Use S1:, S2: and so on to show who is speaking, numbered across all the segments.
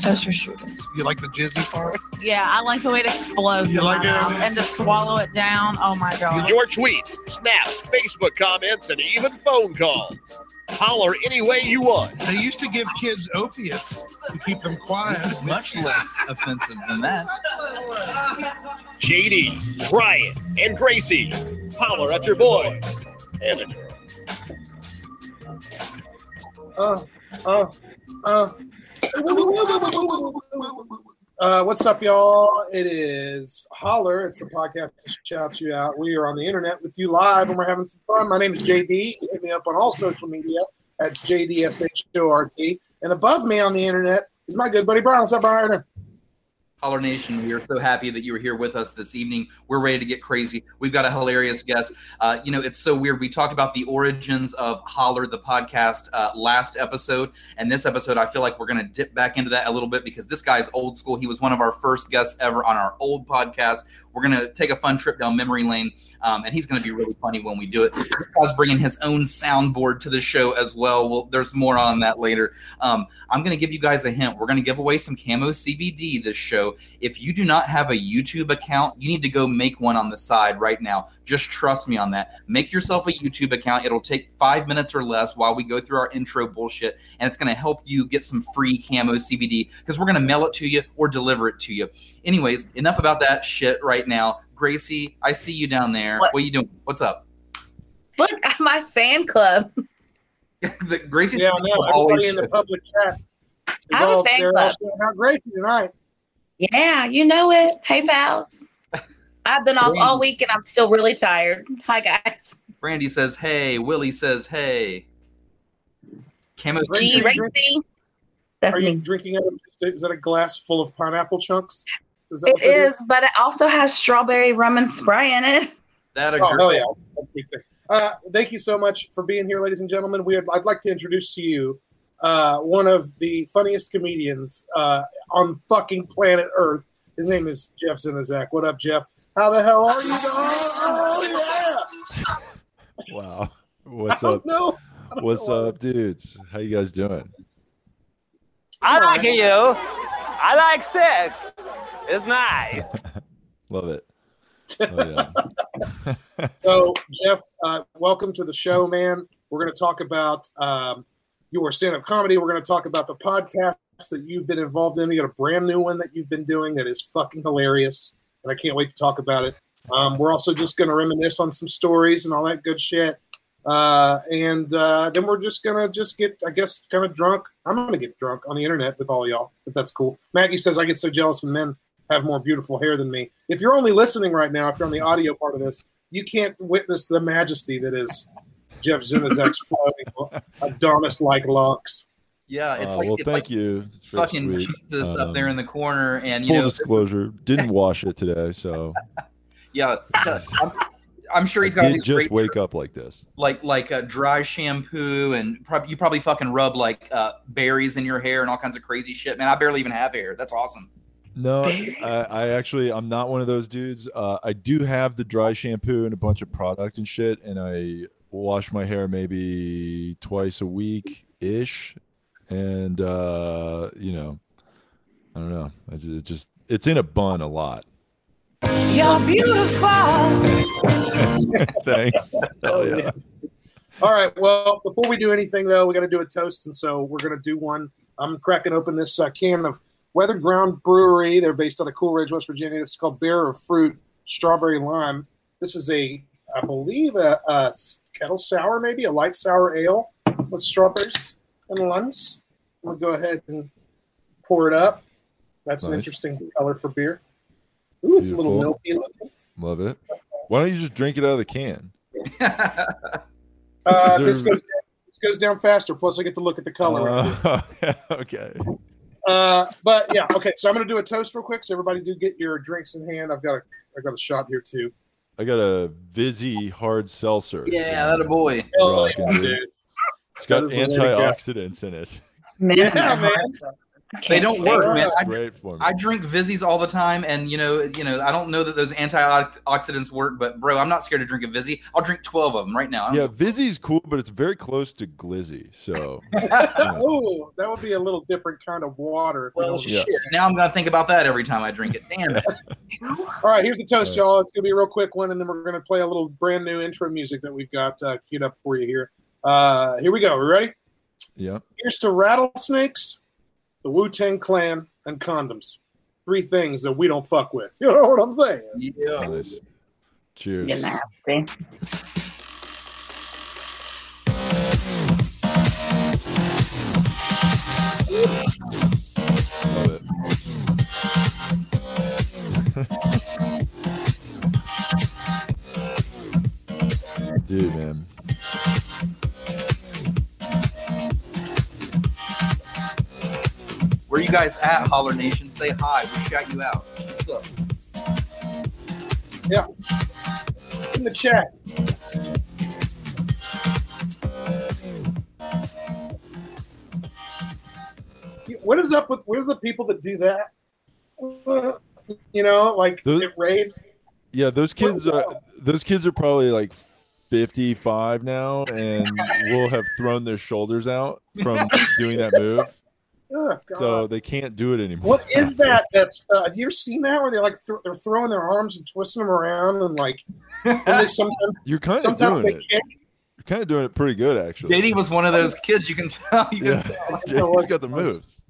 S1: toaster strudels.
S2: You like the jizzy part?
S1: Yeah, I like the way it explodes
S2: You
S1: in
S2: like
S1: my
S2: it?
S1: mouth and to swallow it down. Oh my god!
S3: Your tweets, snaps, Facebook comments, and even phone calls. Holler any way you want.
S2: They used to give kids opiates to keep them quiet.
S4: This is much less offensive than that.
S3: JD, Brian, and Gracie. Holler at your boys and a girl.
S5: Uh, uh, what's up, y'all? It is Holler. It's the podcast that shouts you out. We are on the internet with you live, and we're having some fun. My name is JD. Hit me up on all social media at JDSHORT. And above me on the internet is my good buddy Brian. What's up, Brian?
S4: Holler Nation, we are so happy that you were here with us this evening. We're ready to get crazy. We've got a hilarious guest. Uh, you know, it's so weird. We talked about the origins of Holler, the podcast, uh, last episode. And this episode, I feel like we're going to dip back into that a little bit because this guy's old school. He was one of our first guests ever on our old podcast. We're going to take a fun trip down memory lane, um, and he's going to be really funny when we do it. Guy's bringing his own soundboard to the show as well. Well, there's more on that later. Um, I'm going to give you guys a hint. We're going to give away some camo CBD this show. If you do not have a YouTube account, you need to go make one on the side right now. Just trust me on that. Make yourself a YouTube account. It'll take five minutes or less while we go through our intro bullshit, and it's going to help you get some free camo CBD because we're going to mail it to you or deliver it to you. Anyways, enough about that shit right now. Gracie, I see you down there. What,
S6: What?
S4: are you doing? What's up?
S6: Look at my fan club.
S4: the, Gracie's
S5: Yeah, I know.
S4: always
S5: Everybody in the public chat.
S6: I have a
S5: all-
S6: fan
S5: they're all
S6: club.
S5: Gracie tonight.
S6: Yeah, you know it. Hey, pals. I've been off all week and I'm still really tired. Hi, guys.
S4: Brandy says, "Hey." Willie says, "Hey." Camo
S5: Gracie,
S6: G
S5: you drink-
S6: Racy. That's
S5: Are you
S6: me.
S5: drinking out of is that a glass full of pineapple chunks? Is that
S6: It
S5: what that
S6: is, but it also has strawberry rum and spray in it.
S4: that a
S5: Oh, hell yeah. That's. Uh, thank you so much for being here, ladies and gentlemen. We I'd like to introduce to you uh, one of the funniest comedians uh, on fucking planet Earth. His name is Jeff Zinazak. What up, Jeff? How the hell are you? Oh, yeah.
S7: Wow. What's up?
S5: know.
S7: What's
S5: know.
S7: up, dudes? How you guys doing?
S8: I like you. I like sex. It's nice.
S7: Love it. Oh, yeah.
S5: So, Jeff, uh, welcome to the show, man. We're going to talk about um, your stand up comedy. We're going to talk about the podcast that you've been involved in. You got a brand new one that you've been doing that is fucking hilarious, and I can't wait to talk about it. Um, we're also just going to reminisce on some stories and all that good shit. Uh, and uh, then we're just going to just get, I guess, kind of drunk. I'm going to get drunk on the internet with all y'all, if that's cool. Maggie says, I get so jealous when men have more beautiful hair than me. If you're only listening right now, if you're on the audio part of this, you can't witness the majesty that is Jeff Zinazek's flowing Adonis-like locks.
S4: Yeah, it's
S7: Uh,
S4: like
S7: well,
S4: it's
S7: thank
S4: like
S7: you. It's
S4: fucking
S7: sweet.
S4: Jesus up
S7: Um,
S4: there in the corner, and you
S7: Full
S4: know,
S7: disclosure, didn't wash it today, so
S4: yeah, I'm, I'm sure he's
S7: I
S4: got
S7: did just
S4: great
S7: wake up like this.
S4: like like uh, dry shampoo, and prob- you probably fucking rub like uh, berries in your hair and all kinds of crazy shit. Man, I barely even have hair. That's awesome.
S7: No, I, I actually I'm not one of those dudes. Uh, I do have the dry shampoo and a bunch of product and shit, and I wash my hair maybe twice a week ish, and uh, you know, I don't know. I ju- it just it's in a bun a lot.
S1: You're beautiful.
S7: Thanks. Hell yeah.
S5: All right. Well, before we do anything, though, we got to do a toast, and so we're going to do one. I'm cracking open this uh, can of Weathered Ground Brewery. They're based out of Cool Ridge, West Virginia. This is called Bear of Fruit Strawberry Lime. This is a, I believe, a, a kettle sour, maybe a light sour ale with strawberries and limes. I'm gonna go ahead and pour it up. That's an interesting color for beer. Ooh, it's a little milky looking.
S7: Love it. Why don't you just drink it out of the can?
S5: Uh,
S7: Is
S5: this goes down, this goes down faster. Plus, I get to look at the color.
S7: Uh, okay.
S5: Uh, but yeah, okay. So I'm gonna do a toast real quick. So everybody do get your drinks in hand. I've got a I got a shot here too.
S7: I got a Vizzy hard seltzer.
S4: Yeah, that a boy.
S5: Hell
S7: Rocking,
S5: yeah,
S7: dude.
S5: dude.
S7: It's got
S5: that is the way to go.
S7: antioxidants in it.
S6: Man,
S5: Yeah, man.
S4: They don't work, man. I,
S7: great for me.
S4: I drink Vizzies all the time, and you know, you know, I don't know that those antioxidants work, but bro, I'm not scared to drink a Vizzy. I'll drink 12 of them right now. I don't
S7: yeah, Vizzy's cool, but it's very close to Glizzy. So
S5: oh, that would be a little different kind of water.
S4: Well,
S5: know-
S7: Yeah.
S4: shit. Now I'm gonna think about that every time I drink it. Damn it.
S5: All right, here's the toast,
S7: All right.
S5: y'all. It's gonna be a real quick one, and then we're gonna play a little brand new intro music that we've got uh, queued up for you here. Uh, here we go. We ready?
S7: yeah.
S5: Here's to rattlesnakes, the Wu Tang Clan, and condoms. Three things that we don't fuck with. You know what I'm saying?
S4: Yeah.
S7: Nice. Cheers.
S6: You're nasty.
S7: Love it. Dude, man.
S4: Where you guys at, Holler Nation? Say hi. We shout you out. What's up? Yeah.
S5: In the chat. What is up with what is the people that do that? You know, like
S7: Those-
S5: it raids.
S7: Yeah, those kids are those kids are probably like 55 now and will have thrown their shoulders out from doing that move.
S5: Oh, God.
S7: So they can't do it anymore.
S5: What is that? That's uh, have you ever seen that where they like th- they're throwing their arms and twisting them around and like and they sometimes
S7: You're kind of
S5: sometimes
S7: doing
S5: they
S7: it.
S5: kick.
S7: You're kind of doing it pretty good actually.
S4: JD was one of those kids. You can tell. You can
S7: Yeah.
S4: tell.
S7: JD's got the moves.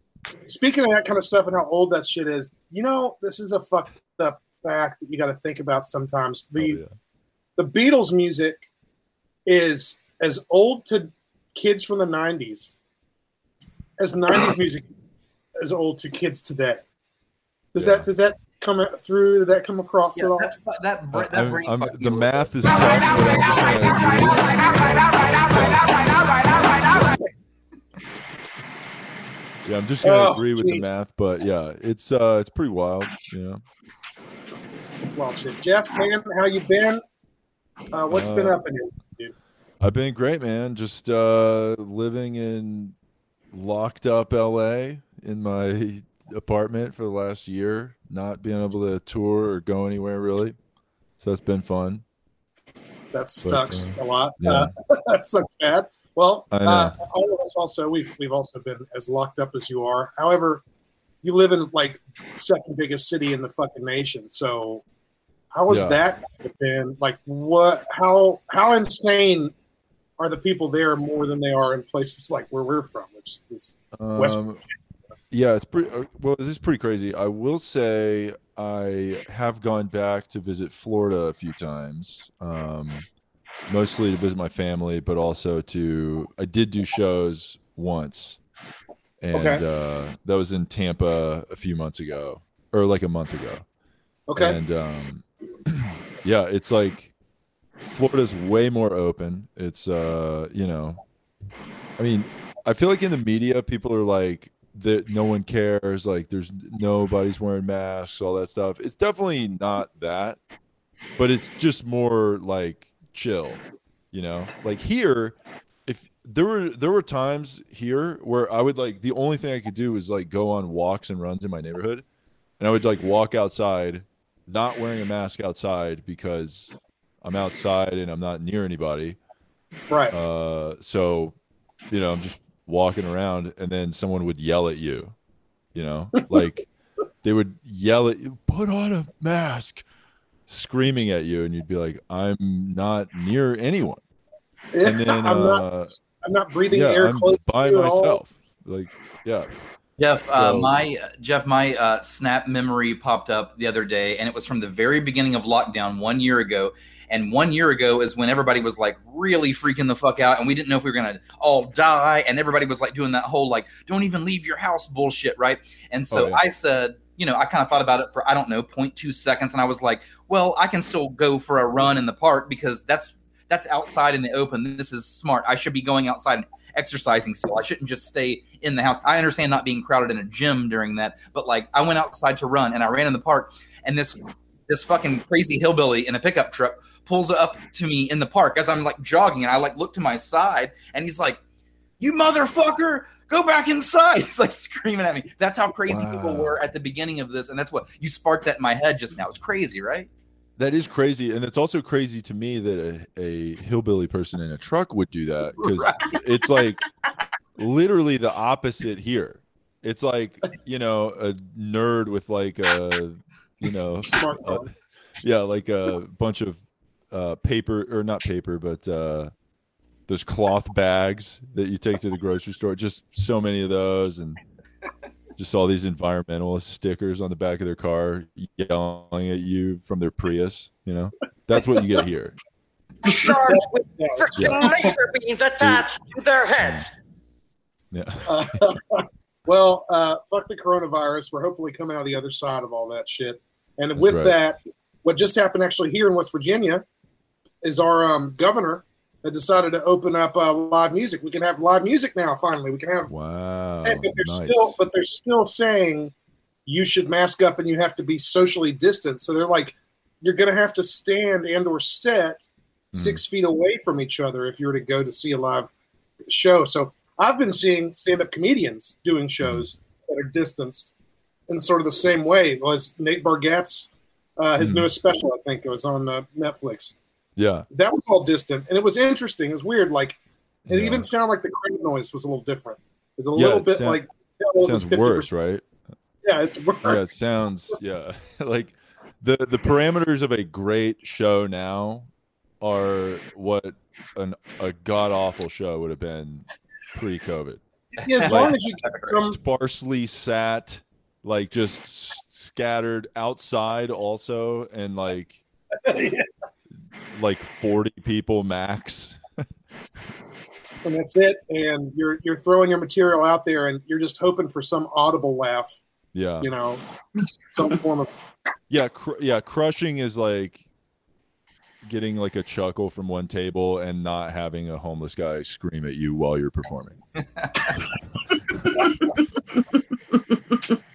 S5: Speaking of that kind of stuff and how old that shit is, you know, this is a fucked up fact that you got to think about sometimes.
S7: Oh,
S5: The
S7: yeah.
S5: the Beatles music is as old to kids from the 90s as 90s music is old to kids today. Does
S7: Yeah.
S5: that did that come through? Did that come across
S4: Yeah,
S5: at all?
S4: that, that, bra- that
S7: I'm- I'm- the math is tough, but I'm just gonna agree. Yeah, I'm just gonna
S5: Oh,
S7: agree with the math, but yeah, it's uh it's pretty wild. Yeah.
S5: It's wild shit. Jeff, man, how you been? Uh, what's been
S7: Uh,
S5: up in here?
S7: I've been great, man. Just uh living in locked up LA in my apartment for the last year, not being able to tour or go anywhere really. So that's been fun.
S5: That sucks
S7: uh,
S5: a lot.
S7: yeah.
S5: Uh, that sucks bad. Well, uh, all of us also we've we've also been as locked up as you are. However, you live in like second biggest city in the fucking nation. So how has
S7: Yeah.
S5: that been? Like what how how insane are the people there more than they are in places like where we're from, which is West-
S7: Um, yeah, it's pretty. uh, Well, this is pretty crazy. I will say I have gone back to visit Florida a few times, um, mostly to visit my family, but also to. I did do shows once, and
S5: Okay.
S7: uh, that was in Tampa a few months ago, or like a month ago.
S5: okay.
S7: And um, yeah, it's like Florida's way more open. It's uh, you know, I mean, I feel like in the media, people are like that. No one cares. Like, there's nobody's wearing masks, all that stuff. It's definitely not that, but it's just more like chill. You know, like here, if there were there were times here where I would like the only thing I could do was like go on walks and runs in my neighborhood, and I would like walk outside, not wearing a mask outside because I'm outside and I'm not near anybody.
S5: right.
S7: Uh, so, you know, I'm just walking around, and then someone would yell at you. You know, like they would yell at you, "Put on a mask," screaming at you, and you'd be like, "I'm not near anyone." And then,
S5: I'm not
S7: uh,
S5: I'm not breathing
S7: yeah,
S5: air
S7: I'm
S5: close
S7: by
S5: to you all.
S7: myself. Like, yeah,
S4: Jeff, uh, my Jeff, my uh, Snap memory popped up the other day, and it was from the very beginning of lockdown one year ago. And one year ago is when everybody was like really freaking the fuck out, and we didn't know if we were gonna all die, and everybody was like doing that whole like "don't even leave your house" bullshit, right? And so
S7: Oh, yeah.
S4: I said, you know, I kind of thought about it for I don't know 0.2 seconds, and I was like, well, I can still go for a run in the park because that's that's outside in the open. This is smart. I should be going outside and exercising still. I shouldn't just stay in the house. I understand not being crowded in a gym during that, but like I went outside to run and I ran in the park and this this fucking crazy hillbilly in a pickup truck pulls up to me in the park as I'm like jogging, and I like look to my side, and he's like, "You motherfucker!" Go back inside. He's like screaming at me. That's how crazy people were at the beginning of this, and that's what you sparked that in my head just now. It's crazy, right?
S7: That is crazy, and it's also crazy to me that a, a hillbilly person in a truck would do that because it's like literally the opposite here. It's like you know a nerd with like a you know
S5: Smart
S7: uh, yeah like a bunch of uh, paper or not paper but uh, those cloth bags that you take to the grocery store. Just so many of those and. Just all these environmentalist stickers on the back of their car yelling at you from their Prius. You know, that's what you get here.
S8: Sharks with
S5: Yeah.
S8: freaking laser beams attached to their heads.
S7: Yeah.
S5: Uh, well, uh, fuck the coronavirus. We're hopefully coming out the other side of all that shit. And
S7: That's
S5: with
S7: right.
S5: that, what just happened actually here in West Virginia is our um, governor that decided to open up uh, live music. We can have live music now. Finally, we can have.
S7: Wow.
S5: but they're
S7: nice.
S5: still, but they're still saying you should mask up and you have to be socially distant. So they're like, you're going to have to stand and or sit
S7: Hmm.
S5: six feet away from each other if you were to go to see a live show. So I've been seeing stand-up comedians doing shows that are distanced in sort of the same way. Was Nate Bargatze's uh, his
S7: Mhm.
S5: newest special? I think it was on uh, Netflix.
S7: Yeah.
S5: That was all distant, and it was interesting. It was weird. Like it
S7: yeah.
S5: even sounded like the crowd noise was a little different. It was a
S7: Yeah,
S5: little
S7: it
S5: bit
S7: sound-
S5: like it
S7: sounds worse, right?
S5: Yeah, it's worse.
S7: Yeah, it sounds yeah. like the the parameters of a great show now are what an a god awful show would have been pre-COVID.
S5: Yeah, as
S7: Like-
S5: long as you come,
S7: Sparsely sat, like just s- scattered outside also, and like like forty people max.
S5: and that's it. And you're you're throwing your material out there, and you're just hoping for some audible laugh.
S7: Yeah.
S5: You know, some form of
S7: Yeah, cr- yeah, crushing is like getting like a chuckle from one table and not having a homeless guy scream at you while you're performing.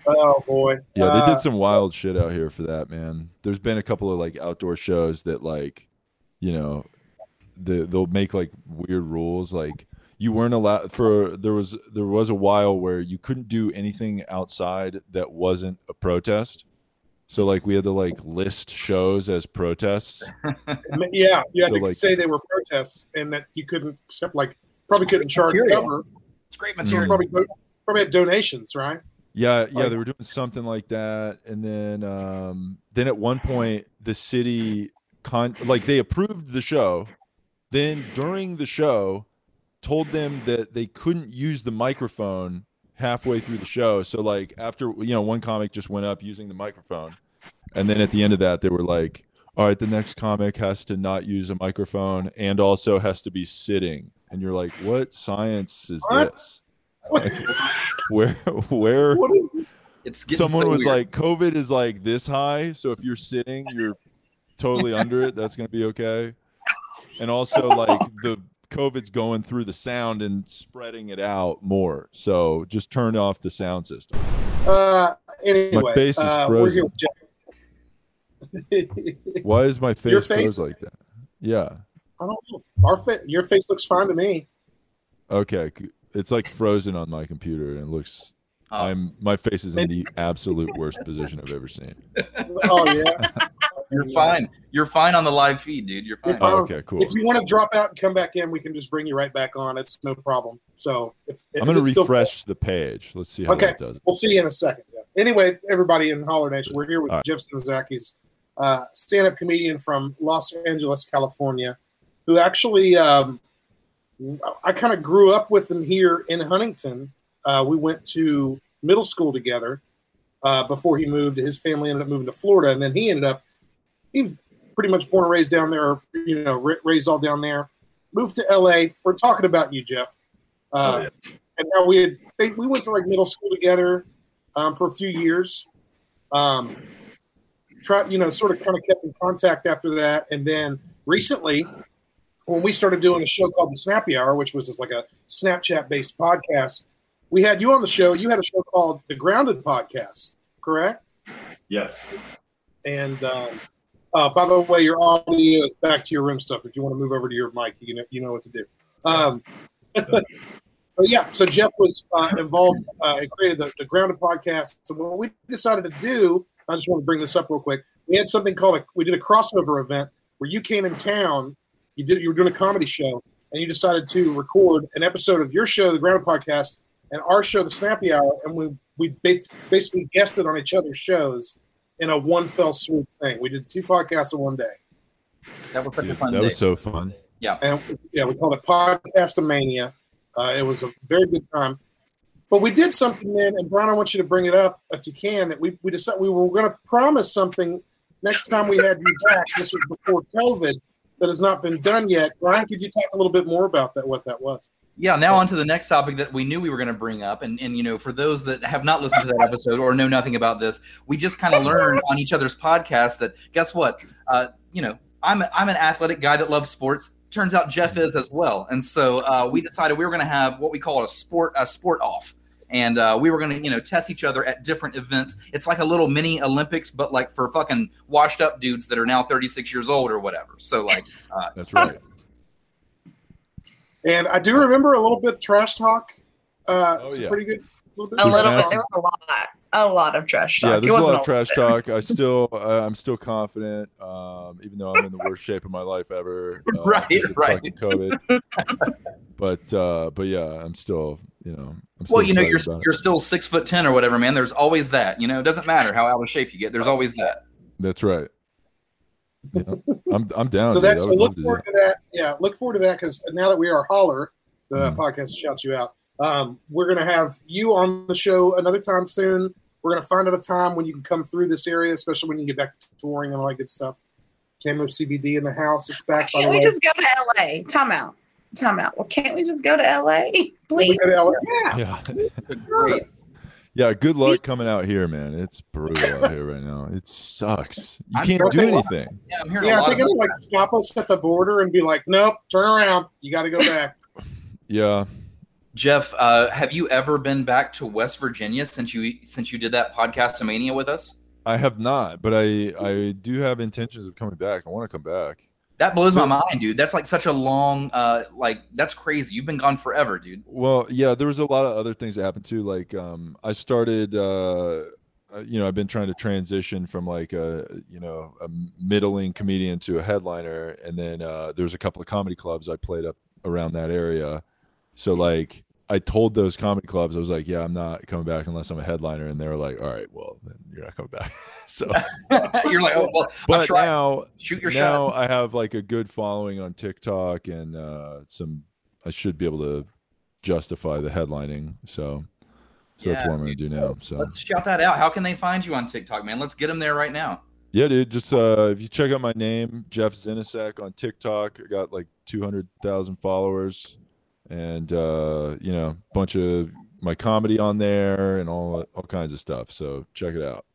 S5: oh boy.
S7: Yeah, they
S5: Uh,
S7: did some wild shit out here for that, man. There's been a couple of like outdoor shows that like, you know, the, they'll make like weird rules like you weren't allowed for there was there was a while where you couldn't do anything outside that wasn't a protest. So like we had to like list shows as protests.
S5: Yeah, you had
S7: So,
S5: to
S7: like-
S5: say they were protests, and that you couldn't accept like probably couldn't charge
S4: material.
S5: cover.
S4: It's great
S7: Mm.
S5: So
S4: material.
S5: probably probably had donations, right?
S7: Yeah, yeah,
S5: Like-
S7: they were doing something like that, and then um, then at one point the city con like they approved the show, then during the show told them that they couldn't use the microphone halfway through the show. So like after you know one comic just went up using the microphone, and then at the end of that they were like, all right, the next comic has to not use a microphone and also has to be sitting, and you're like, what science is
S5: What?
S7: this? Where where
S5: What is this?
S4: It's getting
S7: someone
S4: so
S7: was
S4: weird.
S7: like covid is like this high so if you're sitting you're totally under it that's going to be okay and also like the covid's going through the sound and spreading it out more so just turn off the sound system
S5: Uh, anyway,
S7: face is
S5: uh, we're
S7: frozen. why is my face,
S5: face?
S7: froze like that yeah
S5: I don't know. Our fa- your face looks fine to me.
S7: okay it's like frozen on my computer and it looks
S4: Oh.
S7: i'm my face is in the absolute worst position i've ever seen
S5: Oh yeah.
S4: You're fine. You're fine on the live feed, dude. You're fine.
S7: Oh,
S5: Um,
S7: okay cool
S5: If you want to drop out and come back in, we can just bring you right back on. It's no problem. So if
S7: i'm going to
S5: it still-
S7: refresh the page let's see how
S5: Okay.
S7: that does
S5: We'll see you in a second. Yeah. Anyway, everybody in Holler Nation, we're here with
S7: All right.
S5: Jeff Sinzakis, uh, stand-up comedian from Los Angeles, California, who actually um, I kind of grew up with him here in Huntington. Uh, we went to middle school together uh, before he moved. His family ended up moving to Florida, and then he ended up he was pretty much born and raised down there. You know, ra- raised all down there. Moved to L.A. We're talking about you, Jeff. Uh, and how we had they, we went to like middle school together um, for a few years. Um, tried, you know, sort of kind of kept in contact after that, and then recently, when we started doing a show called the Snappy Hour, which was just like a Snapchat-based podcast, we had you on the show. You had a show called the Grounded Podcast, correct?
S9: Yes.
S5: And um, uh, by the way, your audio is back to your room stuff. If you want to move over to your mic, you know you know what to do. Um, but yeah, so Jeff was uh, involved uh, and created the, the Grounded podcast. So what we decided to do, I just want to bring this up real quick. We had something called a, we did a crossover event where you came in town. You did you were doing a comedy show, and you decided to record an episode of your show, the Grounded podcast, and our show, the Snappy Hour, and we we basically guested on each other's shows in a one fell swoop thing. We did two podcasts in one day.
S4: That was such a fun
S7: that
S4: day.
S7: was so fun.
S5: and yeah, we called it Podcastomania. Uh, it was a very good time. But we did something then, and Brian, I want you to bring it up if you can. That we we decided we were going to promise something next time we had you back. This was before COVID. That has not been done yet. Brian, could you talk a little bit more about that? What that was?
S4: Yeah, now on to the next topic that we knew we were going to bring up. And, and, you know, for those that have not listened to that episode or know nothing about this, we just kind of learned on each other's podcast that guess what? Uh, you know, I'm, I'm an athletic guy that loves sports. Turns out Jeff is as well. And so uh, we decided we were going to have what we call a sport, a sport off. And uh, we were going to, you know, test each other at different events. It's like a little mini Olympics, but like for fucking washed up dudes that are now 36 years old or whatever. So like, uh,
S7: That's right.
S5: And I do remember a little bit trash talk. Uh,
S7: Oh,
S5: some
S7: yeah.
S5: pretty good. little bit
S6: A little bit. There was a lot. A lot of trash talk.
S7: Yeah, there's a lot of trash
S6: bit.
S7: talk. I still, uh, I'm still confident, um, even though I'm in the worst shape of my life ever. Uh,
S4: Right, right.
S7: COVID. but, uh, but yeah, I'm still, you know, I'm still
S4: Well, you know, you're you're still six foot ten or whatever, man. There's always that. You know, it doesn't matter how out of shape you get. There's always that.
S7: That's right. You know, I'm, I'm down.
S5: so that's so look forward
S7: it.
S5: to that. Yeah, look forward to that because now that we are Holler, the
S7: Mhm.
S5: podcast shouts you out. Um, we're gonna have you on the show another time soon. We're gonna find out a time when you can come through this area, especially when you get back to touring and all that good stuff. Camo CBD in the house. It's back by the
S6: Can't we
S5: way.
S6: just go to LA? Time out. Time out. Well, can't we just go to LA? Please.
S5: go to LA.
S7: Yeah.
S4: It's a great.
S7: Yeah. Good luck coming out here, man. It's brutal out here right now. It sucks. You
S4: I'm
S7: can't
S5: sure
S7: do
S5: they will.
S7: anything.
S4: Yeah, I'm hearing
S5: Yeah,
S4: a
S5: I
S4: lot
S5: think
S4: of
S5: it'll like stop us at the border and be like, "Nope, turn around. You got to go back."
S7: Yeah.
S4: Jeff, uh, have you ever been back to West Virginia since you since you did that podcast mania with us?
S7: I have not, but I I do have intentions of coming back. I want to come back.
S4: That blows my mind, dude. That's like such a long, uh, like that's crazy. You've been gone forever, dude.
S7: Well, yeah, there was a lot of other things that happened too. Like, um, I started, uh, uh, you know, I've been trying to transition from like a, you know, a middling comedian to a headliner, and then uh, there's a couple of comedy clubs I played up around that area. So like, I told those comedy clubs, I was like, yeah, I'm not coming back unless I'm a headliner, and they were like, all right, well, then you're not coming back. so,
S4: You're like, oh well,
S7: but
S4: trying.
S7: now
S4: Shoot your shot.
S7: now
S4: shot.
S7: I have like a good following on TikTok and uh, some. I should be able to justify the headlining. So, so that's what I'm gonna do now. So
S4: Let's shout that out. How can they find you on TikTok, man? Let's get them there right now.
S7: yeah, dude. Just uh, if you check out my name, Jeff Zinasek on TikTok, I got like 200,000 followers, and uh, you know, a bunch of my comedy on there and all all kinds of stuff. So check it out.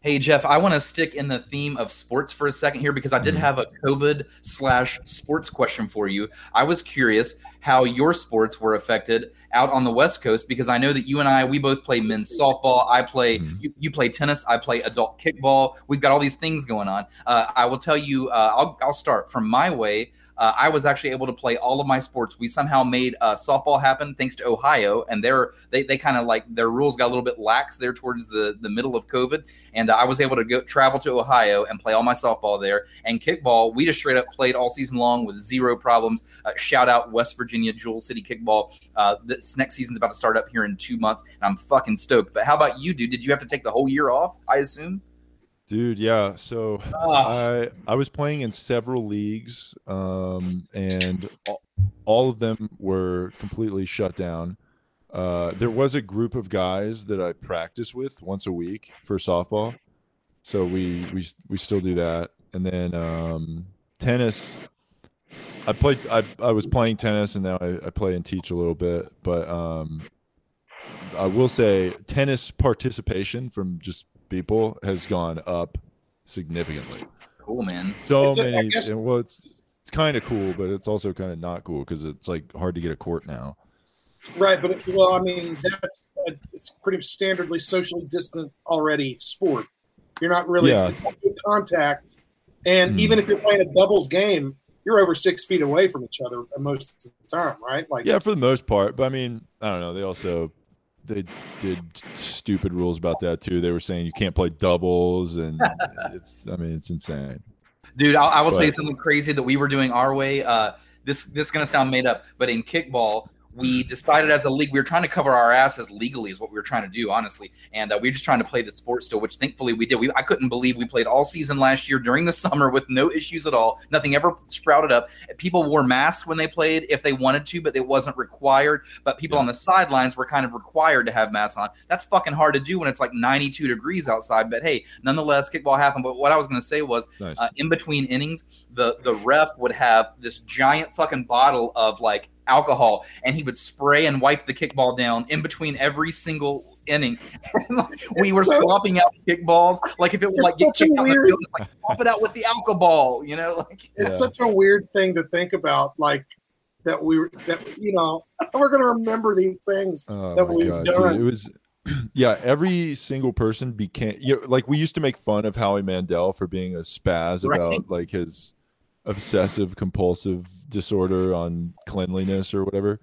S4: Hey Jeff, I want to stick in the theme of sports for a second here because I did
S7: Mhm.
S4: have a COVID slash sports question for you. I was curious how your sports were affected out on the West Coast because I know that you and I we both play men's softball. I play
S7: Mhm.
S4: you, you play tennis. I play adult kickball. We've got all these things going on. Uh, I will tell you. Uh, I'll I'll start from my way. Uh, I was actually able to play all of my sports. We somehow made uh, softball happen thanks to Ohio, and their they they kind of like their rules got a little bit lax there towards the the middle of COVID, and uh, I was able to go travel to Ohio and play all my softball there. And kickball, we just straight up played all season long with zero problems. Uh, shout out West Virginia Jewel City Kickball. Uh, this next season's about to start up here in two months, and I'm fucking stoked. But how about you, dude? Did you have to take the whole year off? I assume.
S7: Dude, yeah. So
S4: Oh,
S7: I I was playing in several leagues, um, and all, all of them were completely shut down. Uh, there was a group of guys that I practice with once a week for softball, so we we we still do that. And then um, tennis, I played. I I was playing tennis, and now I, I play and teach a little bit. But um, I will say, tennis participation from just people has gone up significantly.
S4: cool, man.
S7: So
S5: It's a- I
S7: many.
S5: guess-
S7: and, well, it's it's kind of cool, but it's also kind of not cool because it's like hard to get a court now.
S5: Right, but it, well, I mean, that's a, it's pretty standardly socially distant already sport. You're not really.
S7: Yeah.
S5: It's like contact, and
S7: Hmm.
S5: even if you're playing a doubles game, you're over six feet away from each other most of the time, right? Like,
S7: Yeah, for the most part. But I mean, I don't know. They also they did stupid rules about that too. They were saying you can't play doubles, and it's. I mean, it's insane.
S4: Dude, I'll, I will tell you something crazy that we were doing our way. Uh, this this is gonna sound made up, but in kickball, we decided as a league we were trying to cover our asses legally is what we were trying to do, honestly, and uh, we were just trying to play the sport still, which thankfully we did. We I couldn't believe we played all season last year during the summer with no issues at all. Nothing ever sprouted up. People wore masks when they played if they wanted to, but it wasn't required. But people on the sidelines were kind of required to have masks on. That's fucking hard to do when it's like 92 degrees outside. But hey, nonetheless, kickball happened. But what I was going to say was
S7: Nice.
S4: uh, in between innings, the the ref would have this giant fucking bottle of like alcohol, and he would spray and wipe the kickball down in between every single inning. we were
S5: so-
S4: swapping out kickballs, like if it would
S5: It's
S4: like get
S5: such
S4: kicked out the field, like swap it out with the alcohol, you know? Like
S5: it's
S7: Yeah.
S5: such a weird thing to think about, like that we were that you know we're gonna remember these things.
S7: Oh
S5: that we've
S7: god,
S5: done.
S7: dude! It was, yeah. Every single person became, you know, like we used to make fun of Howie Mandel for being a spaz
S4: Right.
S7: about like his obsessive compulsive disorder on cleanliness or whatever,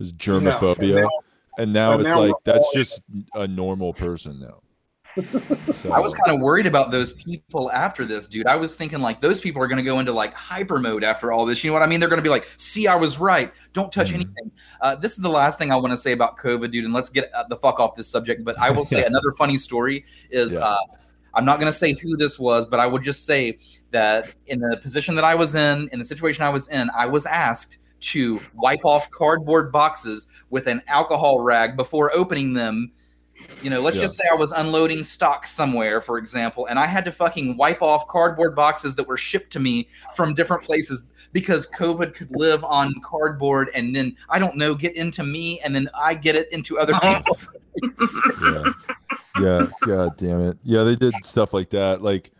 S7: is germophobia,
S5: now-
S7: and now
S5: and
S7: it's
S5: now
S7: like that's
S5: all-
S7: just a normal person now. So,
S4: I was kind of worried about those people after this, dude. I was thinking like those people are going to go into like hyper mode after all this. You know what I mean? They're going to be like, "See, I was right. Don't touch
S7: Mhm.
S4: anything." Uh, this is the last thing I want to say about COVID, dude. And let's get uh, the fuck off this subject. But I will say another funny story is
S7: Yeah.
S4: uh, I'm not going to say who this was, but I would just say that in the position that I was in, in the situation I was in, I was asked to wipe off cardboard boxes with an alcohol rag before opening them you know, let's
S7: Yeah.
S4: just say I was unloading stock somewhere, for example, and I had to fucking wipe off cardboard boxes that were shipped to me from different places because COVID could live on cardboard and then I don't know, get into me and then I get it into other people.
S7: yeah. Yeah, god damn it. Yeah, they did stuff like that. Like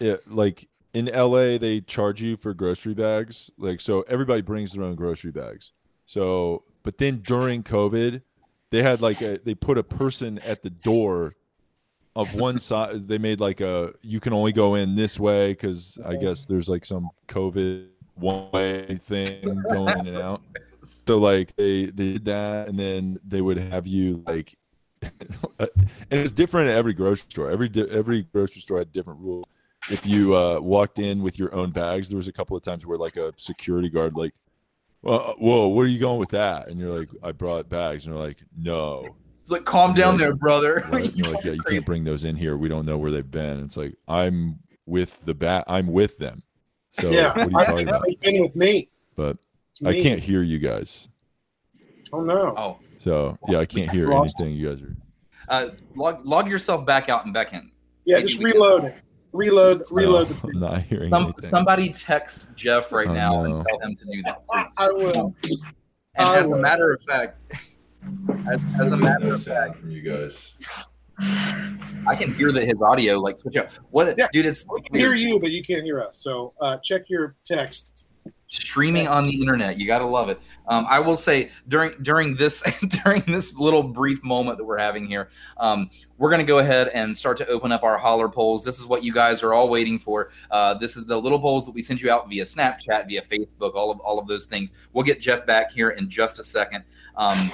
S7: it like in LA they charge you for grocery bags. Like so everybody brings their own grocery bags. So but then during COVID, they had like a they put a person at the door of one side they made like a you can only go in this way cuz I guess there's like some COVID one way thing going in and out. So like they they did that and then they would have you like and it's different at every grocery store. Every every grocery store had different rules. If you uh, walked in with your own bags, there was a couple of times where like a security guard like, well, "Whoa, where are you going with that?" And you're like, "I brought bags," and they're like, "No."
S4: It's like, calm down there, brother.
S7: What? And you're like, "Yeah, you can't bring those in here. We don't know where they've been." It's like I'm with the bat. I'm with them. So
S5: yeah,
S7: what are you
S5: I-
S7: talking about?
S5: You've been with me.
S7: But
S5: It's
S7: I can't hear you guys.
S5: Oh no.
S4: Oh,
S7: So yeah, I can't hear anything you guys are.
S4: uh, log, log yourself back out and back in.
S5: yeah,
S4: maybe
S5: just
S4: we can-
S5: reload. Reload. Reload.
S7: No, I'm not hearing
S4: Some,
S7: anything.
S4: somebody text Jeff right
S7: Oh,
S4: now
S7: no.
S4: and tell him to do that,
S5: I,
S4: please.
S5: I will.
S4: And
S5: I
S4: as a matter of fact, as, as a matter of fact,
S7: from you guys.
S4: I can hear that his audio like switch out. What,
S5: Yeah.
S4: dude? It's
S5: We can hear you, but you can't hear us. So uh, check your text.
S4: streaming on the internet. You gotta love it. Um, I will say during during this during this little brief moment that we're having here, um, we're gonna go ahead and start to open up our holler polls. This is what you guys are all waiting for. Uh, this is the little polls that we send you out via Snapchat, via Facebook, all of all of those things. We'll get Jeff back here in just a second. Um,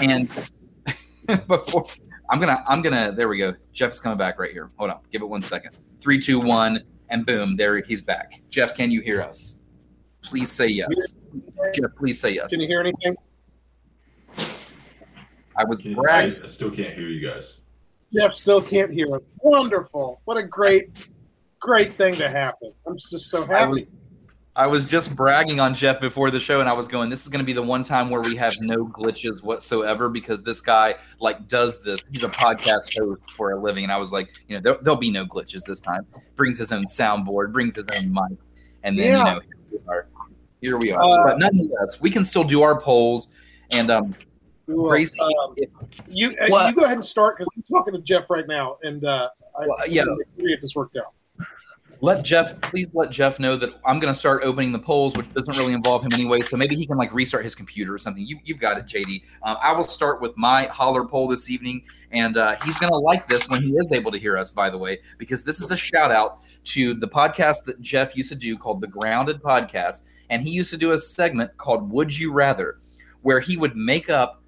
S4: and before I'm gonna I'm gonna there we go. Jeff's coming back right here. Hold on, give it one second. Three, two, one, and boom, there he's back. Jeff, can you hear us? Please say yes. Jeff, please say yes.
S5: Can you hear anything?
S4: I was bragging.
S7: I still can't hear you guys.
S5: Jeff still can't hear us. Wonderful. What a great, great thing to happen. I'm just so
S4: I was,
S5: happy.
S4: I was just bragging on Jeff before the show, and I was going, "This is going to be the one time where we have no glitches whatsoever because this guy like does this. He's a podcast host for a living." And I was like, "You know, there, there'll be no glitches this time. Brings his own soundboard, brings his own mic, and then
S5: Yeah.
S4: you know, here we are. Here we are.
S5: Uh,
S4: but nonetheless, we can still do our polls. And um,
S5: We will.
S4: Gracie,
S5: Um, you uh,
S1: What?
S5: you go ahead and start because I'm talking to Jeff right now, and uh, I,
S4: Well, yeah.
S5: Get this worked out.
S4: Let Jeff, please let Jeff know that I'm going to start opening the polls, which doesn't really involve him anyway. So maybe he can like restart his computer or something. You, you've got it, JD. Um, I will start with my holler poll this evening, and uh, he's going to like this when he is able to hear us, by the way, because this is a shout out to the podcast that Jeff used to do called the Grounded Podcast, and he used to do a segment called Would You Rather, where he would make up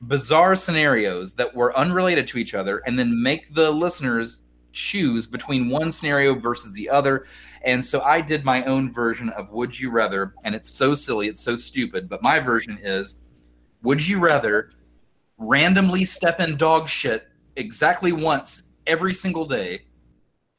S4: bizarre scenarios that were unrelated to each other and then make the listeners choose between one scenario versus the other. And so I did my own version of Would You Rather, and it's so silly, it's so stupid. But my version is Would you rather randomly step in dog shit exactly once every single day?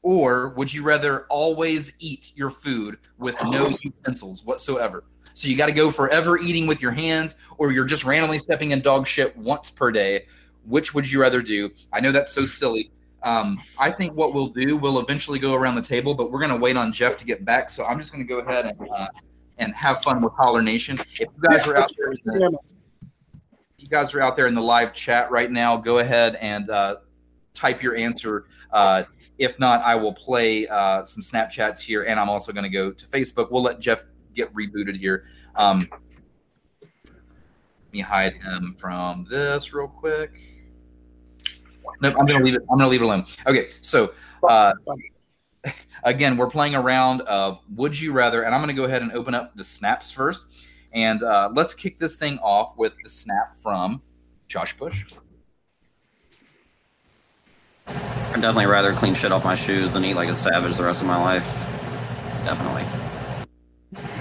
S4: Or would you rather always eat your food with no utensils whatsoever? So you got to go forever eating with your hands, or you're just randomly stepping in dog shit once per day. Which would you rather do? I know that's so silly. Um, I think what we'll do, we'll eventually go around the table, but we're going to wait on Jeff to get back. So I'm just going to go ahead and uh, and have fun with Holler Nation. If you guys are out there, the, you guys are out there in the live chat right now, go ahead and uh, type your answer. Uh, if not, I will play uh, some Snapchats here, and I'm also going to go to Facebook. We'll let Jeff get rebooted here. Um, let me hide him from this real quick. Nope, I'm gonna leave it. I'm gonna leave it alone. Okay, so uh, again, we're playing a round of Would You Rather, and I'm gonna go ahead and open up the snaps first, and uh, let's kick this thing off with the snap from Josh Bush.
S9: I'd definitely rather clean shit off my shoes than eat like a savage the rest of my life. Definitely.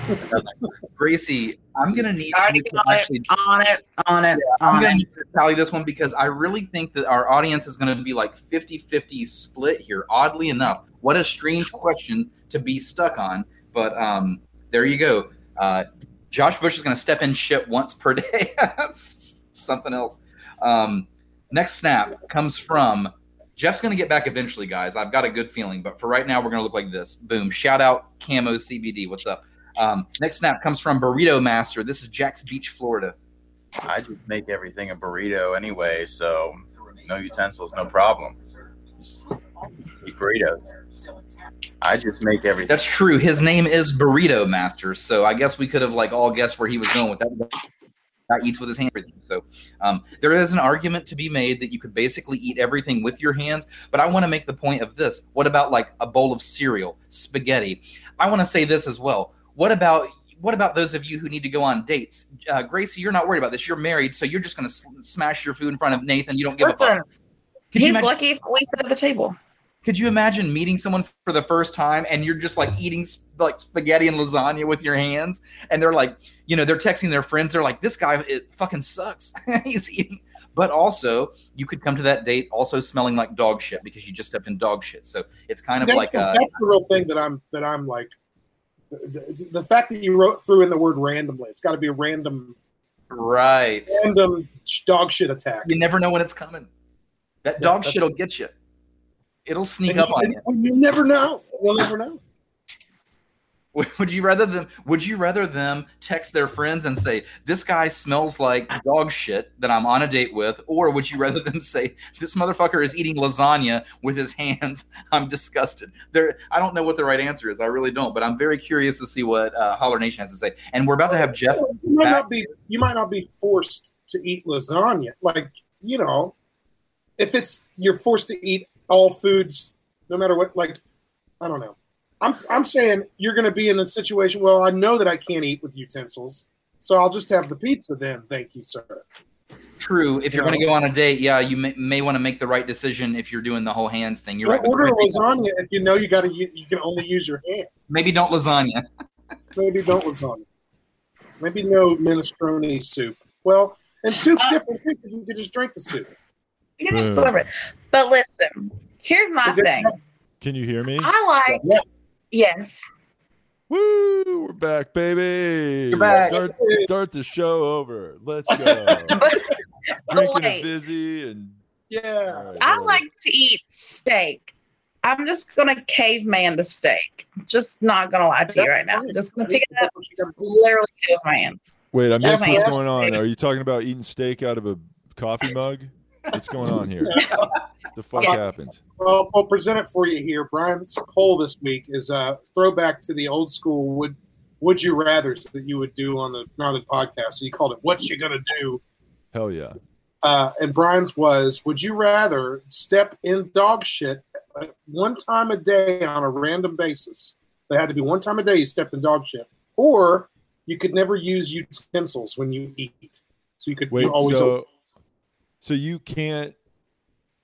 S4: Gracie, I'm gonna need
S1: Already
S4: you to
S1: got it.
S4: actually
S1: On it. On it.
S4: I'm going to
S1: it.
S4: need to tally this one because I really think that our audience is going to be like 50 50 split here, oddly enough. What a strange question to be stuck on. But um, there you go. Uh, Josh Bush is going to step in shit once per day. That's something else. Um, next snap comes from Jeff's going to get back eventually, guys. I've got a good feeling. But for right now, we're going to look like this. Boom. Shout out Camo CBD. What's up? Um, next snap comes from Burrito Master. This is Jax Beach, Florida.
S10: I just make everything a burrito anyway, so no utensils, no problem. Just eat burritos. I just make everything.
S4: That's true. His name is Burrito Master, so I guess we could have like all guessed where he was going with that. Guy eats with his hands. So um, there is an argument to be made that you could basically eat everything with your hands. But I want to make the point of this: what about like a bowl of cereal, spaghetti? I want to say this as well. What about what about those of you who need to go on dates? Uh, Gracie, you're not worried about this. You're married, so you're just going to sl- smash your food in front of Nathan. You don't give a
S6: Listen,
S4: fuck. Could you
S6: he's lucky if we sit at the table.
S4: Could you imagine meeting someone for the first time and you're just like eating s- like spaghetti and lasagna with your hands? And they're like you know they're texting their friends. They're like this guy it fucking sucks. He's eating. But also you could come to that date also smelling like dog shit because you just stepped in dog shit. So it's kind of
S5: that's,
S4: like
S5: the,
S4: uh
S5: that's the real thing that I'm that I'm like the, the, the fact that you wrote through in the word randomly. It's got to be a random
S4: right.
S5: random dog shit attack.
S4: you never know when it's coming. That
S5: Yeah,
S4: dog shit will get you it'll sneak
S5: And
S4: up
S5: you,
S4: on you
S5: you never know. You'll never know.
S4: Would would you rather them? Would you rather them text their friends and say, "This guy smells like dog shit that I'm on a date with," or would you rather them say, "This motherfucker is eating lasagna with his hands. I'm disgusted." There, I don't know what the right answer is. I really don't, but I'm very curious to see what uh, Holler Nation has to say. And we're about to have Jeff.
S5: You might
S4: back.
S5: not be you might not be forced to eat lasagna. Like you know, if it's you're forced to eat all foods, no matter what. Like I don't know. I'm I'm saying you're going to be in a situation. Well, I know that I can't eat with utensils, so I'll just have the pizza then. Thank you, sir.
S4: True. If you're
S5: You
S4: going to go on a date, yeah, you may, may want to make the right decision if you're doing the whole hands thing. You're right.
S5: Order a lasagna if you know you got to. You can only use your hands.
S4: Maybe don't lasagna.
S5: Maybe don't lasagna. Maybe no minestrone soup. Well, and soup's uh, different too because you can just drink the soup.
S6: You can just deliver it. But listen, here's my
S5: Okay.
S6: thing.
S7: Can you hear me?
S6: I like
S5: Yeah.
S6: yes.
S7: Woo! We're back, baby.
S4: You're back.
S7: Start, start the show over. Let's go. Drinking a Vizzy and
S5: Yeah.
S7: all right,
S6: I
S7: whatever.
S6: like to eat steak. I'm just gonna caveman the steak. Just not gonna lie to you right now. Just gonna pick it up, literally do it with my hands.
S7: Wait, I missed what's going on. Are you talking about eating steak out of a coffee mug? What's going on here? The fuck
S5: Yes.
S7: happened?
S5: Well, I'll present it for you here. Brian's poll this week is a throwback to the old school would would you rather's that you would do on the Northern podcast. So you called it "What You Gonna Do,"
S7: Hell yeah.
S5: uh, and Brian's was: Would you rather step in dog shit uh, one time a day on a random basis? They had to be one time a day you stepped in dog shit, or you could never use utensils when you eat. So you could
S7: Wait,
S5: you always
S7: so so you can't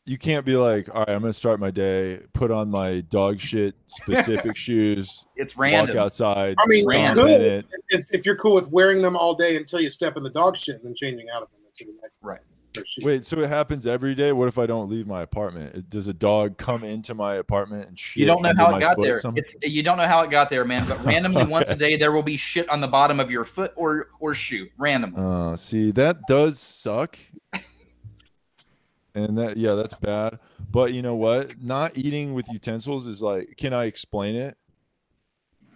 S7: you can't be like, all right, I'm gonna start my day, put on my dog shit specific shoes,
S4: It's
S7: walk outside,
S5: I mean, you
S7: in it.
S5: if, if you're cool with wearing them all day until you step in the dog shit and then changing out of them into the next
S4: Right.
S5: pair of shoes.
S7: Wait, so it happens every day? What if I don't leave my apartment? Does a dog come into my apartment and shit?
S4: You don't know how it got there.
S7: some-
S4: It's you don't know how it got there, man. But randomly, once a day, there will be shit on the bottom of your foot or or shoe. Randomly.
S7: Uh, see, that does suck. And that, yeah, that's bad. But you know what? Not eating with utensils is like, can I explain it?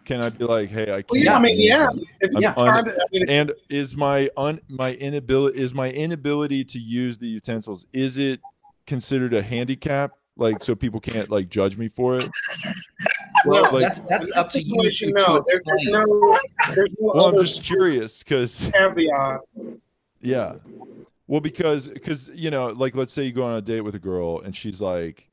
S7: Can I be like, hey, I can't.
S5: Well, yeah, I mean,
S7: use
S5: yeah.
S7: them.
S5: If
S7: I'm
S5: you're
S7: un-
S5: I mean,
S7: and is my un my inability is my inability to use the utensils is it considered a handicap? Like, so people can't like judge me for it.
S4: Well,
S7: like-
S4: that's that's up to you to,
S5: situation,
S4: to
S5: there's
S4: explain.
S5: no, there's no
S7: Well, I'm just curious because
S5: caveat.
S7: Yeah. Well, because because you know, like let's say you go on a date with a girl and she's like,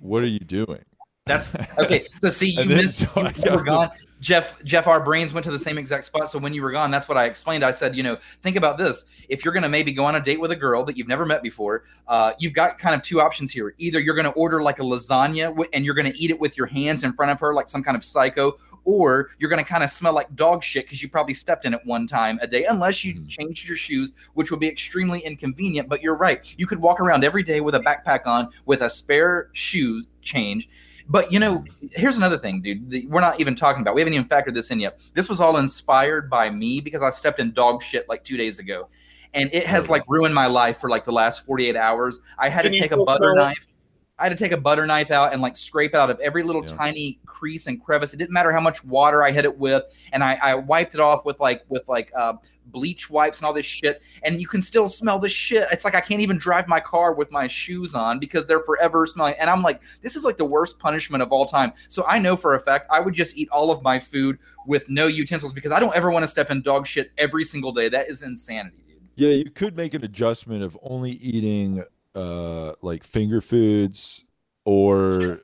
S7: "What are you doing?"
S4: That's okay. So see, you missed.
S7: so
S4: you were
S7: to-
S4: gone. Jeff, Jeff, our brains went to the same exact spot. So when you were gone, that's what I explained. I said, you know, think about this. If you're going to maybe go on a date with a girl that you've never met before, uh, you've got kind of two options here. Either you're going to order like a lasagna wi- and you're going to eat it with your hands in front of her, like some kind of psycho, or you're going to kind of smell like dog shit because you probably stepped in it one time a day, unless you changed your shoes, which would be extremely inconvenient. But you're right. You could walk around every day with a backpack on with a spare shoes change. But you know, here's another thing, dude. We're not even talking about. We haven't even factored this in yet. This was all inspired by me because I stepped in dog shit like two days ago, and it has like ruined my life for like the last 48 hours. I had
S5: Can
S4: to take a butter
S5: knife. it?
S4: I had to take a butter knife out and like scrape out of every little tiny crease and crevice. It didn't matter how much water I hit it with, and I, I wiped it off with like with like uh, bleach wipes and all this shit. And you can still smell the shit. It's like I can't even drive my car with my shoes on because they're forever smelling. And I'm like, this is like the worst punishment of all time. So I know for a fact I would just eat all of my food with no utensils because I don't ever want to step in dog shit every single day. That is insanity. Dude.
S7: Yeah, you could make an adjustment of only eating uh like finger foods or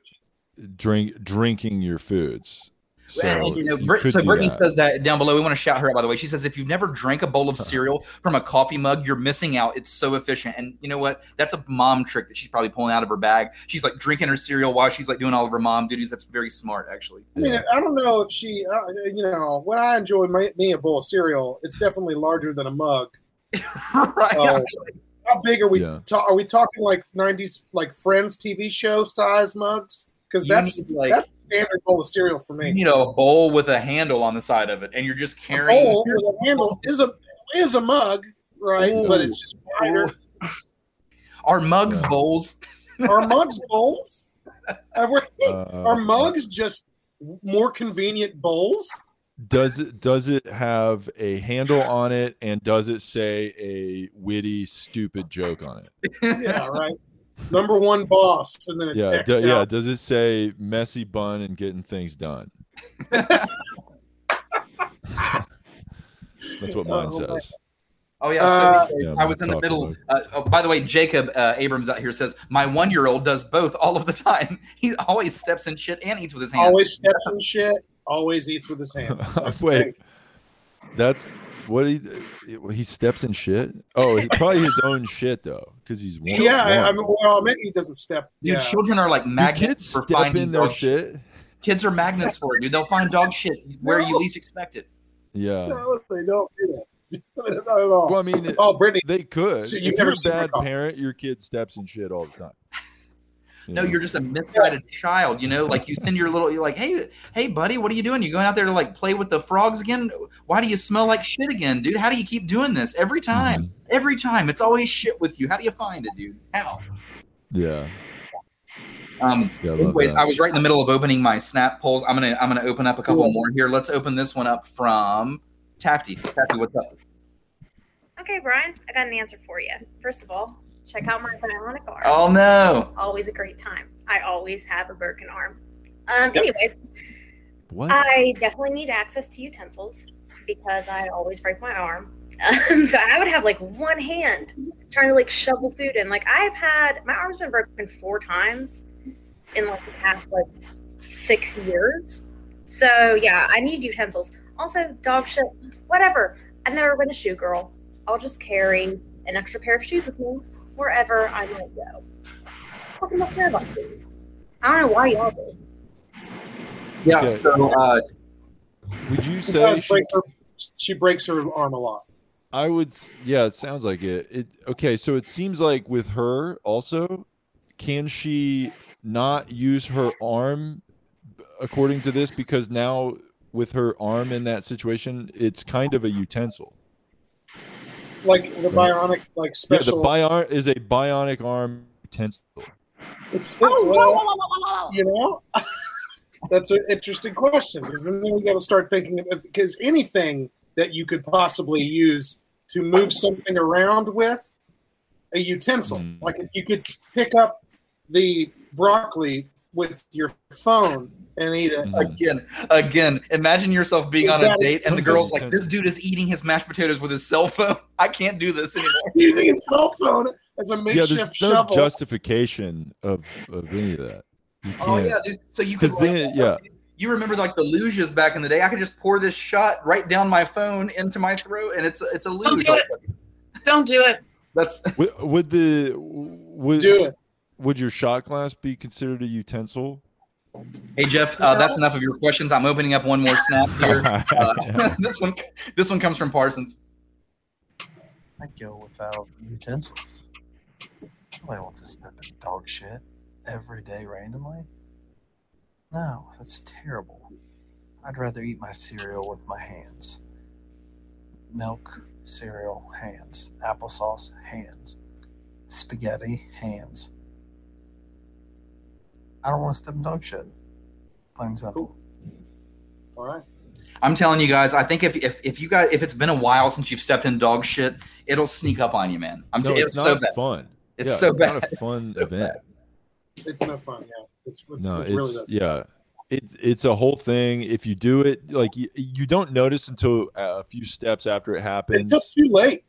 S7: drink drinking your foods. So
S4: And, you know, Brit-
S7: could
S4: so Brittany
S7: that.
S4: says that down below. We want to shout her out, by the way. She says, if you've never drank a bowl of cereal from a coffee mug, you're missing out. It's so efficient. And you know what? That's a mom trick that she's probably pulling out of her bag. She's like drinking her cereal while she's like doing all of her mom duties. That's very smart, actually.
S5: I mean, I don't know if she, uh, you know, when I enjoy my, me a bowl of cereal, it's definitely larger than a mug.
S4: right.
S5: Uh, how big are we?
S7: Yeah.
S5: Ta- are we talking like '90s, like Friends TV show size mugs? Because that's
S4: need, like-
S5: that's the standard bowl of cereal for me.
S4: You know, a bowl with a handle on the side of it, and you're just carrying.
S5: bowl with a handle is a is a mug, right? But it's just wider.
S4: Are mugs bowls?
S5: Are mugs bowls? Are, we-
S7: Uh,
S5: are mugs just more convenient bowls?
S7: Does it does it have a handle on it and does it say a witty stupid joke on it?
S5: Yeah, right. Number one boss, and then it's
S7: yeah,
S5: X'd
S7: do- yeah. Does it say messy bun and getting things done? That's what mine
S5: Oh,
S7: says.
S4: Oh yeah,
S5: Uh,
S4: so,
S7: Yeah,
S4: I was in the middle. Uh, oh, by the way, Jacob uh, Abrams out here says my one-year-old does both all of the time. He always steps in shit and eats with his hands.
S5: Always steps in shit. Always eats with his hands.
S7: Wait, that's what he he steps in shit. Oh, he- probably his own shit though, because he's one.
S5: Yeah, I, I mean, well, maybe he doesn't step.
S4: Dude,
S5: yeah.
S4: children are like
S7: Do
S4: magnets
S7: kids
S4: for
S7: step
S4: finding
S7: in their
S4: dog
S7: shit?
S4: Kids are magnets for it, dude. They'll find dog shit where you least expect it.
S7: Yeah.
S5: No, they don't do that. Not at all.
S7: Well, I mean,
S5: oh, Brittany,
S7: they could.
S5: So you
S7: if you're a bad parent, your kid steps in shit all the time.
S4: No, you're just a misguided child. You know, like you send your little, you're like, hey, hey, buddy, what are you doing? You going out there to like play with the frogs again? Why do you smell like shit again, dude? How do you keep doing this every time? Every time, it's always shit with you. How do you find it, dude? How?
S7: Yeah.
S4: Um,
S7: Yeah, I
S4: anyways,
S7: that.
S4: I was right in the middle of opening my snap polls. I'm gonna I'm gonna open up a couple more here. Let's open this one up from Tafty. Tafty, what's up?
S11: Okay, Brian, I got an answer for you. First of all, check out my bionic arm.
S4: Oh no.
S11: Always a great time. I always have a broken arm. Um,
S5: Yep.
S11: Anyway,
S7: What?
S11: I definitely need access to utensils because I always break my arm. Um, so I would have like one hand trying to like shovel food in. Like I've had my arm's been broken four times in like the past like six years. So yeah, I need utensils. Also, dog shit, whatever. I've never been a shoe girl. I'll just carry an extra pair of shoes with me wherever I might go. Fucking don't care about shoes. I don't know why y'all do.
S4: Yeah.
S7: Okay.
S4: So uh,
S7: Would you say she,
S5: break her, she breaks her arm a lot.
S7: I would yeah, it sounds like it. It okay, so it seems like with her also can she not use her arm according to this because now with her arm in that situation, it's kind of a utensil.
S5: Like the bionic, like special.
S7: Yeah, the
S5: special.
S7: bion is a bionic arm utensil.
S5: It's well, you know, that's an interesting question because then we got to start thinking because anything that you could possibly use to move something around with a utensil,
S7: Mhm.
S5: like if you could pick up the broccoli with your phone and eat it.
S7: Mhm.
S4: again, again, imagine yourself being
S5: Is
S4: on a
S5: that-
S4: date and the girl's like, "This dude is eating his mashed potatoes with his cell phone. I can't do this anymore."
S5: Using a cell phone as a makeshift Yeah,
S7: there's no
S5: shovel.
S7: justification of of any of that. You
S4: Oh
S7: can't.
S4: yeah, dude. So you could
S7: Because then, yeah,
S4: You remember like the luges back in the day? I could just pour this shot right down my phone into my throat, and it's it's a luge.
S6: Don't do it. Don't do it.
S4: That's
S7: would, would the would
S5: Do it.
S7: Would your shot glass be considered a utensil?
S4: hey Jeff. Uh, that's enough of your questions. I'm opening up one more snap here. Uh, this one, this one comes from Parsons.
S12: I'd go without utensils. Nobody wants to step in dog shit every day randomly. No, that's terrible. I'd rather eat my cereal with my hands. Milk, cereal, hands. Applesauce, hands. Spaghetti, hands. I don't want to step in dog shit. Plain and simple.
S5: All right.
S4: I'm telling you guys, I think if, if if you guys if it's been a while since you've stepped in dog shit, it'll sneak up on you, man. I'm
S7: No,
S4: t-
S7: it's,
S4: it's, so
S7: not
S4: bad.
S7: fun.
S4: It's
S7: Yeah,
S4: so
S7: it's
S4: bad.
S7: not a fun
S4: It's so
S7: event.
S5: It's no fun. Yeah. It's, it's,
S7: No,
S5: it
S7: it's
S5: really
S7: yeah. It's it's a whole thing. If you do it, like you, you don't notice until a few steps after it happens.
S5: It's too late.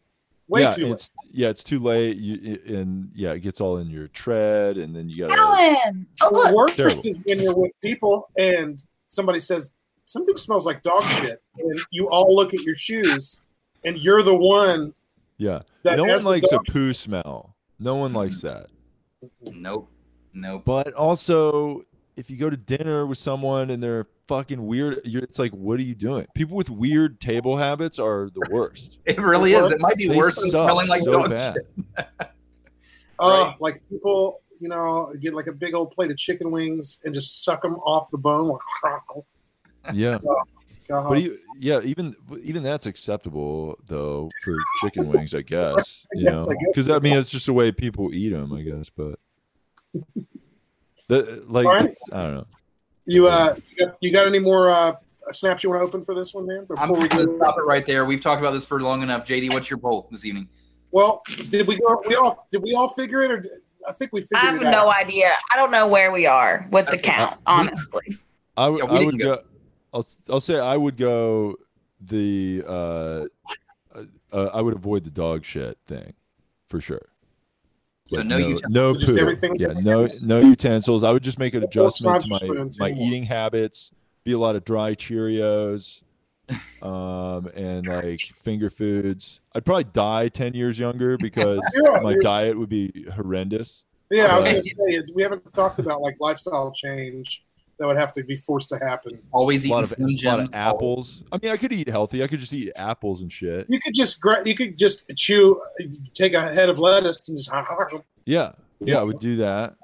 S5: Way
S7: yeah,
S5: too late.
S7: it's yeah, it's too late. You and yeah, it gets all in your tread, and then you gotta.
S6: Alan. Oh, look.
S5: worst is when you're with people and somebody says something smells like dog shit, and you all look at your shoes, and you're the one
S7: Yeah,
S5: that
S7: no one
S5: has the
S7: likes a poo smell. No one likes that.
S4: Nope. Nope.
S7: But also, if you go to dinner with someone and they're fucking weird, you're, it's like, what are you doing? People with weird table habits are the worst.
S4: It really is. It might be
S7: They
S4: worse than
S7: suck
S4: smelling like
S7: so
S4: dog
S7: bad.
S4: shit.
S5: Uh, like people, you know, get like a big old plate of chicken wings and just suck them off the bone.
S7: Yeah.
S5: God.
S7: But yeah, even even that's acceptable though for chicken wings, I guess. You
S5: Yes,
S7: know, because I mean it's just the way people eat them, I guess. But the like,
S5: All right.
S7: it's, I don't know.
S5: You uh, you got, you got any more uh, snaps you want to open for this one, man?
S4: I'm
S5: Before we
S4: just gonna stop it right there. We've talked about this for long enough. JD, what's your poll this evening?
S5: well, did we go? We all did we all figure it, or did, I think we figured
S6: I have
S5: it out.
S6: no idea. I don't know where we are with the count, honestly.
S7: I would
S4: Yeah,
S7: I would
S4: go.
S7: go. I'll I'll say I would go the uh, uh, uh I would avoid the dog shit thing for sure.
S4: So
S7: Like,
S4: no
S7: no,
S4: utensils.
S7: no
S5: So just everything
S7: Yeah, no no utensils. I would just make an adjustment to my my eating habits. Be a lot of dry Cheerios, um, and like finger foods. I'd probably die ten years younger because
S5: Yeah,
S7: my
S5: you're-
S7: diet would be horrendous.
S5: Yeah, I was going to say we haven't talked about like lifestyle change that would have to be forced to happen.
S4: Always
S7: A lot of, a lot of apples. I mean, I could eat healthy. I could just eat apples and shit.
S5: You could just you could just chew, take a head of lettuce and just.
S7: Yeah, yeah, I would do that.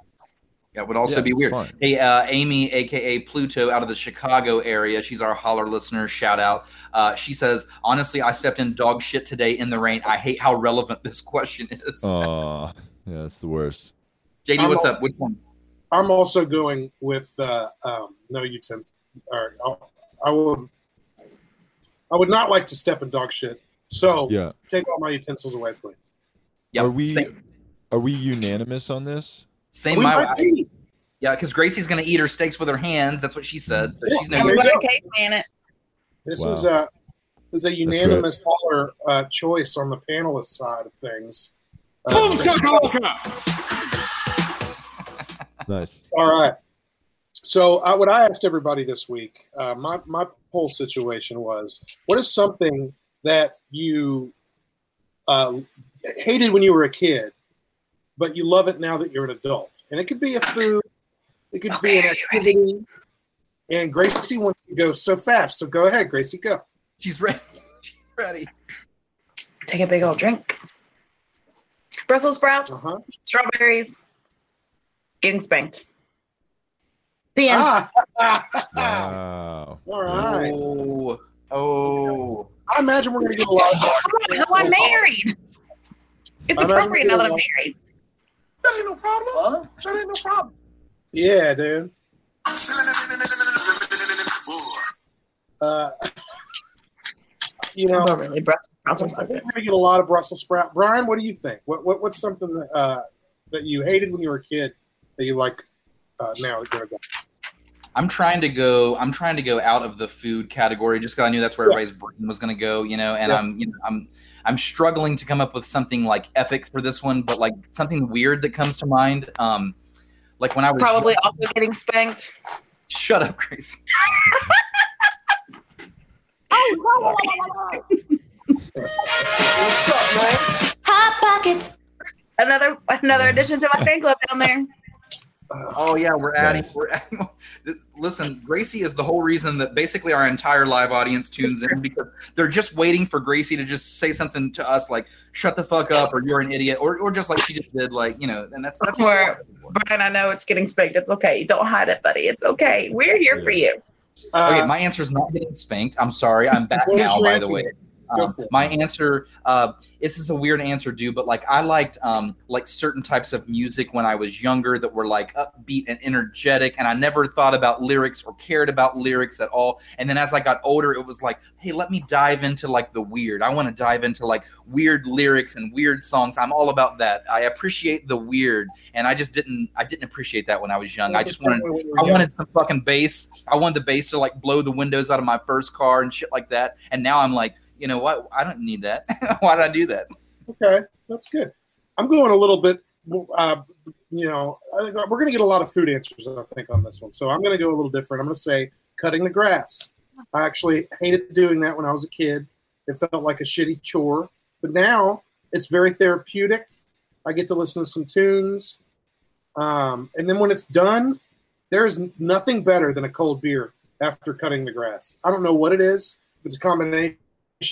S4: That would also
S7: Yeah,
S4: be weird.
S7: fun.
S4: Hey, uh, Amy, aka Pluto, out of the Chicago area. She's our holler listener. Shout out. Uh, she says, honestly, I stepped in dog shit today in the rain. I hate how relevant this question is.
S7: Oh, yeah, that's the worst.
S4: JD,
S5: I'm
S4: what's up? Which one?
S5: I'm also going with uh, um, no utensil. Or I'll- I would. I would not like to step in dog shit. So
S7: Yeah.
S5: take all my utensils away, please.
S4: Yep.
S7: Are we?
S4: Same.
S7: Are we unanimous on this?
S4: Same
S5: We
S4: my
S5: might be.
S4: yeah, because Gracie's gonna eat her steaks with her hands. That's what she said. So
S5: Yeah,
S4: she's no
S5: there
S6: I'm
S5: you
S6: gonna
S5: go.
S6: it.
S5: This
S7: Wow.
S5: is a this is a unanimous holler uh, choice on the panelist side of things. Uh,
S7: Nice.
S5: All right. So, uh, what I asked everybody this week, uh, my my whole situation was, what is something that you uh, hated when you were a kid, but you love it now that you're an adult? And it could be a food, it could be an activity. And Gracie wants to go so fast, so go ahead, Gracie, go.
S4: She's ready. She's ready.
S6: Take a big old drink. Brussels sprouts,
S5: Uh-huh.
S6: strawberries, getting spanked. The end.
S5: Ah,
S7: Wow.
S5: all right.
S4: Oh, oh.
S5: I imagine we're going to get a lot of.
S6: Hell, I'm married. It's
S5: I'm
S6: appropriate now that I'm married.
S5: That ain't no problem. That ain't no problem. Yeah, dude. Uh, you know,
S6: Although really, Brussels sprouts
S5: I
S6: are so
S5: think
S6: good.
S5: we're get a lot of Brussels sprout. Brian, what do you think? What, what what's something that, uh, that you hated when you were a kid that you like uh, now that you're a adult?
S4: I'm trying to go. I'm trying to go out of the food category just because I knew that's where everybody's brain was going to go. You know, and
S5: Yeah.
S4: I'm, you know, I'm, I'm struggling to come up with something like epic for this one, but like something weird that comes to mind. Um, like when I was
S6: Probably also getting spanked.
S4: Shut up, Grace.
S6: Hot pockets. Another another addition to my fan club down there.
S4: Oh yeah, we're adding.
S7: Nice.
S4: We're adding. This, listen, Gracie is the whole reason that basically our entire live audience tunes in because they're just waiting for Gracie to just say something to us like "shut the fuck up" or "you're an idiot" or, or just like she just did, like you know. And that's that's what
S6: Where- Brian, I know it's getting spanked. It's okay. Don't hide it, buddy. It's okay. We're here for you.
S5: Uh,
S4: Okay, my answer is not getting spanked. I'm sorry. I'm back now, by the way. Um, my answer, uh, this is a weird answer, dude, but like I liked um, like certain types of music when I was younger that were like upbeat and energetic, and I never thought about lyrics or cared about lyrics at all. And then as I got older, it was like, hey, let me dive into like the weird. I want to dive into like weird lyrics and weird songs. I'm all about that. I appreciate the weird, and I just didn't. I didn't appreciate that when I was young. I just wanted
S5: When you were
S4: I wanted some fucking bass. I wanted the bass to like blow the windows out of my first car and shit like that. And now I'm like, you know what? I don't need that. Why did I do that?
S5: Okay, that's good. I'm going a little bit. Uh, you know, we're going to get a lot of food answers, I think, on this one. So I'm going to go a little different. I'm going to say cutting the grass. I actually hated doing that when I was a kid. It felt like a shitty chore, but now it's very therapeutic. I get to listen to some tunes, um, and then when it's done, there is nothing better than a cold beer after cutting the grass. I don't know what it is. If it's a combination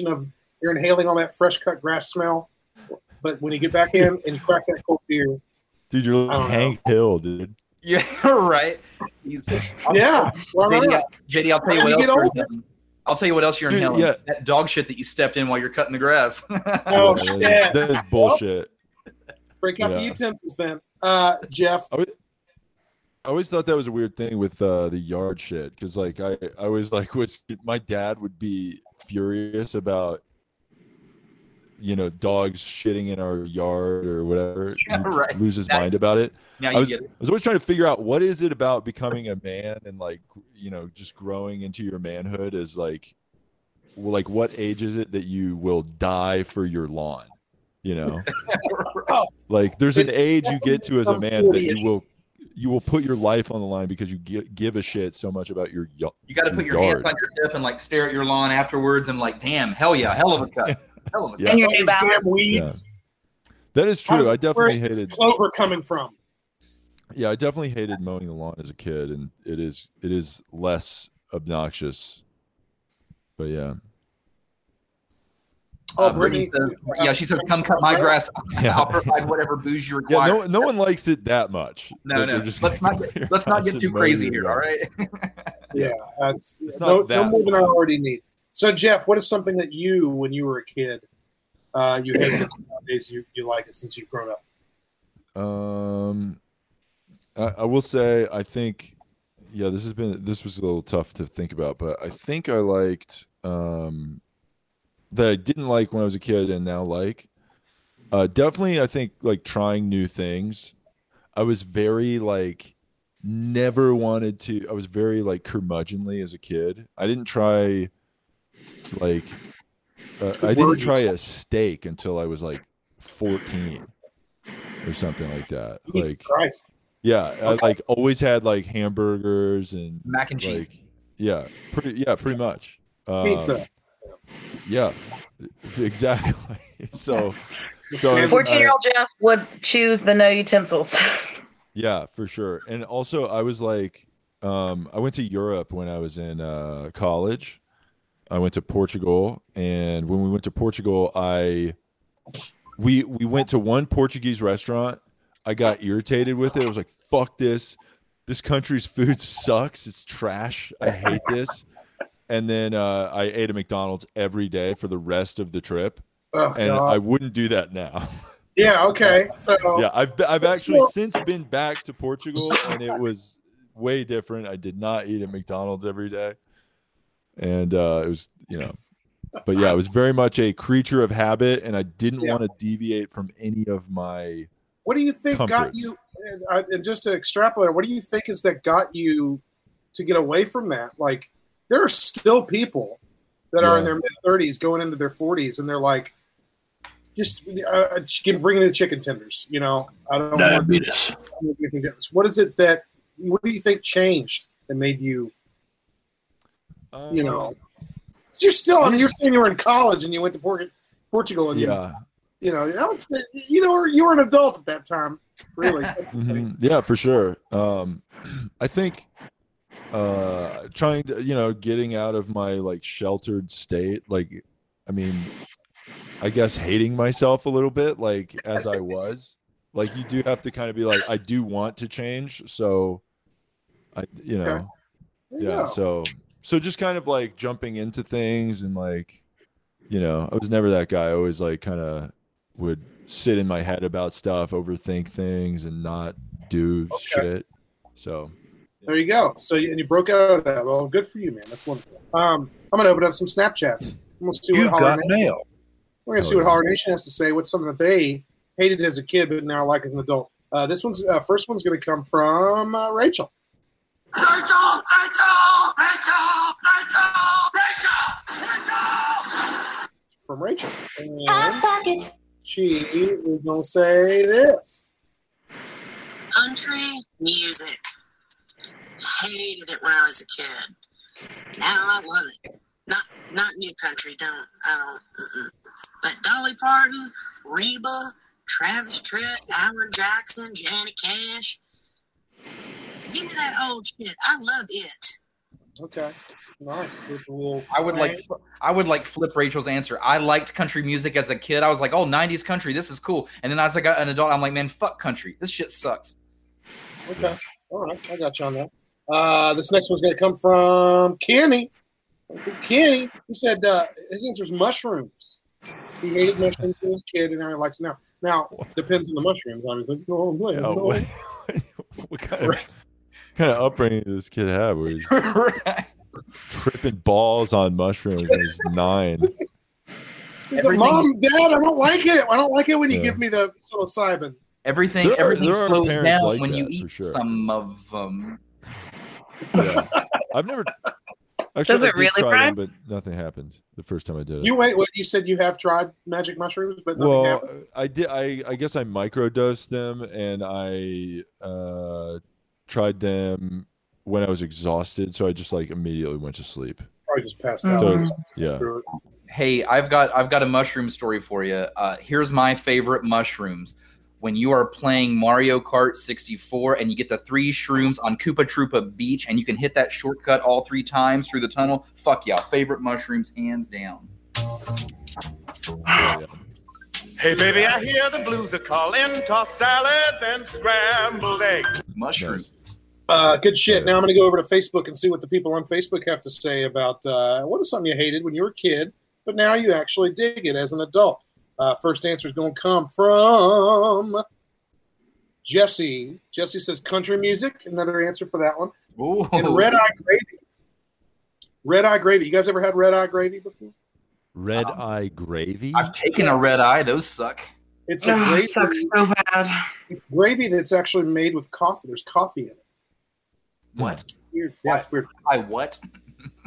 S5: of you're inhaling all that fresh cut grass smell, but when you get back in and you crack that cold beer,
S7: Dude, you're like
S5: don't know.
S7: Hank Hill, dude.
S4: Yeah, right. He's,
S5: yeah,
S4: JD,
S5: not?
S4: I'll- JD, I'll tell you what else. You
S5: older.
S4: inhaling. I'll tell you what else you're
S7: Dude,
S4: inhaling.
S7: yeah.
S4: That dog shit that you stepped in while you're cutting the grass.
S5: Oh,
S7: Yeah,
S5: shit.
S7: that is- that is bullshit.
S5: break out the utensils then. Uh, Jeff,
S7: I always, I always thought that was a weird thing with uh, the yard shit because like I, I was like was my dad would be furious about you know dogs shitting in our yard or whatever
S4: Yeah, right.
S7: lose his
S4: Now-
S7: mind about it
S4: now
S7: I
S4: you
S7: was,
S4: get it.
S7: I was always trying to figure out what is it about becoming a man and like you know just growing into your manhood is like well, like what age is it that you will die for your lawn you know like there's an age you get to as a man that you will you will put your life on the line because you gi- give a shit so much about your y-
S4: You got to put your
S7: yard.
S4: hands on your hip and like stare at your lawn afterwards and like, damn, hell yeah, hell of a cut. Hell of a
S7: Yeah.
S4: cut.
S6: And your New
S5: damn
S6: Balance.
S5: weeds.
S7: that is true i definitely
S5: where's this
S7: hated
S5: clover coming from.
S7: yeah i definitely hated mowing the lawn as a kid and it is it is less obnoxious but yeah
S5: Oh,
S4: Uh, Brittany
S5: Brittany-
S4: says, yeah, she says, come cut my grass.
S7: Yeah.
S4: I'll provide whatever booze you
S7: yeah
S4: require.
S7: no, no one likes it that much
S4: No,
S7: that
S4: no.
S7: just
S4: Let's not get- Let's not get too crazy here, all right?
S5: Yeah, that's
S7: It's
S5: no,
S7: not
S5: no
S7: that
S5: more than I already need. So, Jeff, what is something that you, when you were a kid, uh, you hated nowadays you, you like it since you've grown up?
S7: Um, I, I will say I think, yeah, this has been this was a little tough to think about, but I think I liked um that I didn't like when I was a kid and now like Uh, definitely, I think like trying new things. I was very like never wanted to. I was very like curmudgeonly as a kid. I didn't try like uh, I didn't try a steak until I was like fourteen or something like that.
S5: Jesus
S7: Like
S5: Christ.
S7: yeah, I like always had like hamburgers and
S4: Mac and cheese.
S7: like yeah, pretty yeah, pretty much. Um,
S5: Pizza.
S7: Yeah, exactly. So, so
S6: 14 year old Jeff would choose the no utensils.
S7: Yeah, for sure. And also I was like um I went to Europe when I was in uh college. I went to Portugal and when we went to Portugal I we we went to one Portuguese restaurant. I got irritated with it. I was like, "Fuck this. This country's food sucks. It's trash. I hate this." And then uh I ate at McDonald's every day for the rest of the trip.
S5: Oh,
S7: and
S5: God.
S7: I wouldn't do that now.
S5: Yeah. Okay. So
S7: yeah, I've I've actually
S5: go.
S7: since been back to Portugal, and it was way different. I did not eat at McDonald's every day, and uh, it was you know, but yeah, it was very much a creature of habit, and I didn't
S5: Yeah.
S7: want to deviate from any of my.
S5: What do you think got you? And, and just to extrapolate, what do you think is that got you to get away from that? Like, there are still people that are in their mid thirties, going into their forties, and they're like, just uh, chicken, bring in the chicken tenders. You know, I don't
S13: Diabetes.
S5: Want, what is it that? What do you think changed that made you? you know, you're still. I mean, you're saying you were in college and you went to Port- Portugal, and you,
S7: Yeah,
S5: you know, that was the, you know, you were an adult at that time, really.
S7: Mhm. yeah, for sure. Um, I think uh trying to you know getting out of my like sheltered state like i mean i guess hating myself a little bit like as i was. Like you do have to kind of be like i do want to change so i you know.
S5: You
S7: yeah so so just kind of like jumping into things and like you know i was never that guy. I always like kind of would sit in my head about stuff overthink things and not do shit so
S5: There you go. So you, and you broke out of that. Well, good for you, man. That's wonderful. Um, I'm gonna open up some Snapchats. We'll see
S13: You
S5: what Holler
S13: got
S5: Nation,
S13: nailed.
S5: We're gonna see what Holler Nation has to say. What's something that they hated as a kid but now like as an adult? Uh, this one's uh, first one's gonna come from uh, Rachel.
S8: Rachel, Rachel, Rachel, Rachel, Rachel,
S5: From Rachel. And she is gonna say this.
S14: Country music. Hated it when I was a kid. Now I love it. Not not new country. Don't I don't. Mm-mm. But Dolly Parton, Reba, Travis Tritt, Alan Jackson, Johnny Cash. Give me that old shit. I love it.
S5: Okay. Nice. Little
S4: I would like I would like flip Rachel's answer. I liked country music as a kid. I was like, "Oh, 90s country, this is cool." And then as I got an adult, I'm like, "Man, fuck country. This shit sucks."
S5: Okay. All right. I got you on that. Uh, this next one's going to come from Kenny. Kenny, he said uh, his answer is mushrooms. He hated mushrooms when he was a kid, and now he likes them now. Now, depends on the mushrooms. Obviously. Oh, man,
S7: Oh,
S5: no.
S7: what, what kind of kind of upbringing did this kid have? Where he's tripping balls on mushrooms when he's nine.
S5: He's like, Mom, Dad, I don't like it. I don't like it when you
S7: Yeah.
S5: give me the psilocybin.
S4: Everything
S7: There
S4: everything
S7: there are
S4: slows down
S7: like
S4: when you
S7: that, for
S4: eat
S7: sure.
S4: some of them.
S7: Yeah. I've never. Actually,
S5: Does
S7: I
S5: it
S7: did
S5: really,
S7: try them, but nothing happened the first time I did it.
S5: You wait. What you said? You have tried magic mushrooms, but nothing
S7: well,
S5: happened.
S7: I did. I I guess I microdosed them, and I uh, tried them when I was exhausted. So I just like immediately went to sleep.
S5: Probably just passed out.
S7: So, yeah.
S4: Hey, I've got I've got a mushroom story for you. Uh, here's my favorite mushrooms. When you are playing Mario Kart 64 and you get the three shrooms on Koopa Troopa Beach and you can hit that shortcut all three times through the tunnel, fuck y'all. favorite mushrooms hands down.
S15: Hey, baby, I hear the blues are calling. Toss salads and scrambled eggs.
S4: Mushrooms.
S5: Uh, good shit. Now I'm going to go over to Facebook and see what the people on Facebook have to say about uh, what is something you hated when you were a kid, but now you actually dig it as an adult. Uh, first answer is going to come from Jesse. Jesse says country music. Another answer for that one.
S4: Ooh.
S5: And red eye gravy. Red eye gravy. You guys ever had red eye gravy before?
S7: Red eye gravy.
S4: I've taken a red eye. Those suck.
S5: It's a
S6: Oh,
S5: gravy,
S6: sucks so bad.
S5: gravy that's actually made with coffee. There's coffee in it.
S4: What?
S5: Weird. Yeah, it's weird.
S4: I what?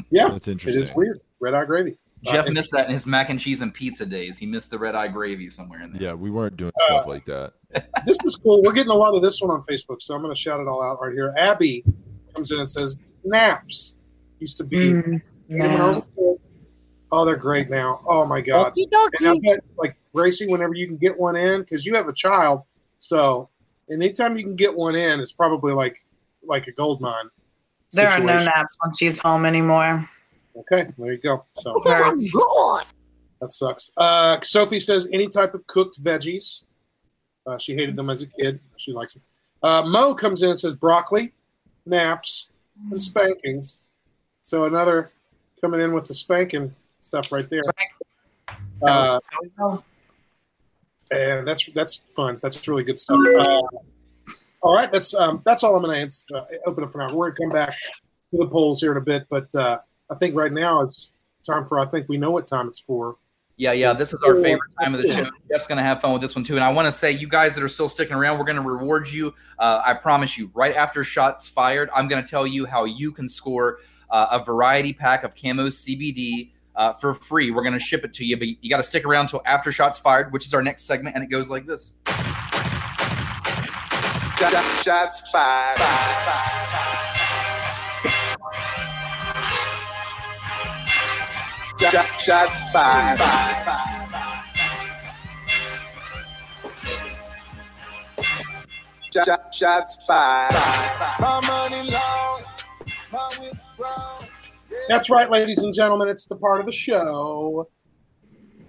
S5: Yeah,
S7: That's interesting.
S5: is weird. Red eye gravy.
S4: Jeff
S5: Uh,
S4: missed that in his mac and cheese and pizza days. He missed the red eye gravy somewhere in there.
S7: Yeah, we weren't doing
S5: Uh,
S7: stuff like that.
S5: this is cool. We're getting a lot of this one on Facebook, so I'm going to shout it all out right here. Abby comes in and says, "Naps used to be
S6: Mm,
S5: when I was a. Oh, they're great now. Oh my god! And I bet, like Gracie, whenever you can get one in, because you have a child, so anytime you can get one in, it's probably like like a gold mine.
S6: There are no naps when she's home anymore.
S5: Okay, there you go. So
S6: Hurts.
S5: that sucks. Uh, Sophie says any type of cooked veggies. Uh, she hated them as a kid. She likes them. Uh, Mo comes in and says broccoli, naps, and spankings. So another coming in with the spanking stuff right there. Uh, and that's that's fun. That's really good stuff. Uh, all right, that's um, that's all I'm going to uh, open up for now. We're going to come back to the polls here in a bit, but uh, I think right now is time for. I think we know what time it's for.
S4: Yeah, yeah. This is our favorite time of the show. Jeff's gonna have fun with this one too. And I want to say, you guys that are still sticking around, we're gonna reward you. Uh, I promise you. Right after shots fired, I'm gonna tell you how you can score uh, a variety pack of camo CBD uh, for free. We're gonna ship it to you, but you got to stick around till after shots fired, which is our next segment, and it goes like this.
S15: Shots fired. Shots fired. Shots fired. My money long, my.
S5: That's right, ladies and gentlemen. It's the part of the show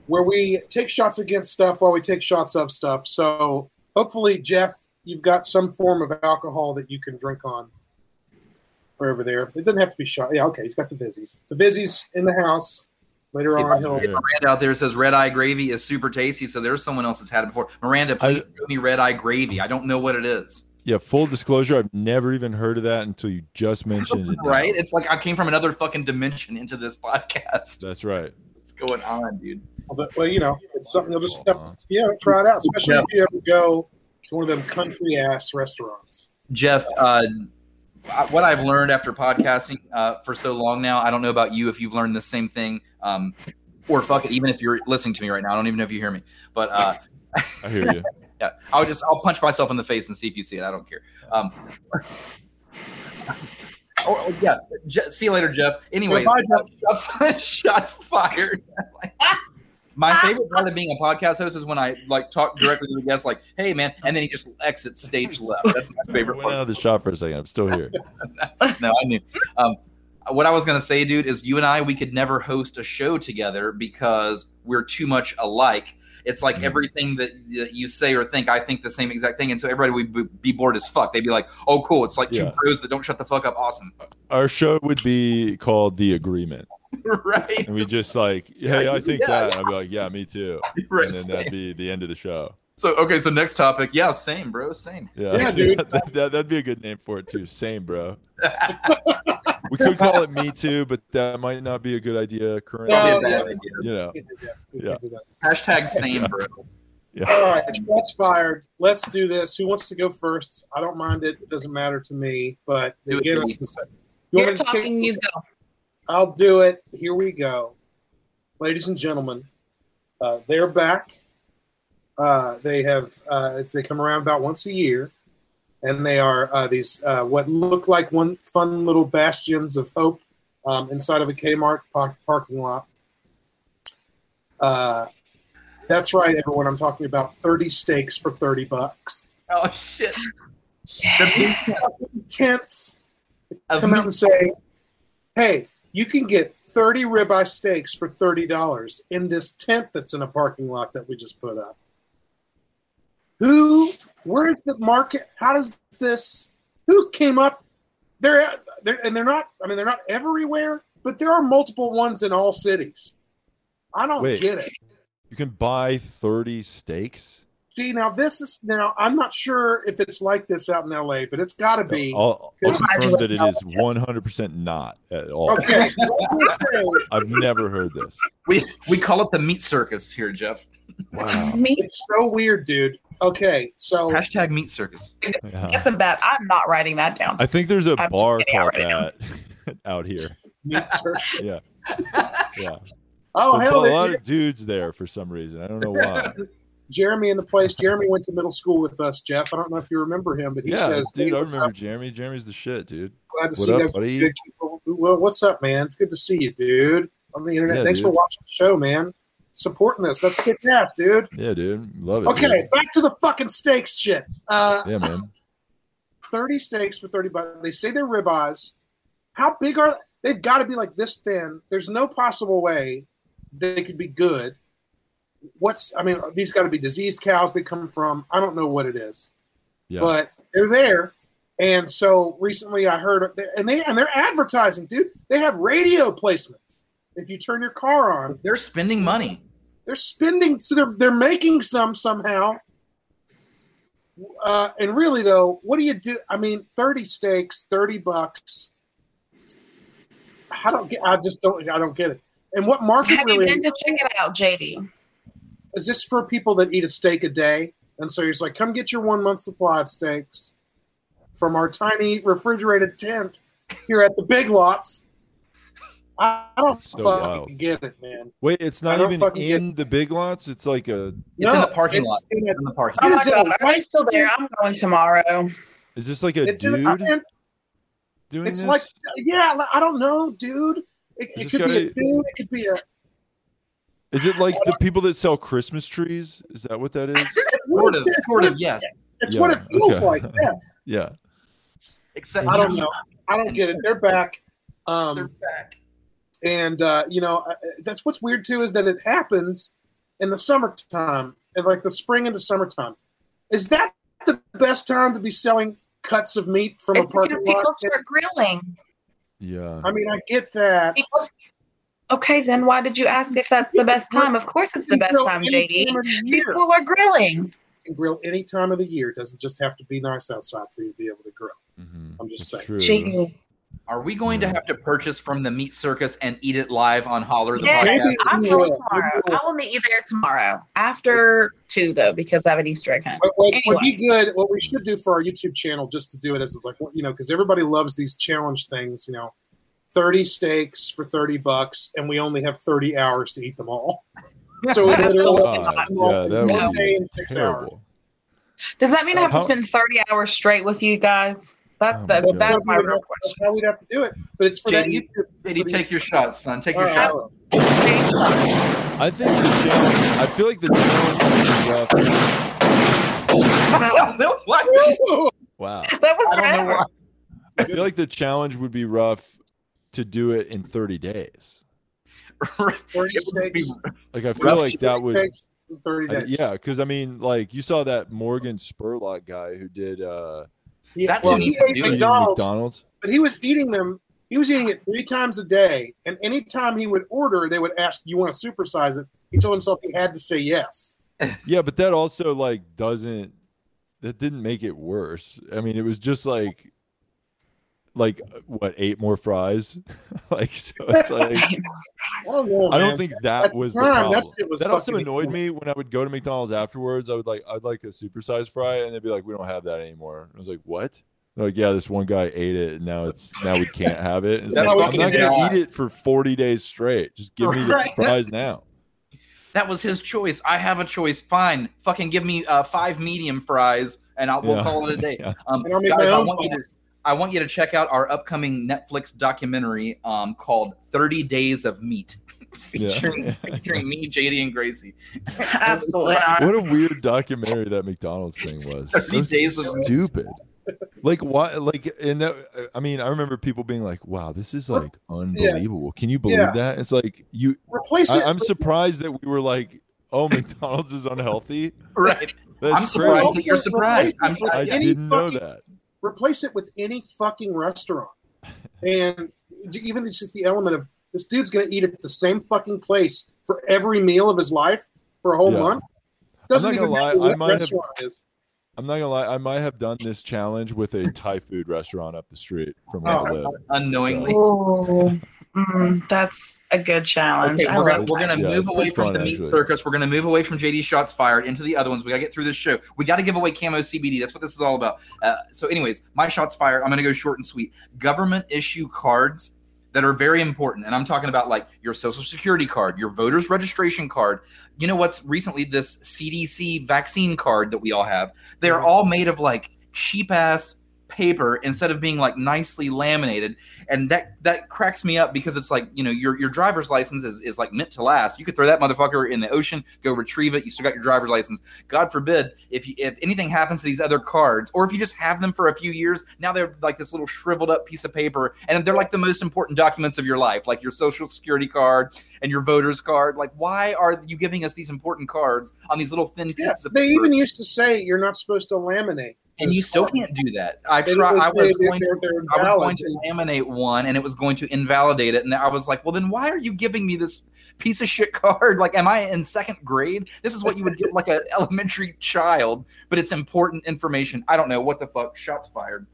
S5: where we take shots against stuff while we take shots of stuff. So hopefully, Jeff, you've got some form of alcohol that you can drink on. Or over there. It doesn't have to be shot. Yeah, okay. He's got the Vizzies. The Vizzies in the house. Later on, he'll.
S4: Miranda out there says red eye gravy is super tasty. So there's someone else that's had it before. Miranda, please show me red eye gravy. I don't know what it is.
S7: Yeah, full disclosure, I've never even heard of that until you just mentioned it.
S4: Right? It's like I came from another fucking dimension into this podcast.
S7: That's right.
S4: What's going on, dude?
S5: But, well, you know, it's something you'll just have to, yeah, try it out, especially if you ever go to one of them country ass restaurants.
S4: Jeff, uh, I- what I've learned after podcasting uh, for so long now, I don't know about you if you've learned the same thing, um, or fuck it, even if you're listening to me right now, I don't even know if you hear me, but uh,
S7: I hear you.
S4: yeah, I'll just I'll punch myself in the face and see if you see it. I don't care. Um, oh, oh, yeah, Je- see you later, Jeff. Anyways,
S5: bye,
S4: shots, shots fired. My favorite part of being a podcast host is when I like talk directly to the guest, like, "Hey, man," and then he just exits stage left. That's my favorite
S7: Went
S4: part.
S7: out of the shop for a second. I'm still here.
S4: no, I knew. Um, what I was gonna say, dude, is you and I we could never host a show together because we're too much alike. It's like everything that that you say or think, I think the same exact thing, and so everybody would be- be bored as fuck. They'd be like, "Oh, cool! It's like two
S7: Yeah.
S4: bros that don't shut the fuck up. Awesome,
S7: Our show would be called The Agreement.
S4: right?"
S7: And we just like, hey, I think
S4: Yeah,
S7: that.
S4: yeah.
S7: I'd be like, yeah, me too.
S4: Right,
S7: and then
S4: same.
S7: that'd be the end of the show.
S4: So, okay, so next topic, yeah, same, bro, same.
S7: Yeah,
S5: Yeah, dude.
S7: that, that, would be a good name for it too. Same, bro. we could call it Me Too, but that might not be a good idea currently.
S5: No,
S4: Probably bad
S5: yeah.
S4: idea.
S7: You know, yeah,
S4: Hashtag same, bro.
S7: yeah.
S5: All right, shots fired. Let's do this. Who wants to go first? I don't mind it. It doesn't matter to me. But again,
S4: baby.
S5: you
S6: You're
S5: want me
S6: talking, you go.
S5: I'll do it. Here we go. Ladies and gentlemen, uh, they're back. Uh, they have uh, it's, they come around about once a year, and they are uh, these uh, what look like one fun little bastions of hope um, inside of a Kmart par- parking lot. Uh, that's right, everyone. I'm talking about 30 steaks for 30 bucks.
S4: Oh shit!
S5: Tents
S4: Of
S5: come
S4: me-
S5: out and say, "Hey, you can get 30 ribeye steaks for $30 in this tent that's in a parking lot that we just put up." Who? Where's the market? How does this? Who came up? They're, they're and they're not. I mean, they're not everywhere, but there are multiple ones in all cities. I don't
S7: Wait.
S5: get it.
S7: You can buy 30 steaks.
S5: See now, this is now. I'm not sure if it's like this out in LA, but it's got to be.
S7: I'll, I'll confirm that it is 100% not at all.
S5: Okay.
S7: I've never heard this.
S4: We we call it the meat circus here, Jeff.
S7: Wow.
S5: It's so weird, dude. Okay, so
S4: hashtag meat circus.
S6: Get the bet. I'm not writing that down.
S7: I think there's a
S6: I'm
S7: bar
S6: kidding,
S7: called
S6: wrote it
S7: that out here.
S5: Meat circus.
S7: Yeah. Yeah.
S5: Oh,
S7: So
S5: hell,
S7: a lot of dudes there for some reason. I don't know why.
S5: Jeremy in the place. Jeremy went to middle school with us, Jeff. I don't know if you remember him, but he
S7: yeah,
S5: says,
S7: dude,
S5: "Hey,
S7: I remember
S5: up?
S7: Jeremy. Jeremy's the shit, dude.
S5: Glad to
S7: what
S5: see you
S7: up,
S5: guys.
S7: buddy?
S5: Well, what's up, man? It's good to see you, dude. On the internet.
S7: Yeah,
S5: Thanks for watching the show, man. Supporting us. That's good ass, dude.
S7: Yeah, dude. Love it.
S5: Okay,
S7: dude.
S5: back to the fucking steaks shit. Uh,
S7: Yeah, man.
S5: 30 steaks for 30 bucks. They say they're ribeyes. How big are they? they've got to be like this thin? There's no possible way they could be good. What's I mean, these got to be diseased cows they come from. I don't know what it is.
S7: Yeah.
S5: But they're there. And so recently I heard and they and they're advertising, dude. They have radio placements. If you turn your car on,
S4: They're spending money.
S5: they're spending so they're they're making some somehow uh, and really though what do you do i mean 30 steaks 30 bucks i don't get i just don't i don't get it and what market
S6: Have you
S5: really
S6: been to check it out, JD?
S5: Is this for people that eat a steak a day and so he's like come get your one month supply of steaks from our tiny refrigerated tent here at the big lots i, I don't
S7: So
S5: fucking
S7: wild.
S5: get it man
S7: Wait, it's not even in the big lots. It's like a.
S4: It's in
S5: No,
S4: the parking
S5: it's
S4: lot.
S5: in
S4: It's in the parking
S6: Oh
S4: lot.
S6: my
S5: Is it
S6: god, are they still there? I'm going tomorrow.
S7: Is this like a
S5: it's
S7: dude
S5: in a,
S7: doing
S5: It's
S7: this?
S5: like, yeah, I don't know, dude. It, it
S7: This
S5: could be a dude. It could be a.
S7: Is it like the people that sell Christmas trees? Is that what that is?
S4: Sort of, sort of, yes.
S5: It's
S7: Yeah,
S5: what it feels
S7: okay.
S5: like. Yeah.
S7: yeah.
S4: Except
S5: I don't know. I don't get it. They're back. Um,
S4: They're back.
S5: and uh, you know that's what's weird too is that it happens in the summertime, in like the spring into summertime. Is that the best time to be selling cuts of meat from
S6: It's
S5: a parking
S6: because
S5: lot?
S6: people start grilling.
S7: Yeah.
S5: I mean, I get that.
S6: People. S- Okay, then why did you ask if that's the best time? Of course, it's the best time, JD.
S5: time of the year.
S6: People are grilling.
S5: You can grill any time of the year. It doesn't just have to be nice outside for you to be able to grill.
S7: Mhm.
S5: I'm just
S7: That's
S5: saying.
S7: true.
S4: Are we going to have to purchase from the meat circus and eat it live on Holler the
S6: Yes,
S4: podcast?
S5: Maybe-
S6: I'm going
S5: will.
S6: tomorrow. I will meet you there tomorrow after two, though, because I have an Easter egg hunt.
S5: What, what would
S6: Anyway.
S5: be good, what we should do for our YouTube channel, just to do it as like, you know, because everybody loves these challenge things, you know, 30 steaks for 30 bucks, and we only have 30 hours to eat them all. So we literally
S6: Absolutely
S7: God, yeah, that
S5: one
S7: would
S5: day
S7: be
S5: in six hours.
S6: Does that mean I have to spend 30 hours straight with you guys? That's
S7: Oh
S6: the,
S7: my
S6: that's my
S5: That's
S6: real
S5: how
S6: question.
S5: we'd have to do it. But it's for that
S4: JD,
S5: YouTube. it's
S4: JD,
S5: for
S4: take your shots, son. Take your
S5: All right.
S4: shots.
S7: I think the challenge. I feel like the challenge would be rough. Wow.
S6: That was
S4: I don't know why.
S7: I feel like the challenge would be rough to do it in 30 days.
S5: 30
S4: It would be-
S5: steaks,
S7: Like I feel
S5: rough
S7: like that would.
S5: steaks in 30
S7: I- yeah, because I mean, like you saw that Morgan Spurlock guy who did uh
S5: Yeah,
S4: That's
S5: well,
S4: who
S5: he
S4: needs
S5: ate
S7: eating
S5: McDonald's,
S7: McDonald's.
S5: but he was eating them. He was eating it three times a day, and anytime he would order, they would ask, "You want to supersize it?" He told himself he had to say yes.
S7: Yeah, but that also like doesn't that didn't make it worse. I mean, it was just like like what eight more fries, like so it's like
S5: I don't.
S7: I don't think that
S5: the
S7: was the
S5: time, that
S7: problem.
S5: shit was
S7: That also annoyed me when I would go to McDonald's afterwards. I would like I'd like a supersized fry, and they'd be like, "We don't have that anymore." I was like, "What?" They're like, "Yeah, this one guy ate it, and now it's now we can't have it." It's like, I'm not gonna
S4: God.
S7: eat it for forty days straight. Just give me the fries now.
S4: That was his choice. I have a choice. Fine. Fucking give me uh, five medium fries, and I'll, we'll
S7: Yeah.
S4: call it a day.
S7: Yeah.
S4: Um,
S5: And I'll make
S4: guys, I want you to
S5: fries.
S4: I want you to check out our upcoming Netflix documentary um, called "30 Days of Meat," featuring
S7: Yeah.
S4: featuring me, JD, and Gracie.
S6: Absolutely.
S7: What a weird documentary that McDonald's thing was.
S4: 30
S7: So
S4: days of-
S7: stupid. Like why? Like and that, I mean, I remember people being like, "Wow, this is like unbelievable." Can you believe
S5: Yeah.
S7: that? It's like you.
S5: Replace
S7: I,
S5: it.
S7: I'm surprised that we were like, "Oh, McDonald's is unhealthy."
S4: Right.
S7: That's
S4: I'm surprised
S7: crazy.
S4: that you're surprised. I'm
S5: Replace
S7: I didn't know that.
S5: Replace it with any fucking restaurant, and even it's just the element of this dude's gonna eat at the same fucking place for every meal of his life for a whole
S7: Yeah.
S5: month. Doesn't
S7: I'm not
S5: even
S7: gonna lie.
S5: what
S7: I might have.
S5: restaurant it is.
S7: I'm not gonna lie. I might have done this challenge with a Thai food restaurant up the street from where I
S4: Oh,
S7: live.
S4: unknowingly.
S6: Oh, mm, that's a good challenge.
S4: Okay, we're gonna, we're gonna.
S7: Yeah,
S4: move away from
S7: fun,
S4: the meat
S7: actually.
S4: circus. We're gonna move away from JD shots fired into the other ones. We gotta get through this show. We gotta give away camo CBD. That's what this is all about. Uh, so, anyways, my shots fired. I'm gonna go short and sweet. Government issue cards that are very important, and I'm talking about like your social security card, your voter's registration card. You know what's recently this CDC vaccine card that we all have? They're all made of like cheap ass paper instead of being like nicely laminated. And that that cracks me up because it's like you know your your driver's license is, is like meant to last. You could throw that motherfucker in the ocean go retrieve it. You still got your driver's license. God forbid if you, if anything happens to these other cards or if you just have them for a few years now they're like this little shriveled up piece of paper and they're like the most important documents of your life like your social security card and your voter's card. Like why are you giving us these important cards on these little thin
S5: Yeah,
S4: pieces of
S5: they even used to say you're not supposed to laminate.
S4: And you still can't do that. I try. I was going to. I was going to laminate one, and it was going to invalidate it. And I was like, "Well, then why are you giving me this piece of shit card? Like, am I in second grade? This is what you would give like an elementary child, but it's important information. I don't know what the fuck. Shots fired.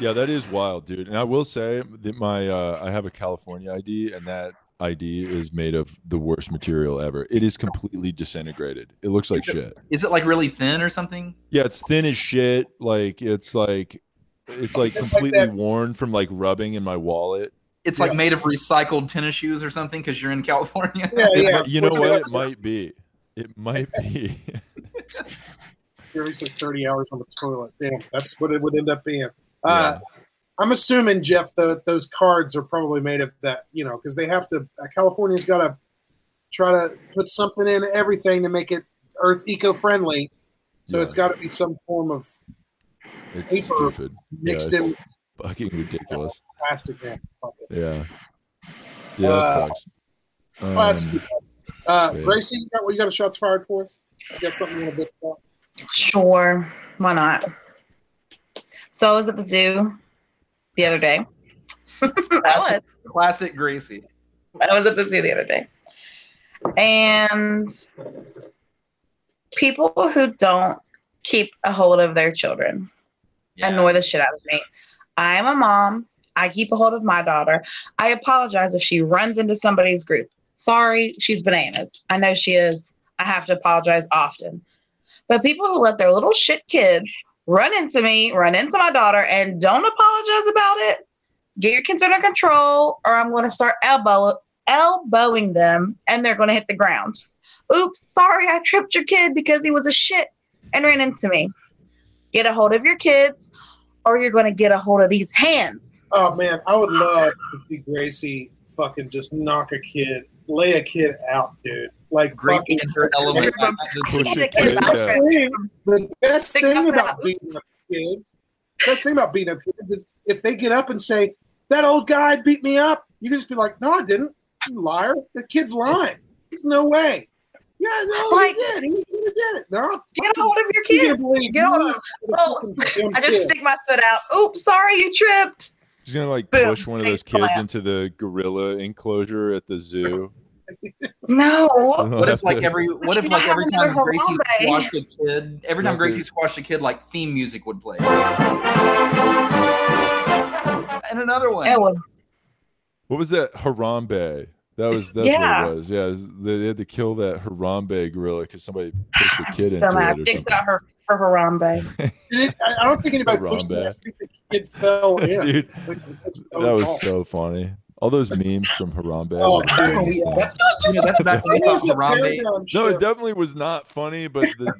S7: Yeah, that is wild, dude. And I will say that my uh, I have a California ID, and that ID is made of the worst material ever. It is completely disintegrated. It looks like shit.
S4: Is it like really thin or something?
S7: Yeah, it's thin as shit. Like it's like it's like completely worn from like rubbing in my wallet.
S4: It's like made of recycled tennis shoes or something because you're in California.
S7: It might- you know what? It might be. It might be.
S5: Jerry says 30 hours on the toilet. Damn, that's what it would end up being. Uh, I'm assuming, Jeff, that those cards are probably made of that, you know, because they have to, uh, California's got to try to put something in everything to make it earth eco friendly. So it's got to be some form of
S7: It's
S5: paper
S7: stupid.
S5: mixed
S7: yeah,
S5: in
S7: fucking ridiculous.
S5: plastic. Man.
S7: Yeah. Yeah, that
S5: Uh,
S7: sucks.
S5: Well, that's
S7: Um,
S5: uh,
S7: yeah.
S5: Gracie, you got, you got a shots fired for us? You got something you want to bitch about?
S6: Sure, why not? So I was at the zoo the other day. I was.
S4: Classic Gracie.
S6: I was at the zoo the other day. And people who don't keep a hold of their children annoy the shit out of me. I am a mom. I keep a hold of my daughter. I apologize if she runs into somebody's group. Sorry, she's bananas. I know she is. I have to apologize often. But people who let their little shit kids run into me, run into my daughter, and don't apologize about it, get your kids under control, or I'm going to start elbow elbowing them, and they're going to hit the ground. Oops, sorry, I tripped your kid because he was a shit and ran into me. Get a hold of your kids, or you're going to get a hold of these hands.
S5: Oh man, I would love to see Gracie fucking just knock a kid, lay a kid out, dude. Like
S4: Gracie
S5: fucking
S4: in her element.
S5: The
S7: a kid, yeah.
S5: The best
S6: Stick
S5: thing about
S6: out.
S5: beating up kids, best thing about beating up kids is if they get up and say, "That old guy beat me up," you can just be like, "No, I didn't, you liar! The kid's lying. There's no way." Yeah, no,
S6: Like-
S5: he did. He, he did it. No,
S6: Get a hold of your
S5: You
S6: kids. Get a hold of Oh, I just stick my foot out. Oops, sorry, you tripped.
S7: She's gonna like
S6: Boom.
S7: push one of those kids into the gorilla enclosure at the zoo.
S6: No.
S4: What if like
S7: to-
S4: every what if like every time Gracie
S6: Harambe.
S4: squashed a kid, every time Gracie squashed a kid, like theme music would play. And another one.
S6: It was
S7: What was that Harambe? That was that's
S6: Yeah.
S7: what it was. Yeah, it was- they they had to kill that Harambe gorilla because somebody pushed a kid
S6: so
S7: into
S6: mad.
S7: it or
S6: Dicks out her for Harambe.
S5: I I don't think anybody pushed
S7: Harambe.
S5: him. I think the kid fell in.
S7: Dude,
S5: Which is- so
S7: That was
S5: wrong.
S7: so funny. All those memes from Harambe.
S5: Oh,
S7: were the
S5: yeah,
S7: thing.
S4: That's you know that's back when we thought Harambe.
S5: paradigm
S7: No, it definitely was not funny, but the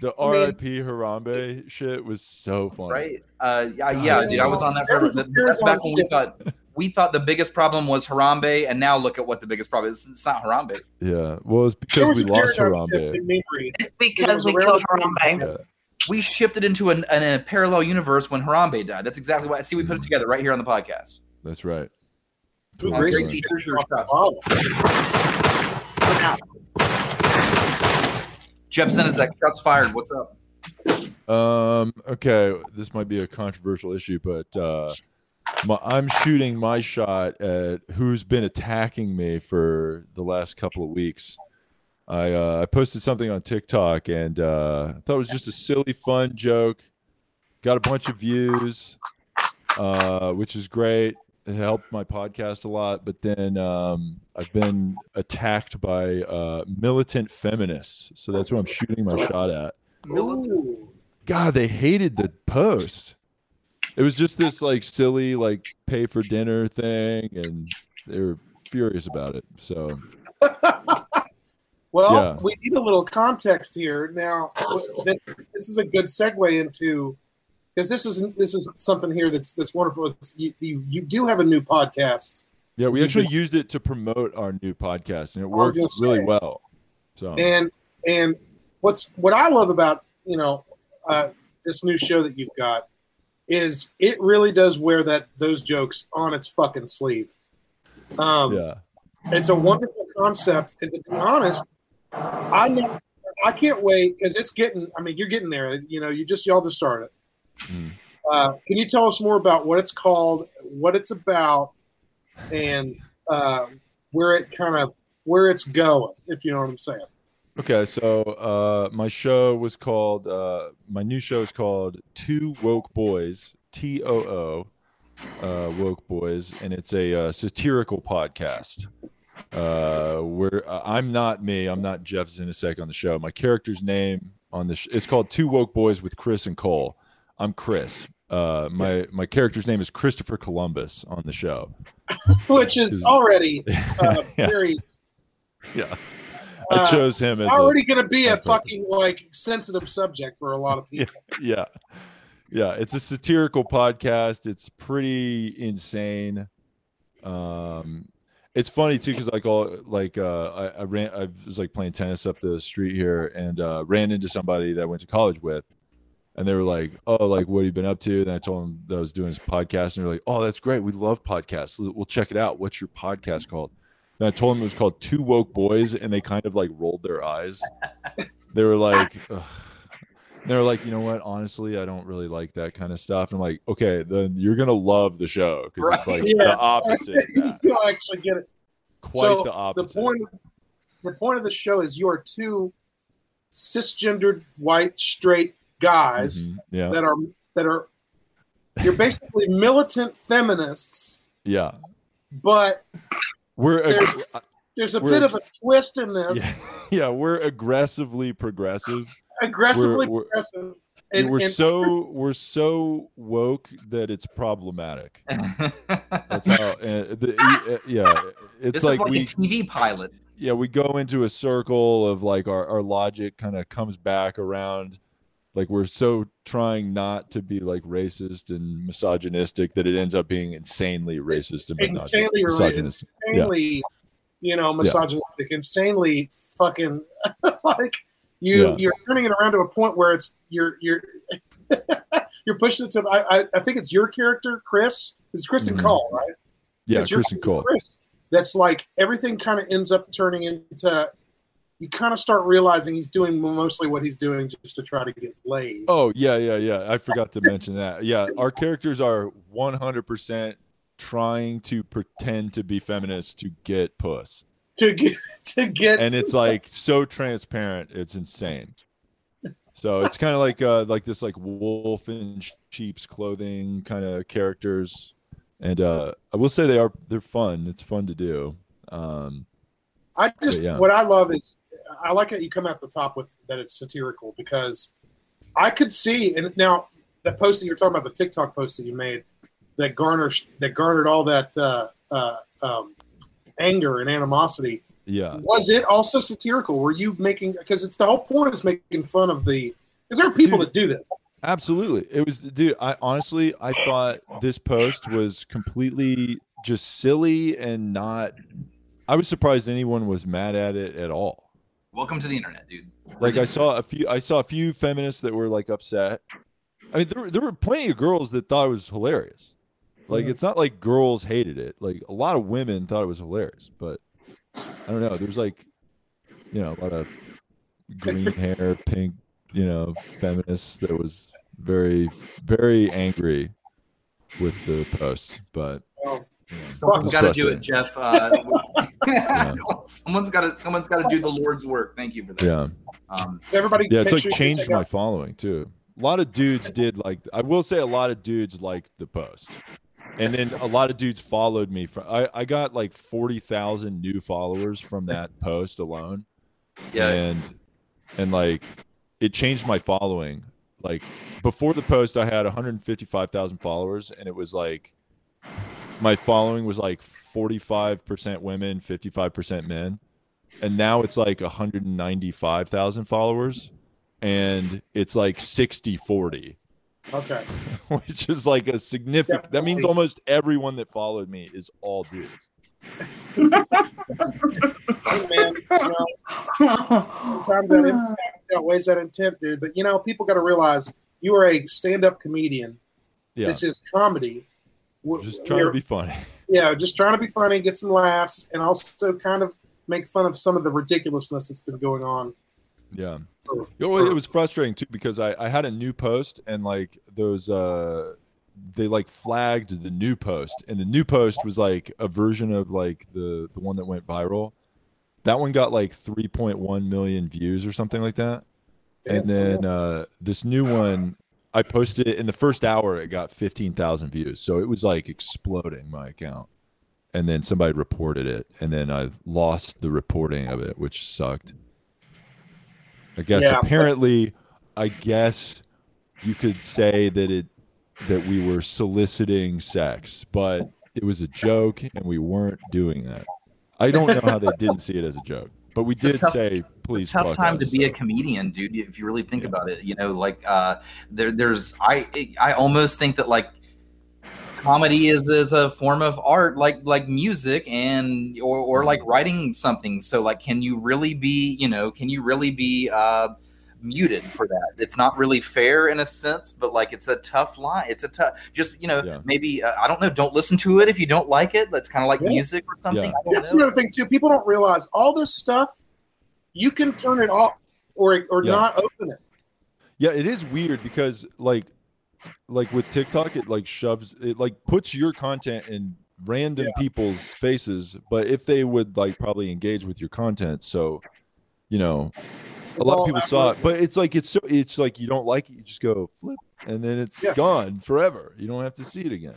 S7: the RIP Harambe shit was so funny.
S4: Right? Uh, yeah, yeah, dude. I was on that
S5: That was
S4: That's back when we thought we thought the biggest problem was Harambe, and now look at what the biggest problem is. It's not Harambe.
S7: Yeah. Well, it's because
S5: was
S7: we lost Harambe.
S6: It's because
S5: was
S6: we killed Harambe.
S7: Yeah.
S4: We shifted into an, an, a parallel universe when Harambe died. That's exactly why. See, we put it together right here on the podcast.
S7: That's right.
S5: Ooh, Gracie
S4: Gracie, here's your shots.
S5: bottle.
S4: Jeff Senizek, shots fired. What's up?
S7: Um. Okay. This might be a controversial issue, but uh, my, I'm shooting my shot at who's been attacking me for the last couple of weeks. I uh, I posted something on TikTok and uh, I thought it was just a silly, fun joke. Got a bunch of views, uh, which is great. It helped my podcast a lot. But then um, I've been attacked by uh, militant feminists, so that's what I'm shooting my shot at. Militant. God, they hated the post. It was just this like silly like pay for dinner thing, and they were furious about it. So
S5: Well,
S7: Yeah.
S5: we need a little context here. Now, this this is a good segue into because this is this is something here that's that's wonderful. It's, you, you you do have a new podcast,
S7: yeah, we actually used it to promote our new podcast, and it worked really well. So
S5: and and what's what I love about you know uh, this new show that you've got is it really does wear that those jokes on its fucking sleeve. Um,
S7: yeah,
S5: It's a wonderful concept, and to be honest, I I can't wait because it's getting. I mean, you're getting there. You know, you just y'all just started.
S7: Mm.
S5: Uh, can you tell us more about what it's called, what it's about, and uh, where it kind of where it's going? If you know what I'm saying.
S7: Okay, so uh, my show was called uh, my new show is called Two Woke Boys, T O O, uh, Woke Boys, and it's a uh, satirical podcast. Uh, where uh, I'm not me, I'm not Jeff Zinasek on the show. My character's name on the sh- it's called Two Woke Boys with Chris and Cole. I'm Chris. Uh, my my character's name is Christopher Columbus on the show.
S5: which is already uh,
S7: Yeah.
S5: very
S7: Yeah, I
S5: uh,
S7: chose him as
S5: already going to be a fucking like sensitive subject for a lot of people.
S7: yeah yeah it's a satirical podcast it's pretty insane um it's funny too because like all like uh I, I ran i was like playing tennis up the street here and uh ran into somebody that I went to college with and they were like oh like what have you been up to? And i told them that i was doing this podcast and they're like oh that's great. We love podcasts. We'll check it out. What's your podcast called? And i told them it was called two woke boys and they kind of like rolled their eyes. They were like they were like you know what? Honestly i don't really like that kind of stuff. And i'm like okay then you're gonna love the show because it's like
S5: Yeah.
S7: the opposite.
S5: You'll actually get it.
S7: quite
S5: So,
S7: the opposite.
S5: The point, the point of the show is you're two cisgendered white straight guys
S7: Mhm. Yeah.
S5: that are that are you're basically militant feminists,
S7: yeah
S5: but
S7: we're ag-
S5: there's, there's a
S7: we're-
S5: bit of a twist in this.
S7: yeah we're aggressively progressive
S5: Aggressively
S7: We're- we're-
S5: progressive.
S7: And
S5: And-
S7: we're
S5: and-
S7: so we're so woke that it's problematic. That's how. Uh, the, uh, yeah, it's
S4: This
S7: like,
S4: is like
S7: we
S4: a TV pilot.
S7: yeah we go into a circle of like our our logic kind of comes back around. Like we're so trying not to be like racist and misogynistic that it ends up being insanely racist and
S5: insanely
S7: misogynistic. Yeah.
S5: insanely, you know, misogynistic, insanely fucking like you
S7: Yeah.
S5: you're turning it around to a point where it's you're you're you're pushing it to I, I I think it's your character, Chris. It's Kristen
S7: Mhm.
S5: Cole, right?
S7: Yeah,
S5: It's
S7: Kristen Cole.
S5: Chris. That's like everything kind of ends up turning into you kind of start realizing he's doing mostly what he's doing just to try to get laid.
S7: Oh yeah, yeah, yeah. I forgot to mention that. Yeah, our characters are 100% trying to pretend to be feminists to get puss.
S5: To get to get
S7: and it's like so transparent it's insane so it's kind of like uh like this like wolf in sheep's clothing kind of characters and uh i will say they are they're fun it's fun to do um
S5: I just
S7: yeah.
S5: what I love is I like that you come out the top with that it's satirical because I could see and now that post that you're talking about the TikTok post that you made that garnered that garnered all that uh, uh, um, anger and animosity
S7: yeah
S5: was it also satirical? Were you making because it's the whole point is making fun of the is there are people that do this.
S7: Absolutely. It was dude, I honestly I thought this post was completely just silly and not I was surprised anyone was mad at it at all.
S4: Welcome to the internet, dude.
S7: Like I saw a few I saw a few feminists that were like upset. I mean there, were- there were plenty of girls that thought it was hilarious. Like it's not like girls hated it. Like a lot of women thought it was hilarious, but I don't know. There's like you know, a lot of green hair, pink, you know, feminists that was very very angry. with the post. but
S5: Oh,
S4: Someone's
S7: It's
S4: got to do it. Jeff. Uh, someone's got to someone's got to do the Lord's work. Thank you for that.
S7: yeah.
S4: Um,
S5: Everybody,
S7: Yeah, it's like
S5: sure
S7: changed my
S5: out-
S7: following too. A lot of dudes did like I will say a lot of dudes liked the post. And then a lot of dudes followed me from I, I got like forty thousand new followers from that post alone.
S4: Yeah.
S7: And and like it changed my following. Like before the post I had 155,000 followers and it was like my following was like 45% women, 55% men. And now it's like 195,000 followers and it's like 60 40
S5: Okay.
S7: which is like a significant that means almost everyone that followed me is all dudes
S5: Hey, man, you know, sometimes that impact outweighs that intent, dude. But you know, people got to realize you are a stand-up comedian.
S7: yeah
S5: This is comedy. W-
S7: just trying to
S5: we're-
S7: be funny
S5: yeah, just trying to be funny, get some laughs, and also kind of make fun of some of the ridiculousness that's been going on.
S7: yeah
S5: for-
S7: it was frustrating too because I, I had a new post and like those uh they like flagged the new post and the new post was like a version of like the the one that went viral. That one got like 3.1 million views or something like that. And then uh this new one I posted it in the first hour it got 15,000 views. So it was like exploding my account. And then somebody reported it and then I lost the reporting of it which sucked. I guess
S5: Yeah.
S7: apparently, I guess you could say that it that we were soliciting sex, but it was a joke and we weren't doing that. I don't know how they didn't see it as a joke, but we did
S4: tough-
S7: say, "Please
S4: tough
S7: fuck
S4: time
S7: us."
S4: to be a comedian, dude. If you really think about it, you know, like uh, there, there's I I almost think that like comedy is is a form of art, like like music and or or like writing something. So like, can you really be, you know, can you really be uh, muted for that? It's not really fair in a sense, but like it's a tough line. It's a tough, just you know, maybe uh, I don't know. Don't listen to it if you don't like it. That's kind of like
S5: Yeah.
S4: music or something. I don't
S5: That's
S4: know.
S5: another thing too. People don't realize all this stuff. You can turn it off or or
S7: Yeah.
S5: not open it.
S7: Yeah, it is weird because like like with TikTok it like shoves it like puts your content in random people's faces, but if they would like probably engage with your content, so you know, a lot of people saw it, but it's like it's so it's like you don't like it, you just go flip and then it's
S5: Yeah.
S7: gone forever. You don't have to see it again.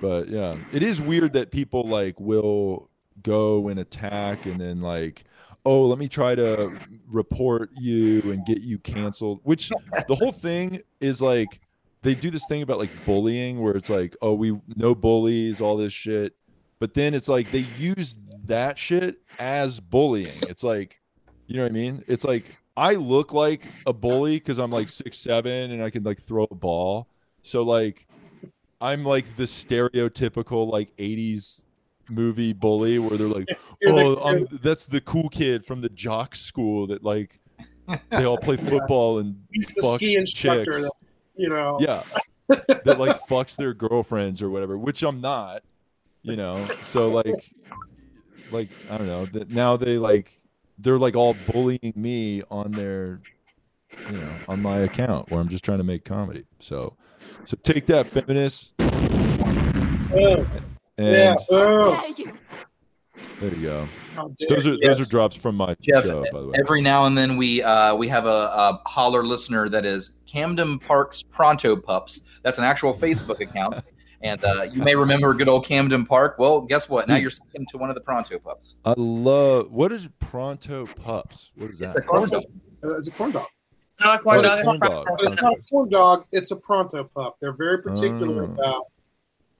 S7: But yeah, it is weird that people like will go and attack and then like oh let me try to report you and get you canceled which the whole thing is like they do this thing about like bullying where it's like oh we no bullies all this shit but then it's like they use that shit as bullying it's like you know what i mean it's like i look like a bully because i'm like six seven and i can like throw a ball so like i'm like the stereotypical like 80s movie bully where they're like oh I'm, that's the cool kid from the jock school that like they all play football and
S5: He's the
S7: fuck
S5: ski instructor.
S7: chicks.
S5: That, you know.
S7: Yeah. that like fucks their girlfriends or whatever, which I'm not, you know. So like like I don't know, that now they like they're like all bullying me on their you know, on my account where I'm just trying to make comedy. So so take that feminists.
S5: Oh,
S7: And
S5: yeah. Oh.
S7: there you go.
S5: How
S7: Those are
S5: you.
S7: those are drops from my
S4: Jeff,
S7: show, by the way.
S4: every now and then we uh, we have a, a holler listener that is Camden Park's Pronto Pups. That's an actual Facebook account, and uh, you may remember good old Camden Park. Well, guess what? Now you're second to one of the Pronto Pups.
S7: I love what is Pronto Pups? What is that?
S4: It's a corn dog.
S5: Uh, it's a corn dog.
S6: Not a corn
S7: Oh,
S6: dog.
S7: it's
S6: it's
S7: corn
S6: a
S7: dog.
S6: pronto.
S5: It's not a corn dog. It's a pronto pup. They're very particular
S7: Oh.
S5: about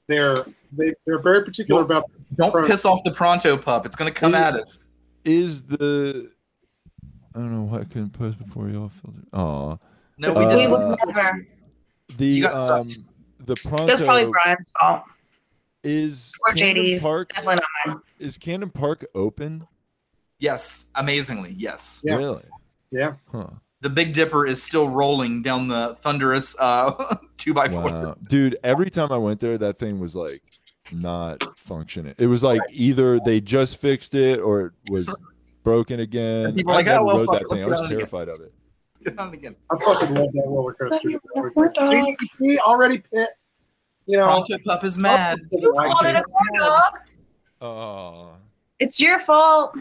S5: their they they're very particular
S4: Don't-
S5: about
S4: Don't
S5: Pronto.
S4: piss off the Pronto Pup. It's going to come
S7: Is-
S4: at us.
S7: Is the I don't know why I couldn't post before y'all filtered. Oh,
S4: No, we
S7: Uh,
S4: didn't.
S6: would never.
S7: the
S4: You got
S7: um
S4: sucked.
S7: The
S6: That's probably Brian's fault.
S7: is
S6: Or
S7: Camden
S6: JD's.
S7: Park
S6: Definitely not mine.
S7: is Camden Park open?
S4: Yes, amazingly, yes.
S5: Yeah.
S7: Really?
S5: yeah.
S7: Huh.
S4: The Big Dipper is still rolling down the thunderous uh, two by four.
S7: Wow, dude! Every time I went there, that thing was like not functioning. It was like either they just fixed it or it was broken again.
S4: People
S7: I
S4: like,
S7: never
S4: "Oh, well,
S7: rode that thing. I was
S4: get on it again."
S7: terrified of it.
S4: Get on again.
S5: I fucking love that roller coaster.
S6: Corn dog.
S5: See, see, already pit. you know,
S4: Pronto Pup is mad.
S6: You called it a corn dog.
S7: Oh.
S6: It's your fault.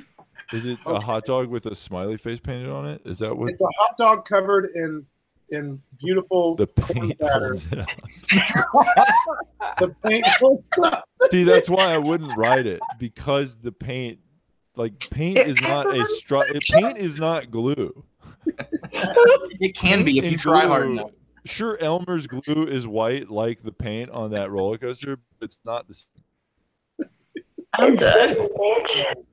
S7: Is it a hot dog with a smiley face painted on it? Is that what
S5: It's a hot dog covered in in beautiful
S7: the paint holds it
S5: the paint.
S7: See, that's why I wouldn't ride it because the paint, like paint,
S5: It
S7: is not
S5: a
S7: a stru- Paint is not glue.
S4: It can be if you try hard enough.
S7: Sure, Elmer's glue is white like the paint on that roller coaster, but it's not the. same.
S6: I'm done.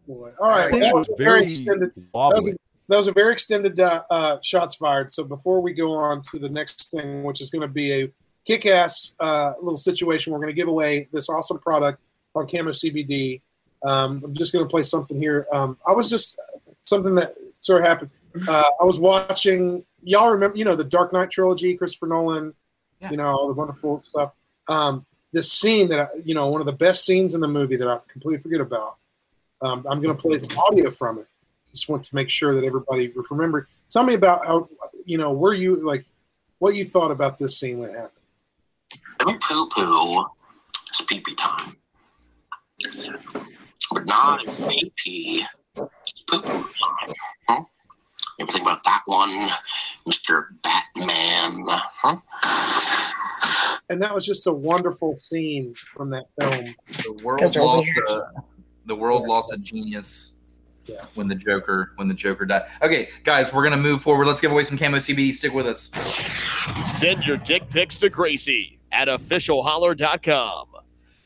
S5: All right,
S7: Thing
S5: that
S7: was
S5: was very
S7: very
S5: extended. That was,
S7: wobbly.
S5: that was a very extended uh, uh, shots fired. So before we go on to the next thing, which is going to be a kick-ass uh, little situation, we're going to give away this awesome product on Camo CBD. Um, I'm just going to play something here. Um, I was just something that sort of happened. Uh, I was watching. Y'all remember, you know, the Dark Knight trilogy, Christopher Nolan. You know, all the wonderful stuff. Um, this scene that I, you know, one of the best scenes in the movie that I completely forget about. Um, I'm going to play some audio from it. Just want to make sure that everybody remember. Tell me about how, you know, were you like, what you thought about this scene when it happened.
S14: Don't poo poo. It's pee pee time. But not in pee It's poo poo time. Huh? You ever think about that one, Mr. Batman? Huh?
S5: And that was just a wonderful scene from that film.
S4: The world lost a the world lost a genius when the Joker when the Joker died. Okay, guys, we're gonna move forward. Let's give away some camo CBD. Stick with us.
S3: Send your dick pics to Gracie at officialholler.com.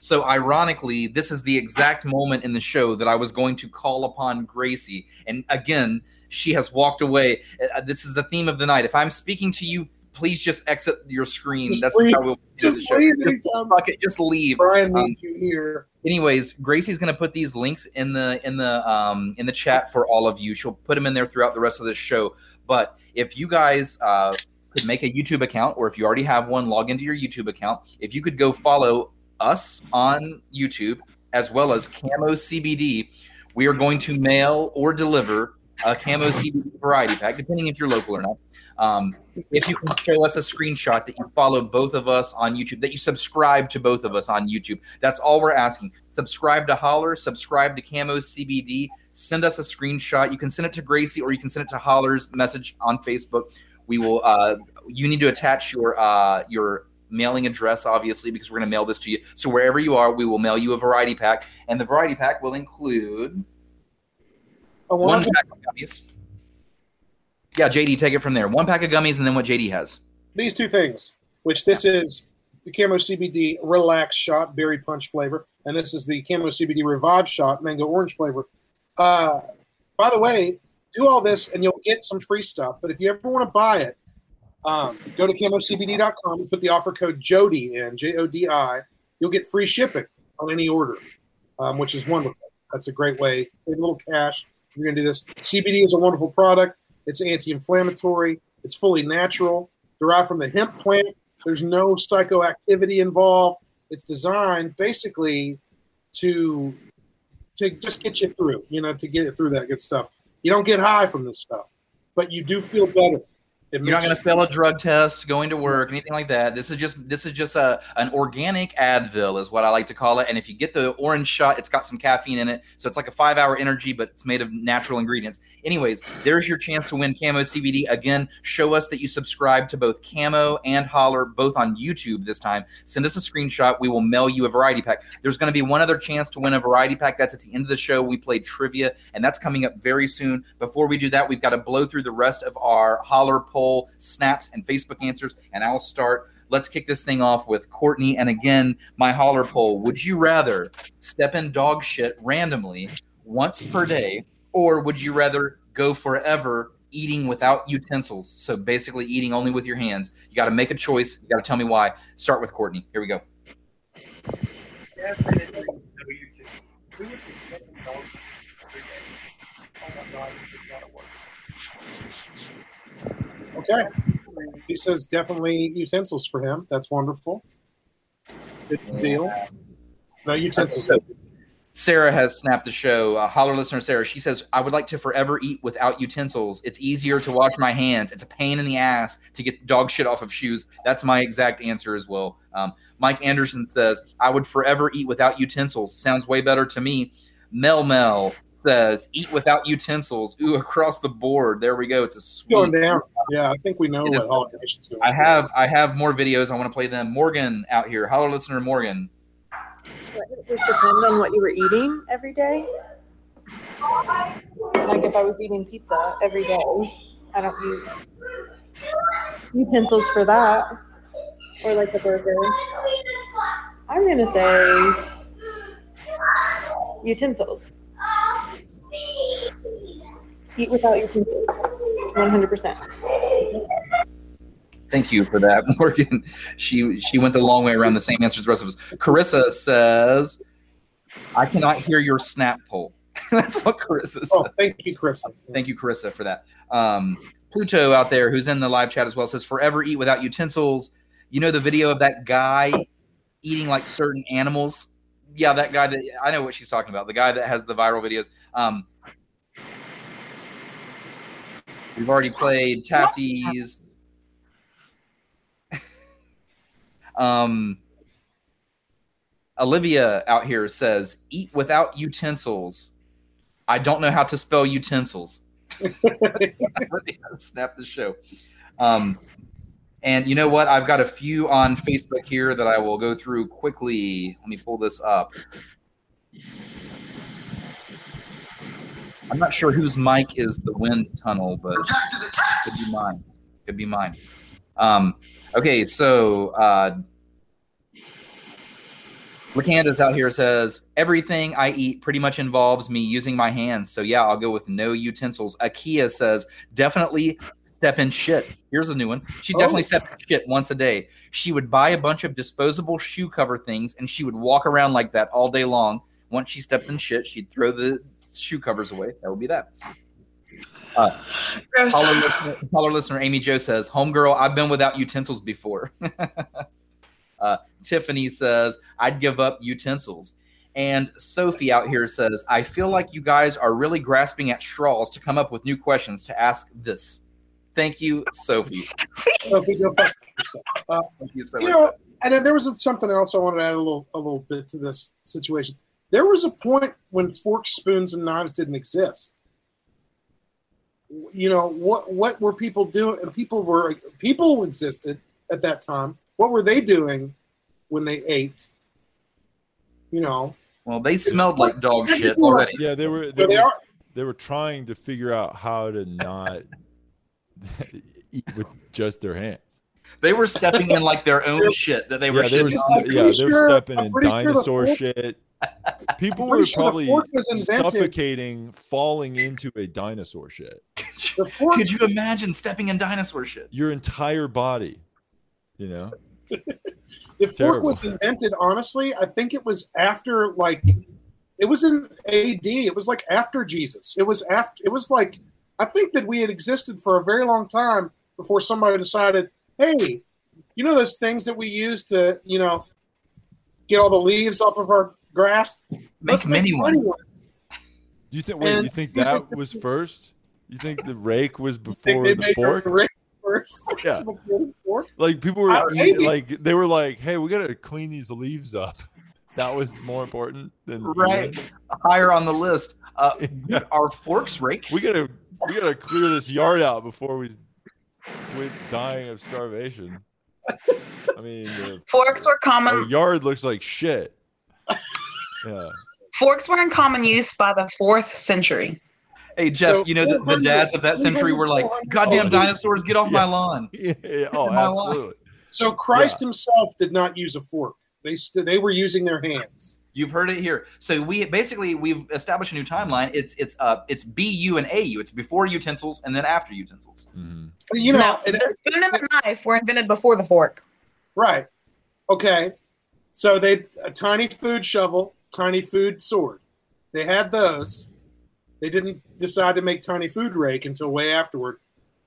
S4: So, ironically, this is the exact moment in the show that I was going to call upon Gracie. And again, she has walked away. Uh, This is the theme of the night. If I'm speaking to you, please just exit your screen.
S5: Just
S4: That's
S5: leave.
S4: how we'll do
S5: Just leave
S4: Just, fuck it, just leave.
S5: Brian
S4: Um,
S5: needs you here.
S4: anyways gracie's going to put these links in the in the um in the chat for all of you she'll put them in there throughout the rest of the show but if you guys uh could make a youtube account or if you already have one log into your youtube account if you could go follow us on youtube as well as camo cbd we are going to mail or deliver a camo cbd variety pack depending if you're local or not um, if you can show us a screenshot that you follow both of us on YouTube, that you subscribe to both of us on YouTube. That's all we're asking. Subscribe to Holler, subscribe to Camo CBD. Send us a screenshot. You can send it to Gracie or you can send it to Holler's message on Facebook. We will. Uh, you need to attach your uh, your mailing address, obviously, because we're going to mail this to you. So wherever you are, we will mail you a variety pack, and the variety pack will include one
S5: wonderful-
S4: pack of gummies. Yeah, JD, take it from there. One pack of gummies, and then what JD has.
S5: These two things, which this is the Camo CBD Relax Shot Berry Punch flavor, and this is the Camo CBD Revive Shot Mango Orange flavor. Uh, by the way, do all this and you'll get some free stuff. But if you ever want to buy it, um, go to camocbd.com and put the offer code JODI in, J O D I. You'll get free shipping on any order, um, which is wonderful. That's a great way to save a little cash. You're going to do this. CBD is a wonderful product. It's anti-inflammatory. It's fully natural, derived from the hemp plant. There's no psychoactivity involved. It's designed basically to to just get you through, you know, to get through that good stuff. You don't get high from this stuff, but you do feel better. It
S4: You're not going to fail a drug test, going to work, anything like that. This is just this is just a an organic Advil is what I like to call it. And if you get the orange shot, it's got some caffeine in it, so it's like a five hour energy, but it's made of natural ingredients. Anyways, there's your chance to win Camo CBD. Again, show us that you subscribe to both Camo and Holler, both on YouTube this time. Send us a screenshot. We will mail you a variety pack. There's going to be one other chance to win a variety pack. That's at the end of the show. We played trivia, and that's coming up very soon. Before we do that, we've got to blow through the rest of our Holler poll snaps and Facebook answers, and I'll start. Let's kick this thing off with Courtney. And again, my Holler poll: Would you rather step in dog shit randomly once per day, or would you rather go forever eating without utensils? So basically, eating only with your hands. You got to make a choice. You got to tell me why. Start with Courtney. Here we go.
S5: Okay. He says definitely utensils for him. That's wonderful. Good deal. No utensils.
S4: Sarah has snapped the show. Uh, holler listener Sarah. She says, "I would like to forever eat without utensils. It's easier to wash my hands. It's a pain in the ass to get dog shit off of shoes." That's my exact answer as well. Um, Mike Anderson says, "I would forever eat without utensils. Sounds way better to me." Mel Mel says, "Eat without utensils." Ooh, across the board. There we go. It's a sweet.
S5: Going down. Yeah, I think we know
S4: It
S5: what
S4: is-
S5: Holler Nation's going.
S4: I have I have more videos. I want to play them. Morgan out here. Holler listener Morgan.
S13: Does it depend on what you were eating every day? Like if I was eating pizza every day, I don't use utensils for that. Or like a burger. I'm gonna say utensils. Eat without your utensils. 100%.
S4: Thank you for that, Morgan. She she went the long way around the same answer as the rest of us. Carissa says, "I cannot hear your snap poll." That's what Carissa says.
S5: Oh, thank you, Carissa.
S4: Thank you, Carissa, for that. Um, Pluto out there, who's in the live chat as well, says, "Forever eat without utensils." You know the video of that guy eating like certain animals. Yeah, that guy that I know what she's talking about. The guy that has the viral videos. Um, we've already played Tafties. um, Olivia out here says, "Eat without utensils." I don't know how to spell utensils. Snap the show. Um, and you know what? I've got a few on Facebook here that I will go through quickly. Let me pull this up. I'm not sure whose mic is the wind tunnel, but could be mine. Could be mine. Um, okay, so uh, Lacanda's out here says everything I eat pretty much involves me using my hands. So yeah, I'll go with no utensils. Akia says definitely step in shit. Here's a new one. She definitely
S5: Oh.
S4: stepped in shit once a day. She would buy a bunch of disposable shoe cover things and she would walk around like that all day long. Once she steps in shit, she'd throw the shoe covers away. That would be that. Uh,
S6: Gross.
S4: caller, listener, Holler listener Amy Joe says, "Homegirl, I've been without utensils before." uh, Tiffany says, "I'd give up utensils." And Sophie out here says, "I feel like you guys are really grasping at straws to come up with new questions to ask this." Thank you, Sophie.
S5: Sophie, go fuck yourself. Uh,
S4: Thank you so
S5: you
S4: much.
S5: know, and then there was something else I wanted to add a little, a little bit to this situation. There was a point when forks, spoons, and knives didn't exist. You know what? What were people doing? And people were people existed at that time. What were they doing when they ate? You know,
S4: Well, they smelled like dog shit already.
S7: Yeah, they were. They,
S5: So they
S7: were,
S5: are-
S7: they were trying to figure out how to not eat with just their hands.
S4: They were stepping in like their own shit that they were
S7: yeah, they were. st-
S4: on.
S7: yeah, they were
S5: sure-
S7: stepping in
S5: pretty sure
S7: dinosaur shit. People were
S5: sure
S7: probably
S5: fork was invented-
S7: suffocating, falling into a dinosaur shit.
S5: the fork,
S4: Could you imagine stepping in dinosaur shit?
S7: Your entire body, you know.
S5: the fork
S7: Terrible.
S5: was invented. Honestly, I think it was after like it was in AD. It was like after Jesus. It was after. It was like I think that we had existed for a very long time before somebody decided, hey, you know those things that we use to you know get all the leaves off of our grass.
S4: Make mini ones.
S7: You think? Wait,
S5: And-
S7: you think that was first? You think the rake was before
S5: they
S7: the
S5: made
S7: fork?
S5: the rake first.
S7: Yeah.
S5: before the fork?
S7: Like people were
S5: Uh,
S7: eat- like they were like, "Hey, we gotta clean these leaves up." That was more important than
S4: Right.
S7: eating.
S4: Higher on the list. Uh, Are forks rakes?
S7: We gotta we gotta clear this yard out before we quit dying of starvation. I mean, the,
S6: Forks were
S7: our
S6: common.
S7: yard looks like shit. Yeah.
S6: Forks were in common use by the fourth century.
S4: Hey Jeff,
S5: So,
S4: you know the, the dads of that century were like, "Goddamn
S7: Oh,
S4: dinosaurs, get off my lawn!"
S7: Yeah, yeah, Oh,
S4: My line.
S7: absolutely.
S5: So Christ himself did not use a fork. They st- they were using their hands.
S4: You've heard it here. So we basically we've established a new timeline. It's it's uh it's BU and AU. It's before utensils and then after utensils.
S7: Mm-hmm.
S5: You know,
S6: no,
S5: it-
S6: the spoon and the knife were invented before the fork.
S5: Right. Okay. So they a tiny food shovel, tiny food sword. They had those. They didn't decide to make tiny food rake until way afterward.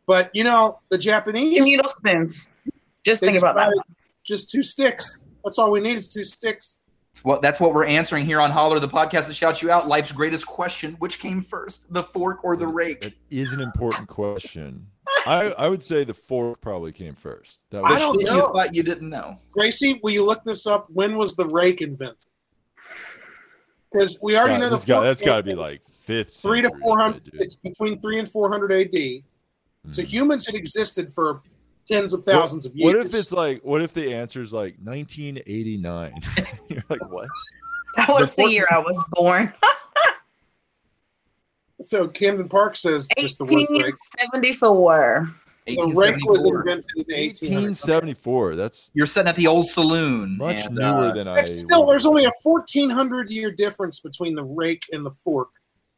S5: But you know, the Japanese
S6: Communal spoons. Just think about that.
S5: Just two sticks. That's all we need is two sticks.
S4: That's what, that's what we're answering here on Holler, the podcast that shouts you out. Life's greatest question: Which came first, the fork or the rake?
S7: It is an important question. I, I would say the fork probably came first. That
S5: I don't
S4: You
S5: know.
S4: thought you didn't know.
S5: Gracie, will you look this up? When was the rake invented? Because we already
S7: God,
S5: know the
S7: that's got,
S5: fork
S7: that's got to be like fifth.
S5: three to four hundred. It's between three and four hundred A.D. So
S7: Mhm.
S5: humans had existed for tens of
S7: What-
S5: thousands of years.
S7: What if it's like? What if the answer is like 1989? You're like, what?
S6: That was the year I was born.
S5: so? Camden Park says just the word rake.
S6: 1874.
S5: The rake was invented in 1800.
S7: 1874. That's
S4: You're sitting at the old saloon.
S7: much
S4: and,
S7: newer
S4: uh,
S7: than I.
S5: But still, there's only a 1400 year difference between the rake and the fork.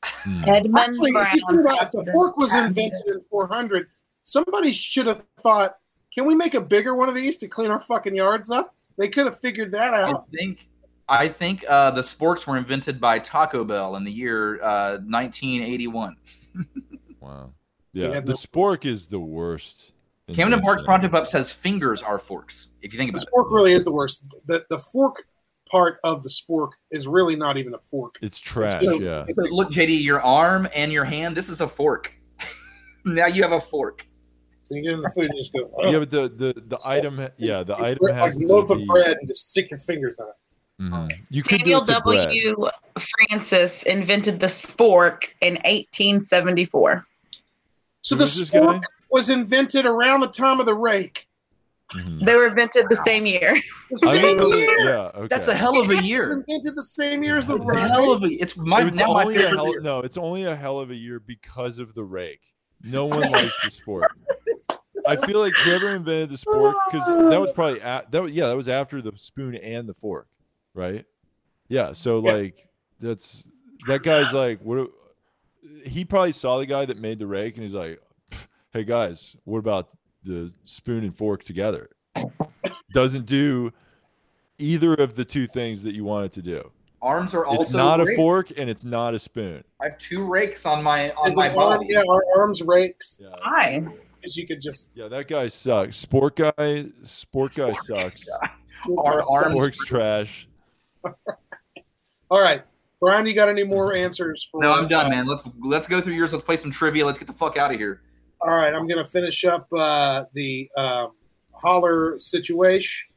S7: Hmm.
S6: Edmund
S5: Actually,
S6: Brown.
S5: think the fork was invented in 400. Somebody should have thought, can we make a bigger one of these to clean our fucking yards up? They could have figured that out.
S4: I
S5: out.
S4: think I think uh, the sporks were invented by Taco Bell in the year uh, 1981.
S7: Wow. Yeah,
S5: had
S7: the
S5: no-
S7: spork is the worst.
S4: Camden Park's
S7: invention.
S4: Pronto Pup says fingers are forks. If you think
S5: The
S4: about it,
S5: fork really is the worst. The the fork part of the spork is really not even a fork.
S7: It's trash.
S5: So-
S7: Yeah.
S4: So look, JD, your arm and your hand. This is a fork. now you have a fork.
S5: So you get in the food and just go, oh,
S7: Yeah, but the the the item. Yeah, the item
S5: like
S7: has
S5: a
S7: to
S5: loaf of
S7: be.
S5: bread and just stick your fingers on it.
S7: Mhm. You could do
S6: Samuel
S7: it to bread.
S6: W. Francis invented the spork in 1874.
S5: So
S7: Who
S5: the
S7: was this
S5: spork was invented around the time of the rake.
S7: Mhm.
S6: They were invented the same year.
S5: The
S7: I
S5: same
S7: mean,
S5: year.
S7: yeah. Okay.
S4: That's a hell of a year.
S5: invented the same year as the
S4: It's
S5: rake.
S4: hell of a. It's my
S7: It's
S4: now my
S7: only a
S4: favorite
S7: hell,
S4: year.
S7: no, it's only a hell of a year because of the rake. No one likes the spork. I feel like whoever invented the spork, because that was probably a, that was yeah, that was after the spoon and the fork, right? Yeah. So
S5: Yeah.
S7: like that's that guy's like what he probably saw the guy that made the rake and he's like, Hey guys, what about the spoon and fork together? Doesn't do either of the two things that you want it to do.
S4: Arms are also.
S7: It's not a fork and it's not a spoon.
S4: I have two rakes on my on
S5: And
S4: my body.
S5: Yeah, our arms rakes.
S7: Yeah.
S6: Why?
S5: Because you could just
S7: Yeah, that guy sucks. Spork guy, spork guy sucks.
S4: Our arms.
S7: Spork's trash.
S5: All right, Brian, you got any more answers for?
S4: No, I'm done, man. Let's let's go through yours. Let's play some trivia. Let's get the fuck out of here.
S5: All right, I'm going to finish up uh, the um, holler situation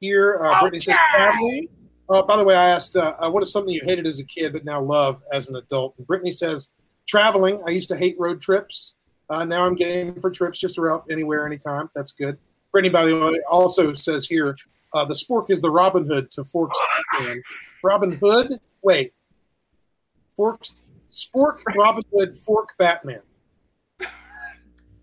S5: here. Uh, Brittany says traveling. Uh, by the way, I asked, uh, uh, what is something you hated as a kid but now love as an adult? And Brittany says traveling. I used to hate road trips. Uh, now I'm game for trips just around anywhere, anytime. That's good. Brittany, by the way, also says here uh, the spork is the Robin Hood to Forks. Batman. Robin Hood? Wait. Forks? Spork, Robin Hood, Fork, Batman.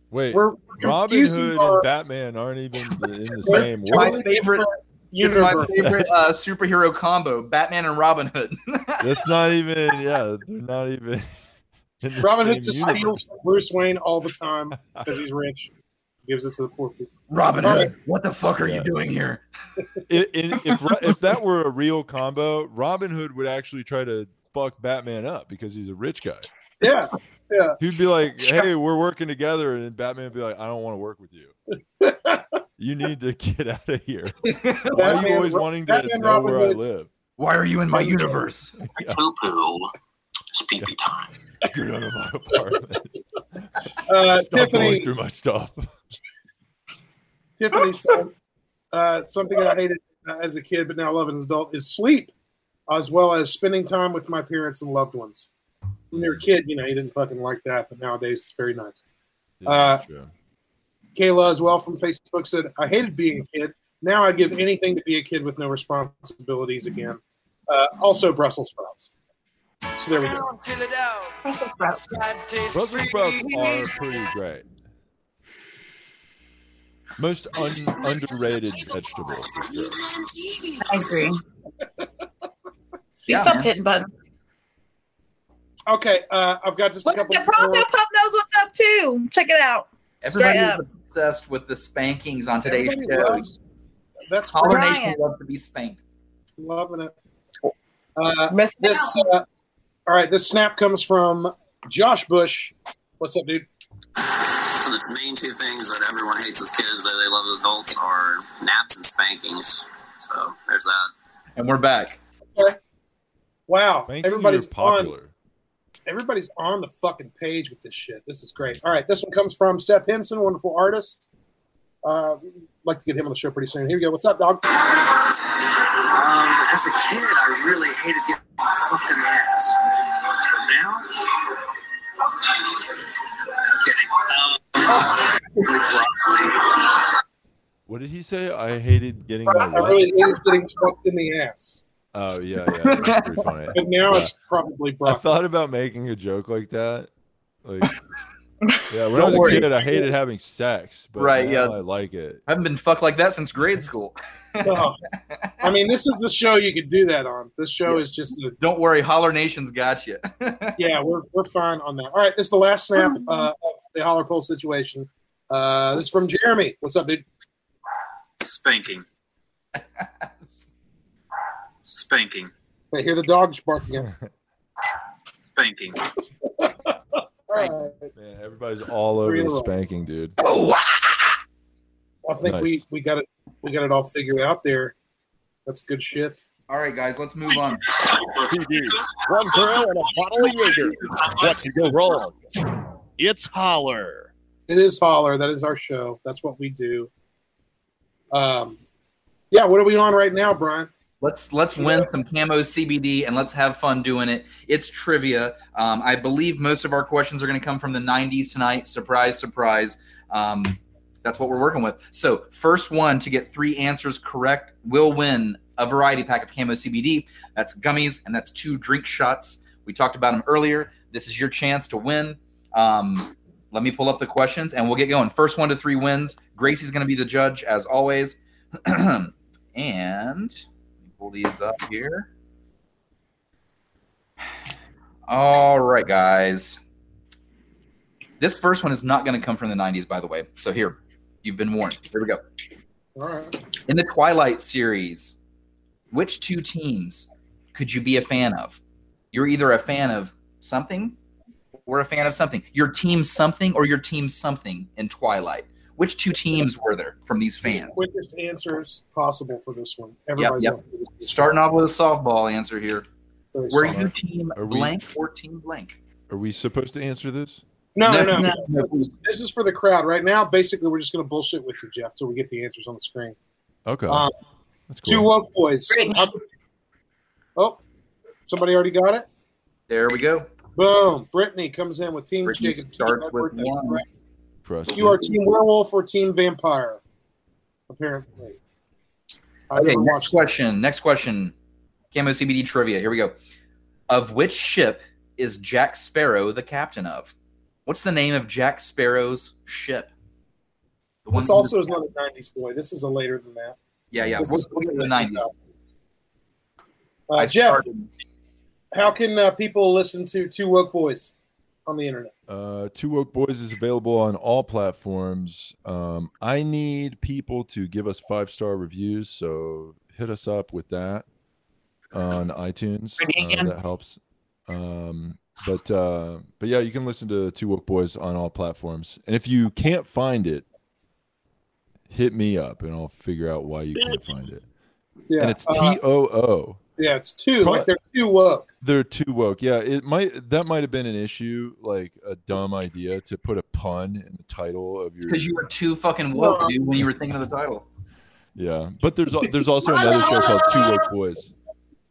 S7: Wait,
S5: We're
S7: Robin Hood
S5: our-
S7: and Batman aren't even in the
S5: We're
S7: same
S4: My
S7: world.
S4: favorite. It's my favorite uh, superhero combo: Batman and Robin Hood.
S7: That's not even. Yeah, they're not even. In the
S5: Robin Hood just
S7: universe.
S5: steals from Bruce Wayne all the time because he's rich. Gives it to the poor people.
S4: Robin
S5: All
S4: Hood, what the fuck are
S7: Yeah.
S4: you doing here?
S7: I- in- if if that were a real combo, Robin Hood would actually try to fuck Batman up because he's a rich guy.
S5: Yeah, yeah.
S7: He'd be like, "Hey, we're working together," and Batman would be like, "I don't want to work with you. You need to get out of here. Why are you always wanting to
S5: Batman,
S7: know
S5: Robin
S7: where I live?
S4: Why are you in my universe?
S14: Poo poo. It's pee pee time.
S7: Get out of my apartment.
S5: Uh,
S7: Stop going
S5: Tiffany,
S7: through my stuff."
S5: Tiffany says uh, something I hated uh, as a kid, but now love as an adult is sleep, as well as spending time with my parents and loved ones. When you were a kid, you know, you didn't fucking like that, but nowadays it's very nice.
S7: Yeah,
S5: Uh,
S7: true.
S5: Kayla, as well from Facebook, said, I hated being a kid. Now I'd give anything to be a kid with no responsibilities again. Uh, also, Brussels sprouts. So there we go.
S6: Brussels sprouts.
S7: Brussels sprouts are pretty great. Most un- underrated vegetable sure.
S6: I agree. You
S4: Yeah,
S6: stop hitting buttons.
S5: Okay, uh, I've got just a
S6: Look,
S5: couple
S6: the Pronto
S5: more.
S6: Pup knows what's up too. Check it out.
S4: Everybody
S6: Straight
S4: is
S6: up.
S4: obsessed with the spankings on today's
S5: Everybody
S4: show.
S5: loves- That's
S4: Holler
S5: great.
S4: Nation loves to be spanked.
S5: Loving it. Uh, this, uh, all right, this snap comes from Josh Bush. What's up, dude?
S14: So the main two things that everyone hates as kids that they love as adults are naps and spankings. So there's that.
S4: And we're back.
S5: Wow,
S7: Spanking
S5: everybody's
S7: popular.
S5: on. Everybody's on the fucking page with this shit. This is great. All right, this one comes from Seth Henson, wonderful artist. Uh, like to get him on the show pretty soon. Here we go. What's up, dog?
S14: Um, as a kid, I really hated getting fucking
S7: What did he say? I hated getting my
S5: I
S7: what?
S5: really hated getting fucked in the ass.
S7: Oh yeah, yeah, that's pretty funny.
S5: But now
S7: Yeah.
S5: it's probably
S7: I thought about making a joke like that. Like, yeah, when I
S4: Don't
S7: was a kid, I hated having sex, but
S4: Right, yeah.
S7: I like it.
S4: I haven't been fucked like that since grade school.
S5: Oh. I mean, this is the show you could do that on. This show is just a
S4: Don't worry, Holler Nation's got you.
S5: yeah, we're we're fine on that. All right, this is the last snap uh, of the holler poll situation. Uh, this is from Jeremy. What's up, dude?
S14: Spanking. Spanking.
S5: I hear the dogs barking.
S14: Spanking.
S5: All right.
S7: Man, everybody's all over
S5: Three in a
S7: the
S5: row.
S7: spanking, dude.
S5: I think we
S7: Nice.
S5: we got it we got it all figured out there. That's good shit.
S4: All right, guys, let's move on.
S3: TV, one girl and a bottle of Jaeger. What can go wrong? It's Holler.
S5: It is holler. That is our show. That's what we do. Um, yeah. What are we on right now, Brian?
S4: Let's let's win some camo CBD and let's have fun doing it. It's trivia. Um, I believe most of our questions are going to come from the '90s tonight. Surprise, surprise. Um, that's what we're working with. So, first one to get three answers correct will win a variety pack of camo CBD. That's gummies and that's two drink shots. We talked about them earlier. This is your chance to win. Um, let me pull up the questions and we'll get going. First one to three wins. Gracie's going to be the judge as always. and let me pull these up here. All right, guys. This first one is not going to come from the 90s, by the way. So here, you've been warned. Here we go.
S5: All right.
S4: In the Twilight series, which two teams could you be a fan of? You're either a fan of something or a fan of something. Your team something or your team something in Twilight. Which two teams were there from these fans?
S5: Quickest answers possible for this one.
S4: Yep,
S5: Everybody's
S4: yep.
S5: on this.
S4: Starting off with a softball answer here.
S5: Very
S4: Were
S5: solid.
S4: you team
S7: Are we-
S4: blank or team blank?
S7: Are we supposed to answer this?
S5: No, no,
S4: No,
S5: no.
S4: no, no.
S5: This is for the crowd. Right now, basically, we're just going to bullshit with you, Jeff, till we get the answers on the screen.
S7: Okay,
S5: Um,
S7: that's
S5: Two
S7: cool.
S5: woke boys. How- Oh, somebody already got it?
S4: There we go.
S5: Boom. Brittany comes in with Team
S4: Brittany
S5: Jacob.
S4: starts with one.
S7: For
S5: You are Team Werewolf or Team Vampire? Apparently. I
S4: Okay, next
S5: watched
S4: question. Next question. Camo CBD trivia. Here we go. Of which ship is Jack Sparrow the captain of? What's the name of Jack Sparrow's ship? The
S5: This also is not a 90s boy. This is a later than that.
S4: yeah, yeah.
S5: this
S4: We'll
S5: is-
S4: we'll get the nineties.
S5: Uh,
S4: I
S5: Jeff,
S4: started-
S5: how can uh, people listen to Two Woke Boys on the internet?
S7: Uh, Two Woke Boys is available on all platforms. Um, I need people to give us five star reviews, so hit us up with that on iTunes. Uh, that helps. Um, but uh, but yeah, you can listen to Two Woke Boys on all platforms. And if you can't find it, hit me up and I'll figure out why you can't find it.
S5: Yeah,
S7: and it's
S5: uh,
S7: T O O.
S5: Yeah, it's two.
S7: Pro-
S5: Like they're too woke.
S7: They're too woke. Yeah, it might that might have been an issue, like a dumb idea to put a pun in the title of your.
S4: because you were too fucking woke, dude, when you were thinking of the title.
S7: Yeah, but there's there's also another show called Two Woke Boys.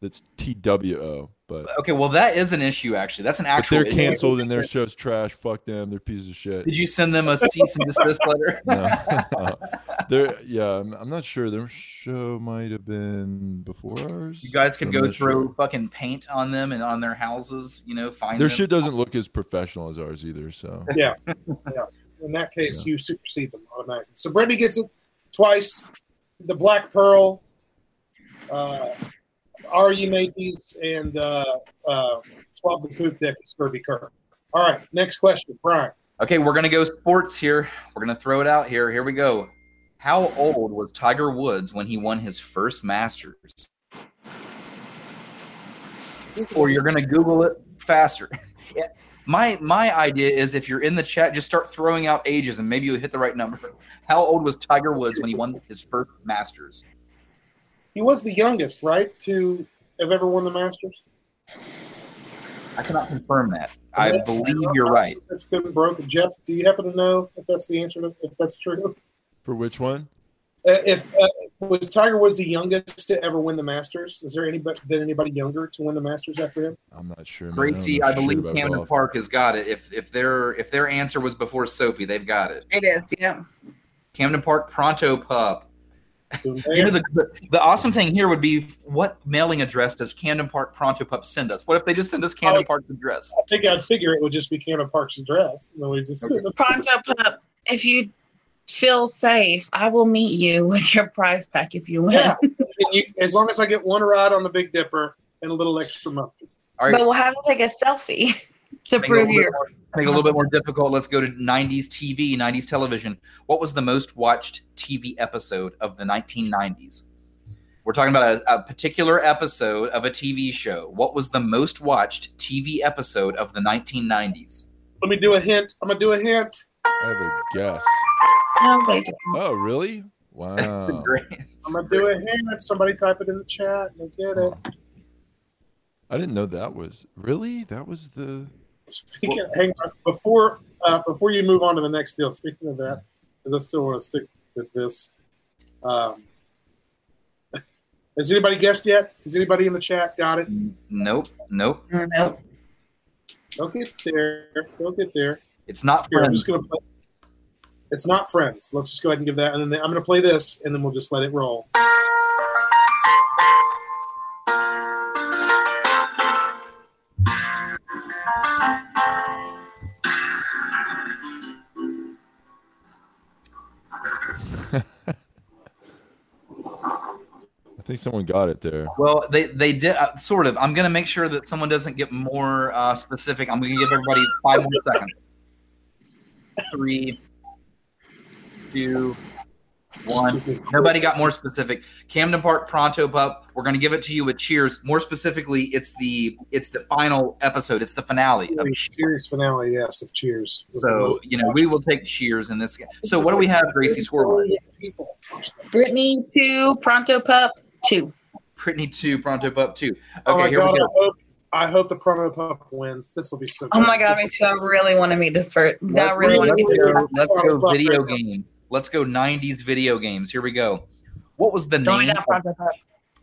S7: That's T W O, but
S4: Okay, well that is an issue actually. That's an
S7: but
S4: actual.
S7: they're
S4: issue.
S7: canceled and their show's trash. Fuck them. They're pieces of shit.
S4: Did you send them a cease and desist letter?
S7: No. they're yeah. I'm, I'm not sure. Their show might have been before ours.
S4: You guys could
S7: I'm
S4: go
S7: not
S4: throw
S7: sure.
S4: fucking paint on them and on their houses. You know, find
S7: Their
S4: them.
S7: shit doesn't look as professional as ours either. So
S5: Yeah, yeah. In that case, you supersede them automatically. So Brittany gets it twice. The Black Pearl, uh, R.E. Matthews, and uh, uh, the Poop Deck is Kirby Kerr. All right, next question, Brian.
S4: Okay, we're gonna go sports here. We're gonna throw it out here. Here we go. How old was Tiger Woods when he won his first Masters? Or you're gonna Google it faster. Yeah. My my idea is if you're in the chat, just start throwing out ages and maybe you'll hit the right number. How old was Tiger Woods when he won his first Masters?
S5: He was the youngest, right? To have ever won the Masters?
S4: I cannot confirm that. I believe you're right.
S5: That's been broken. Jeff, do you happen to know if that's the answer? To, if that's true?
S7: For which one?
S5: Uh, if uh, was Tiger was the youngest to ever win the Masters? Is there anybody been anybody younger to win the Masters after him?
S7: I'm not sure. man.
S4: Gracie,
S7: I'm
S4: I
S7: not sure
S4: believe Camden
S7: golf.
S4: Park has got it. If if their if their answer was before Sophie, they've got it.
S6: It is, yeah.
S4: Camden Park Pronto Pup. You know the, the the awesome thing here would be what mailing address does Camden Park Pronto Pup send us? What if they just send us oh, Camden Park's address?
S5: I think I'd figure it would just be Camden Park's address. And then we just
S6: Pronto Pup, if you feel safe, I will meet you with your prize pack if you win.
S5: Yeah. And you, as long as I get one ride on the Big Dipper and a little extra mustard.
S4: All
S6: But we'll have to take a selfie to
S4: Make
S6: prove
S4: little bit
S6: your.
S4: more- Make it a little bit more difficult. Let's go to 90s TV, 90s television. What was the most watched TV episode of the 1990s? We're talking about a, a particular episode of a TV show. What was the most watched TV episode of the 1990s?
S5: Let me do a hint. I'm gonna do a hint.
S7: I have a guess.
S6: No, they don't.
S7: Oh, really? Wow.
S5: I'm gonna do a hint. Somebody type it in the chat and get it.
S7: I didn't know that was really that was the.
S5: Speaking, hang on before uh, before you move on to the next deal. Speaking of that, because I still want to stick with this. Um, has anybody guessed yet? Has anybody in the chat got it?
S4: Nope, nope.
S6: Nope.
S5: Don't get there. Don't get there.
S4: It's not
S5: Here, I'm
S4: Friends.
S5: just gonna play. It's not friends. Let's just go ahead and give that, and then I'm gonna play this, and then we'll just let it roll.
S7: Think someone got it there.
S4: Well, they they did uh, sort of. I'm gonna make sure that someone doesn't get more uh, specific. I'm gonna give everybody five more seconds. Three, two, one. Nobody got more specific. Camden Park Pronto Pup. We're gonna give it to you with Cheers. More specifically, it's the it's the final episode. It's the finale. Of
S5: Cheers finale, yes, of Cheers.
S4: So you know we will take Cheers in this. Game. So what do we have, Gracie score wise?
S6: Brittany two, Pronto Pup two.
S4: Brittany two, Pronto Pup two. Oh okay,
S5: oh
S4: here
S5: god!
S4: we
S5: I
S4: go.
S5: hope I hope the promo pup wins. This will be so.
S6: Oh
S5: good.
S6: my god,
S5: This
S6: me too. I really want to meet this first. I
S4: Let's,
S6: really want to meet this.
S4: go, let's go
S5: Stop
S4: video
S5: right now.
S4: games. Let's go 90s video games. Here we go. What was the
S6: Throw me
S4: name?
S6: down,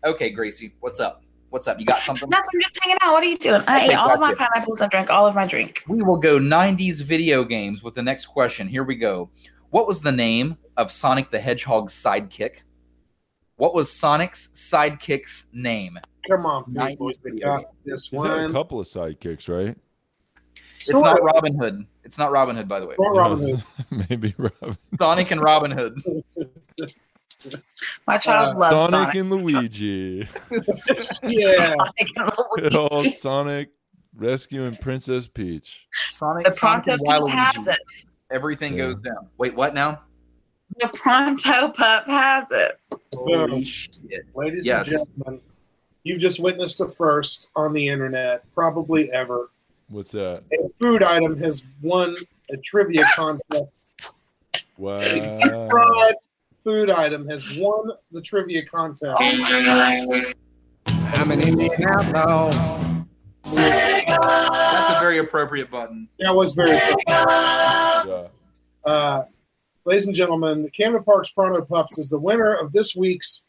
S4: Okay, Gracie, what's up? What's up? You got something?
S6: Nothing, just hanging out. What are you doing? I
S4: Okay,
S6: ate all of my
S4: gotcha.
S6: pineapples and drank all of my drink.
S4: We will go 90s video games with the next question. Here we go. What was the name of Sonic the Hedgehog's sidekick? What was Sonic's sidekick's name?
S5: Come on, people. You
S4: video
S5: got
S4: game.
S5: this
S7: He's had a couple of sidekicks, right?
S4: It's not Robin Hood. It's not Robin Hood, by the way.
S5: Not Robin Hood.
S7: Maybe Robin.
S4: Sonic and Robin Hood.
S6: My child
S5: Uh,
S6: loves
S7: Sonic,
S6: Sonic.
S7: and Luigi.
S5: yeah.
S6: Sonic and
S7: Good old
S6: Luigi.
S7: Sonic rescuing Princess Peach.
S4: Sonic,
S6: The
S4: Sonic
S6: Pronto
S4: and
S6: Pup
S4: Waluigi.
S6: has it.
S4: Everything
S7: Yeah.
S4: goes down. Wait, what now?
S6: The Pronto Pup has it.
S4: Holy
S5: Boom.
S4: shit.
S5: Ladies
S4: Yes.
S5: and gentlemen, you've just witnessed a first on the internet, probably ever.
S7: What's that?
S5: A food item has won a trivia contest.
S7: Wow.
S5: A fried food item has won the trivia contest.
S16: I'm an Indian outlaw.
S4: That's a very appropriate button.
S5: That was very good.
S7: Yeah.
S5: Uh, ladies and gentlemen, the Camden Parks Pronto Pups is the winner of this week's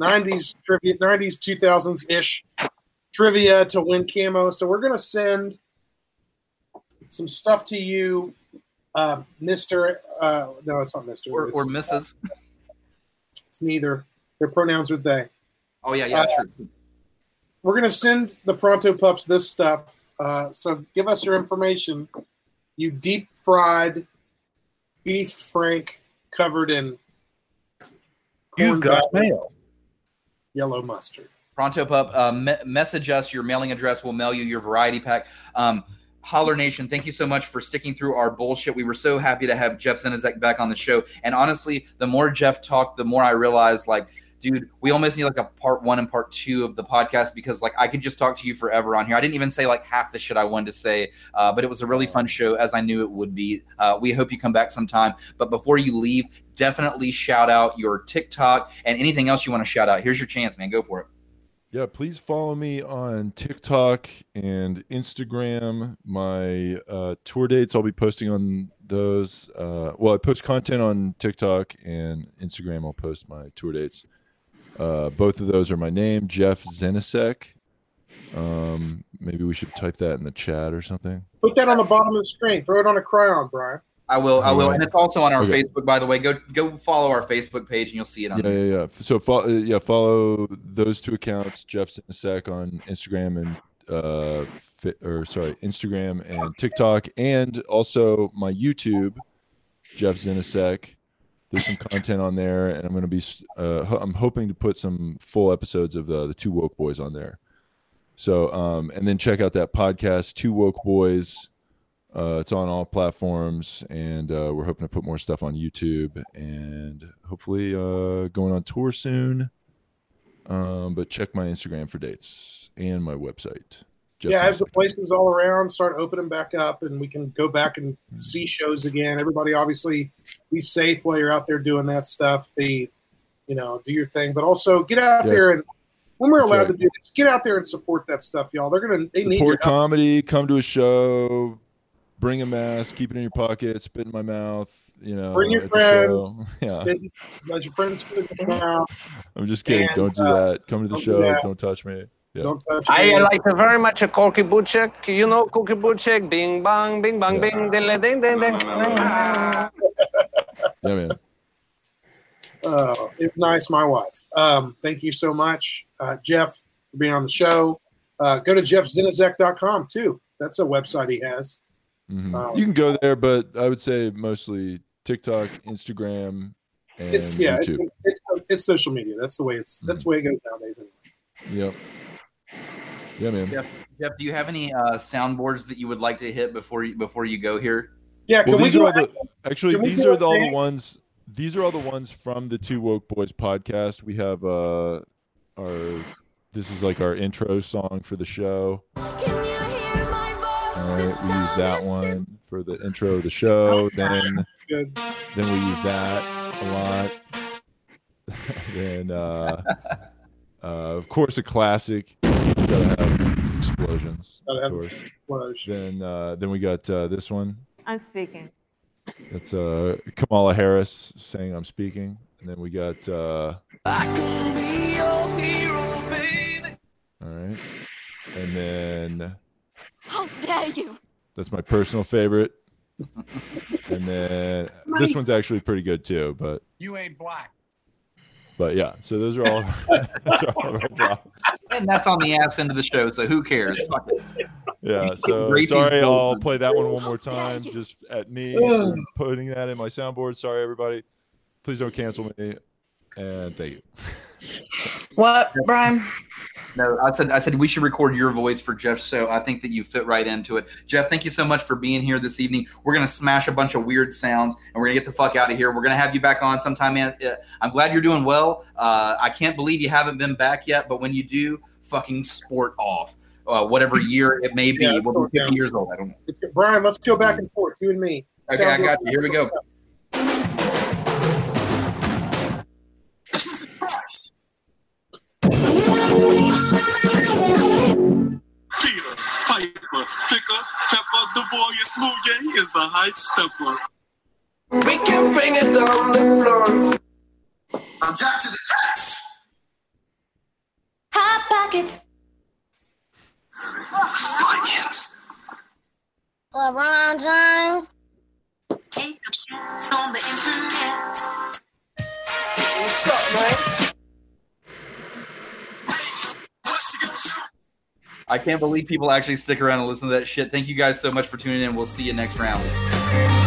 S5: 90s trivia, 90s 2000s ish trivia to win camo. So we're going to send some stuff to you, uh, Mr. Uh, no, it's not Mr.
S4: Or, or Mrs.
S5: it's neither. Their pronouns are they.
S4: Oh, yeah, yeah,
S5: Uh,
S4: true.
S5: We're going to send the Pronto Pups this stuff. Uh, so give us your information. You deep fried beef frank covered in
S16: You've got mail.
S5: yellow mustard.
S4: Pronto Pup, uh, me- message us your mailing address. We'll mail you your variety pack. Um, Holler Nation, thank you so much for sticking through our bullshit. We were so happy to have Jeff Zenizek back on the show. And honestly, the more Jeff talked, the more I realized, like, dude, we almost need like a part one and part two of the podcast because, like, I could just talk to you forever on here. I didn't even say like half the shit I wanted to say, uh, but it was a really fun show, as I knew it would be. Uh, we hope you come back sometime. But before you leave, definitely shout out your TikTok and anything else you want to shout out. Here's your chance, man. Go for it.
S7: Yeah, please follow me on TikTok and Instagram. My uh, tour dates, I'll be posting on those. Uh, well, I post content on TikTok and Instagram. I'll post my tour dates. Uh, both of those are my name, Jeff Zenisek. Um, maybe we should type that in the chat or something.
S5: Put that on the bottom of the screen. Throw it on a crown, Brian.
S4: I will. I will, and it's also on our
S7: Okay.
S4: Facebook. By the way, go go follow our Facebook page, and you'll see it on.
S7: Yeah, yeah, yeah. So follow, yeah, follow those two accounts, Jeff Zinasek on Instagram and uh, fi- or sorry, Instagram and TikTok, and also my YouTube, Jeff Zinasek. There's some content on there, and I'm going to be uh, ho- I'm hoping to put some full episodes of the the two woke boys on there. So, um, and then check out that podcast, Two Woke Boys. Uh, it's on all platforms, and uh, we're hoping to put more stuff on YouTube, and hopefully uh, going on tour soon. Um, but check my Instagram for dates and my website. Jeff
S5: yeah, as the places all around start opening back up and we can go back and
S7: Mm.
S5: see shows again. Everybody obviously be safe while you're out there doing that stuff. Be, you know, do your thing, but also get out
S7: Yeah.
S5: there and when we're
S7: That's
S5: allowed
S7: right.
S5: to do this, get out there and support that stuff, y'all. They're gonna they need your
S7: Support
S5: help.
S7: comedy. Come to a show. Bring a mask. Keep it in your pocket. Spit in my mouth. You know,
S5: Bring your
S7: the show.
S5: friends.
S7: Yeah,
S5: Spit- let your friends spit in your mouth.
S7: I'm just kidding.
S5: And,
S7: don't do
S5: uh,
S7: that. Come to the
S5: don't do
S7: show. Don't touch me. Yeah.
S5: Don't touch
S17: I
S5: me.
S17: like very much a Corky Butchek. You know Cookie Butchek. Bing bang, bing bang, bing, ding, ding, ding, ding.
S7: Yeah, man.
S5: Uh, it's nice, my wife. Um, thank you so much, uh, Jeff, for being on the show. Uh, go to jeffzinizek.com too. That's a website he has.
S7: Mhm.
S5: Um,
S7: you can go there, but I would say mostly TikTok, Instagram, and
S5: It's yeah,
S7: YouTube.
S5: it's, it's, it's social media. That's the way it's that's the way it goes nowadays. Anyway.
S7: Yep. Yeah, man.
S4: Jeff, Jeff, do you have any uh, soundboards that you would like to hit before you before you go here?
S5: Yeah,
S7: well, these are all the actually
S4: can
S7: these are the, all the ones. These are all the ones from the Two Woke Boys podcast. We have uh our this is like our intro song for the show. All right, we use that one for the intro of the show. Then
S5: Good.
S7: then we use that a lot. then uh, uh, of course a classic. We gotta have explosions.
S5: Gotta
S7: Of course.
S5: explosions.
S7: Then uh, then we got uh, this one.
S18: I'm speaking.
S7: That's uh, Kamala Harris saying "I'm speaking," and then we got. Uh, all right, and then
S19: How dare you?
S7: that's my personal favorite. And then this one's actually pretty good too, but
S20: You ain't black.
S7: But yeah. So those are all, those are all of our drops.
S4: And that's on the ass end of the show, so who cares? Fuck it.
S7: Yeah. So
S4: Gracie's
S7: sorry, I'll play that one one more time, just at me putting that in my soundboard. Sorry, everybody. Please don't cancel me. And thank you.
S6: What, Brian?
S4: No, I said I said we should record your voice for Jeff. So I think that you fit right into it. Jeff, thank you so much for being here this evening. We're gonna smash a bunch of weird sounds and we're gonna get the fuck out of here. We're gonna have you back on sometime, man. Uh, I'm glad you're doing well. Uh, I can't believe you haven't been back yet, but when you do, fucking spork off. Uh, whatever year it may be,
S5: Yeah,
S4: we'll be 50
S5: yeah.
S4: years old. I don't know.
S5: It's. Brian, let's go back and forth, you and me.
S4: Okay, I
S5: Sound
S4: got you. Here we go.
S8: Peter, Piper, Picker, Pepper, the boy is he is a high stepper. We can bring it down the floor. I'm Jack to the test.
S19: Hot pockets.
S8: Onions.
S19: LeBron James.
S14: Take a chance on the internet.
S8: What's up, man?
S4: I can't believe people actually stick around and listen to that shit. Thank you guys so much for tuning in. We'll see you next round.